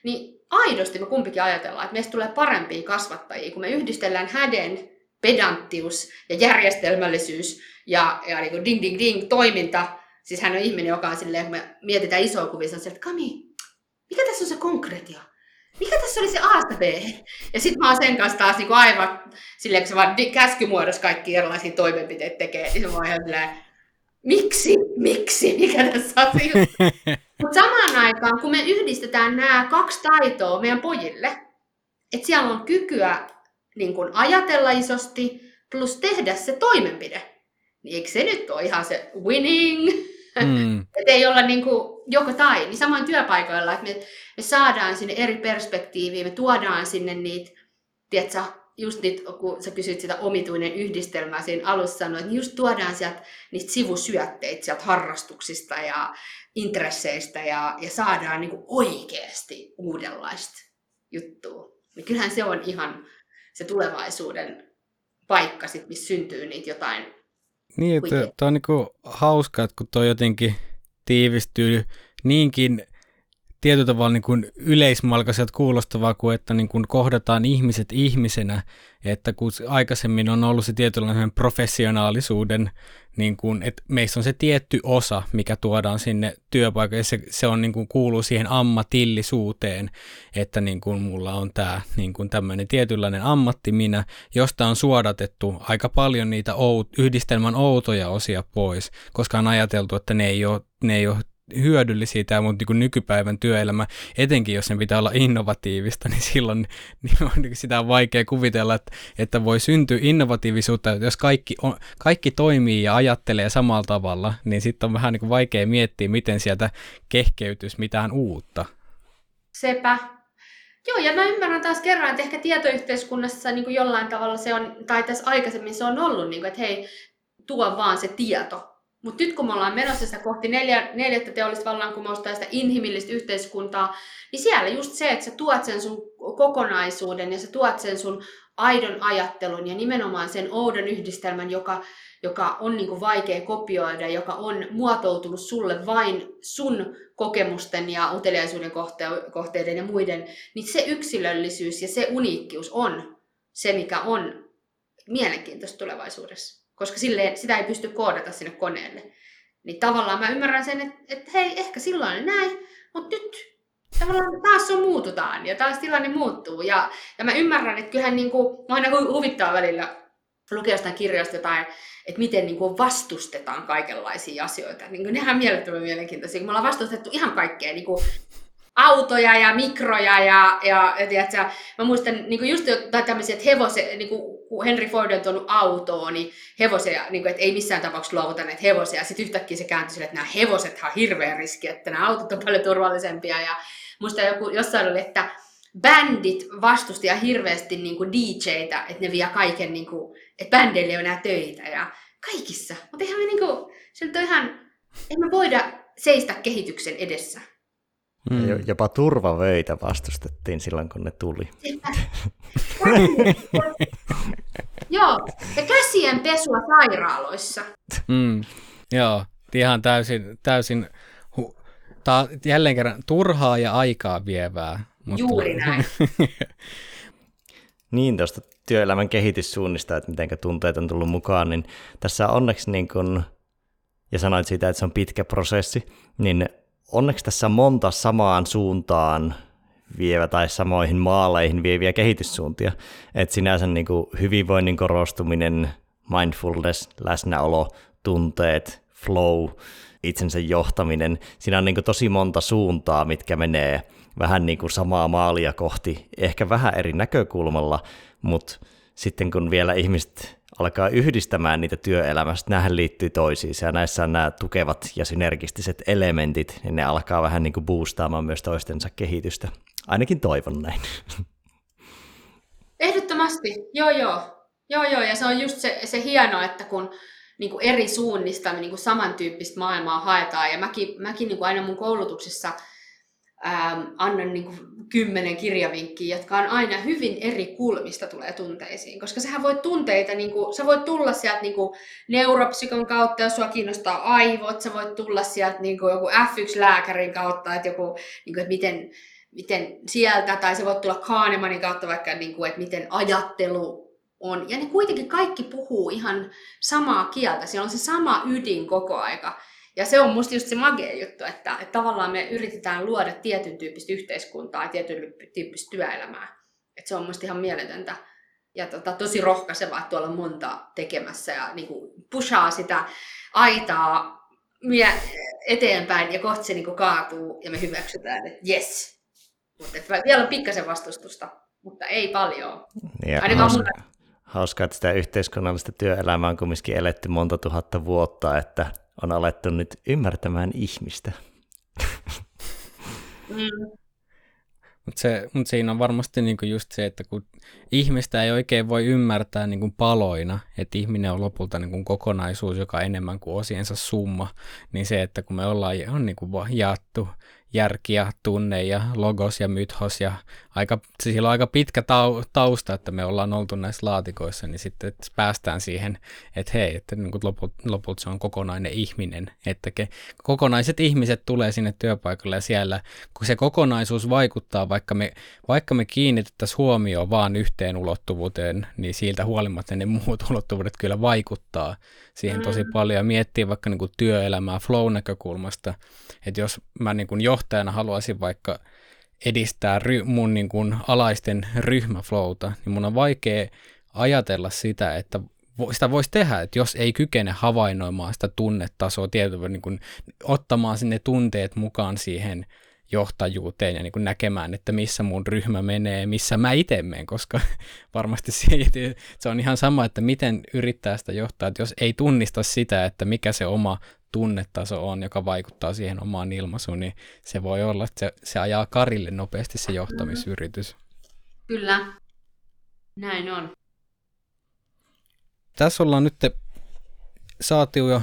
niin aidosti me kumpikin ajatellaan, että meistä tulee parempia kasvattajia, kun me yhdistellään häden, pedanttius ja järjestelmällisyys ja, ja niin kuin ding ding ding toiminta. Siis hän on ihminen, joka on silleen, kun me mietitään isoa kuvia, että Kami, mikä tässä on se konkretia? Mikä tässä oli se A B? Ja sitten mä oon sen kanssa taas niin aivan silleen, kun se vaan käskymuodossa kaikki erilaisia toimenpiteitä tekee, niin se on ihan silleen, miksi, miksi, mikä tässä on Mutta samaan aikaan, kun me yhdistetään nämä kaksi taitoa meidän pojille, että siellä on kykyä niin kun ajatella isosti plus tehdä se toimenpide, niin eikö se nyt ole ihan se winning? Mm. että ei olla niin kuin joko tai, niin samoin työpaikoilla, että me, me saadaan sinne eri perspektiiviä, me tuodaan sinne niitä, tiedätkö, just niitä, kun sä kysyt sitä omituinen yhdistelmää siinä alussa sanoit, niin just tuodaan sieltä niitä sivusyötteitä sieltä harrastuksista ja intresseistä ja, ja saadaan niin oikeasti uudenlaista juttua. Niin kyllähän se on ihan se tulevaisuuden paikka, sit, missä syntyy niitä jotain. Niin, tämä on niin hauska, että kun tuo jotenkin tiivistyy niinkin tietyllä tavalla niin kuin yleismalkaiselta kuulostavaa kuin, että niin kuin kohdataan ihmiset ihmisenä, että kun aikaisemmin on ollut se tietynlainen professionaalisuuden, niin kuin, että meissä on se tietty osa, mikä tuodaan sinne työpaikalle, se, se on, niin kuin, kuuluu siihen ammatillisuuteen, että niin kuin, mulla on tämä niin kuin tämmöinen tietynlainen ammatti minä, josta on suodatettu aika paljon niitä out, yhdistelmän outoja osia pois, koska on ajateltu, että ne ei ole, ne ei ole hyödyllisiä tämä mun niin nykypäivän työelämä, etenkin jos sen pitää olla innovatiivista, niin silloin niin on, niin sitä on vaikea kuvitella, että, että voi syntyä innovatiivisuutta, jos kaikki, on, kaikki toimii ja ajattelee samalla tavalla, niin sitten on vähän niin vaikea miettiä, miten sieltä kehkeytyisi mitään uutta. Sepä. Joo, ja mä ymmärrän taas kerran, että ehkä tietoyhteiskunnassa niin kuin jollain tavalla se on, tai tässä aikaisemmin se on ollut, niin kuin, että hei, tuo vaan se tieto, mutta nyt kun me ollaan menossa sitä kohti neljä, neljättä teollista vallankumousta ja sitä inhimillistä yhteiskuntaa, niin siellä just se, että sä tuot sen sun kokonaisuuden ja sä tuot sen sun aidon ajattelun ja nimenomaan sen oudon yhdistelmän, joka, joka on niin kuin vaikea kopioida, joka on muotoutunut sulle vain sun kokemusten ja uteliaisuuden kohteiden ja muiden, niin se yksilöllisyys ja se uniikkius on se, mikä on mielenkiintoista tulevaisuudessa koska sille, sitä ei pysty koodata sinne koneelle. Niin tavallaan mä ymmärrän sen, että, että hei, ehkä silloin näin, mutta nyt tavallaan taas on muututaan ja taas tilanne muuttuu. Ja, ja mä ymmärrän, että kyllähän niin kuin, mä aina huvittaa välillä lukea jostain kirjasta jotain, että miten niin kuin vastustetaan kaikenlaisia asioita. Niin kuin, nehän on mielettömän mielenkiintoisia, kun me ollaan vastustettu ihan kaikkea. Niin kuin, autoja ja mikroja ja, ja, ja tiedätkö, mä muistan niin kuin just jotain tämmöisiä, että hevoset, niin kuin, kun Henry Ford on tuonut autoon, niin hevosia, niin kuin, että ei missään tapauksessa luovuta näitä hevosia. Sitten yhtäkkiä se kääntyi sille, että nämä hevoset on hirveä riski, että nämä autot on paljon turvallisempia. Ja muista joku, jossain oli, että bändit vastusti ja hirveästi niin kuin DJtä, että ne vie kaiken, niin kuin, että bändeille ei ole enää töitä ja kaikissa. Mutta me niin kuin, se on ihan, ei me voida seistä kehityksen edessä. Mm. Jopa turvavöitä vastustettiin silloin, kun ne tuli. Joo, ja käsien pesua sairaaloissa. Mm. Joo, ihan täysin, täysin hu- ta- jälleen kerran turhaa ja aikaa vievää. Mutta... Juuri näin. niin, tuosta työelämän kehityssuunnista, että miten tunteet on tullut mukaan, niin tässä onneksi, niin kun, ja sanoit siitä, että se on pitkä prosessi, niin onneksi tässä on monta samaan suuntaan vievä tai samoihin maaleihin vieviä kehityssuuntia. että sinänsä niin kuin hyvinvoinnin korostuminen, mindfulness, läsnäolo, tunteet, flow, itsensä johtaminen, siinä on niin kuin tosi monta suuntaa, mitkä menee vähän niin kuin samaa maalia kohti, ehkä vähän eri näkökulmalla, mutta sitten kun vielä ihmiset alkaa yhdistämään niitä työelämästä, nämähän liittyy toisiinsa ja näissä on nämä tukevat ja synergistiset elementit, niin ne alkaa vähän niin kuin boostaamaan myös toistensa kehitystä. Ainakin toivon näin. Ehdottomasti, joo joo. Joo joo, ja se on just se, se hieno, että kun niin kuin eri suunnista niin kuin samantyyppistä maailmaa haetaan, ja mäkin, mäkin niin kuin aina mun koulutuksessa – ähm, annan niin kuin kymmenen kirjavinkkiä, jotka on aina hyvin eri kulmista tulee tunteisiin. Koska sähän voit tunteita, niin kuin, sä voit tulla sieltä niin kuin neuropsykon kautta, jos sua kiinnostaa aivot, sä voit tulla sieltä niin kuin joku F1-lääkärin kautta, että, joku, niin kuin, että miten, miten sieltä, tai se voit tulla Kahnemanin kautta vaikka, niin kuin, että miten ajattelu on. Ja ne kuitenkin kaikki puhuu ihan samaa kieltä, siellä on se sama ydin koko aika. Ja se on musta just se magia juttu, että, että tavallaan me yritetään luoda tietyn tyyppistä yhteiskuntaa ja tietyn tyyppistä työelämää. Että se on musta ihan mieletöntä ja tota, tosi rohkaisevaa, että tuolla on monta tekemässä ja niin kuin pushaa sitä aitaa eteenpäin ja kohta se niin kuin kaatuu ja me hyväksytään, että yes. Mutta vielä on pikkasen vastustusta, mutta ei paljon. Ja hauska, hauska, että sitä yhteiskunnallista työelämää on kumminkin eletty monta tuhatta vuotta, että on alettu nyt ymmärtämään ihmistä. Mm. Mutta mut siinä on varmasti niinku just se, että kun ihmistä ei oikein voi ymmärtää niinku paloina, että ihminen on lopulta niinku kokonaisuus, joka on enemmän kuin osiensa summa, niin se, että kun me ollaan on niinku jaettu järki ja tunne ja logos ja mythos ja aika, sillä on aika pitkä tausta, että me ollaan oltu näissä laatikoissa, niin sitten että päästään siihen, että hei, että niin loput, loput se on kokonainen ihminen, että ke, kokonaiset ihmiset tulee sinne työpaikalle ja siellä, kun se kokonaisuus vaikuttaa, vaikka me, vaikka me kiinnitettäisiin huomioon vaan yhteen ulottuvuuteen, niin siitä huolimatta ne muut ulottuvuudet kyllä vaikuttaa siihen tosi mm. paljon ja miettii vaikka niin kuin työelämää flow-näkökulmasta, että jos mä niin kuin johtajana haluaisin vaikka edistää ry- mun niin kuin alaisten ryhmäflowta, niin mun on vaikea ajatella sitä, että sitä voisi tehdä, että jos ei kykene havainnoimaan sitä tunnetasoa, tietysti niin kuin ottamaan sinne tunteet mukaan siihen johtajuuteen ja niin kuin näkemään, että missä mun ryhmä menee, missä mä itse menen, koska varmasti se on ihan sama, että miten yrittää sitä johtaa, että jos ei tunnista sitä, että mikä se oma tunnetaso on, joka vaikuttaa siihen omaan ilmaisuun, niin se voi olla, että se, se ajaa karille nopeasti se johtamisyritys. Kyllä, näin on. Tässä ollaan nyt saatu jo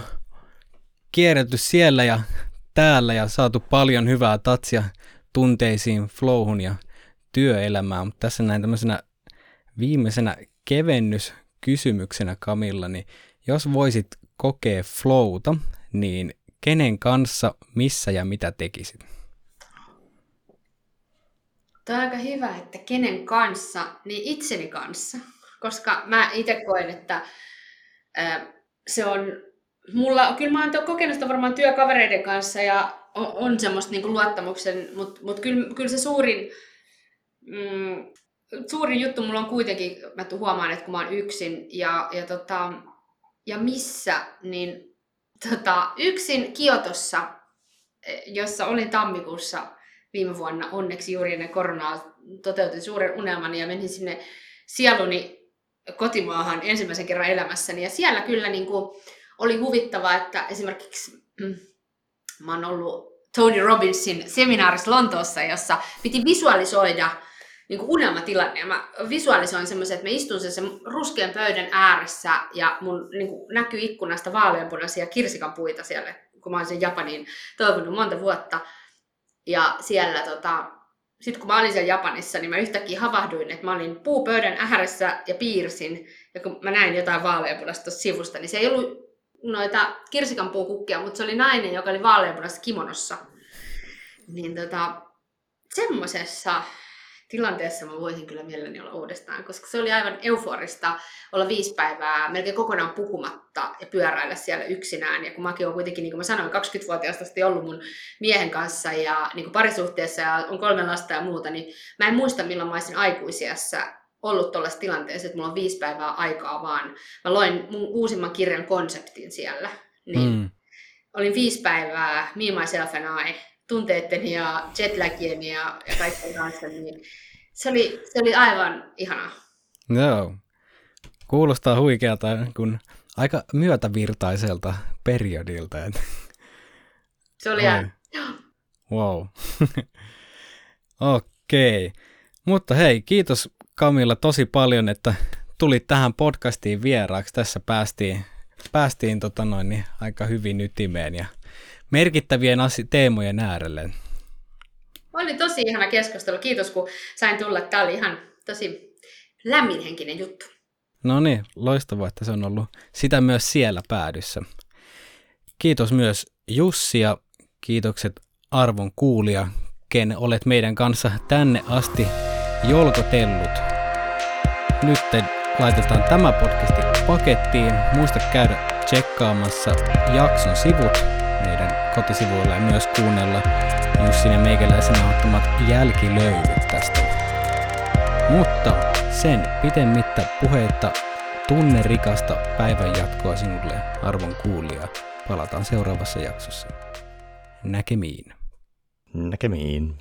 kierretty siellä ja täällä ja saatu paljon hyvää tatsia tunteisiin, flowhun ja työelämään, mutta tässä näin tämmöisenä viimeisenä kevennyskysymyksenä Kamilla, niin jos voisit kokea flowta, niin kenen kanssa, missä ja mitä tekisit? Tämä on aika hyvä, että kenen kanssa, niin itseni kanssa. Koska mä itse koen, että se on, mulla, kyllä mä oon kokenut sitä varmaan työkavereiden kanssa ja on, on semmoista niin luottamuksen, mutta mut kyllä, kyllä se suurin, mm, suurin juttu mulla on kuitenkin, mä huomaan, että kun mä oon yksin ja, ja, tota, ja missä, niin tota, yksin Kiotossa, eh, jossa olin tammikuussa viime vuonna, onneksi juuri ennen koronaa toteutin suuren unelmani ja menin sinne sieluni kotimaahan ensimmäisen kerran elämässäni. Ja siellä kyllä niin kuin, oli huvittavaa, että esimerkiksi mm, mä oon ollut Tony Robbinsin seminaarissa Lontoossa, jossa piti visualisoida niin kuin unelmatilanne. Ja mä visualisoin semmoisen, että mä istun sen ruskean pöydän ääressä ja mun niin kuin näkyy ikkunasta vaaleanpunaisia kirsikan puita siellä, kun mä oon sen Japaniin toivonut monta vuotta. Ja siellä tota, sitten kun mä olin siellä Japanissa, niin mä yhtäkkiä havahduin, että mä olin puupöydän ääressä ja piirsin. Ja kun mä näin jotain vaaleanpunasta tuossa sivusta, niin se ei ollut noita kirsikanpuukukkia, mutta se oli nainen, joka oli vaaleanpunassa kimonossa. Niin tota, semmoisessa tilanteessa mä voisin kyllä mielelläni olla uudestaan, koska se oli aivan euforista olla viisi päivää melkein kokonaan puhumatta ja pyöräillä siellä yksinään. Ja kun mäkin olen kuitenkin, niin kuin mä sanoin, 20-vuotiaasta asti ollut mun miehen kanssa ja niin kuin parisuhteessa ja on kolme lasta ja muuta, niin mä en muista milloin mä olisin aikuisiassa ollut tuollaisessa tilanteessa, että mulla on viisi päivää aikaa vaan. Mä loin mun uusimman kirjan konseptin siellä. Niin mm. Olin viisi päivää, me, myself and I, tunteiden ja jetlagien ja, ja kaikkien kanssa, niin se oli, se oli aivan ihanaa. Joo. Kuulostaa huikealta, kun aika myötävirtaiselta periodilta. Se oli ihan... Wow. Okei. Okay. Mutta hei, kiitos Kamilla tosi paljon, että tulit tähän podcastiin vieraaksi. Tässä päästiin, päästiin tota noin, niin aika hyvin ytimeen ja merkittävien asi- teemojen äärelle. Oli tosi ihana keskustelu. Kiitos, kun sain tulla. Tämä oli ihan tosi lämminhenkinen juttu. No niin, loistavaa, että se on ollut sitä myös siellä päädyssä. Kiitos myös Jussi ja kiitokset arvon kuulija, ken olet meidän kanssa tänne asti jolkotellut. Nyt laitetaan tämä podcasti pakettiin. Muista käydä tsekkaamassa jakson sivut kotisivuilla ja myös kuunnella Jussin ja meikäläisen ottamat jälkilöydyt tästä. Mutta sen pitemmittä puheitta tunne rikasta päivän jatkoa sinulle arvon kuulija. Palataan seuraavassa jaksossa. Näkemiin. Näkemiin.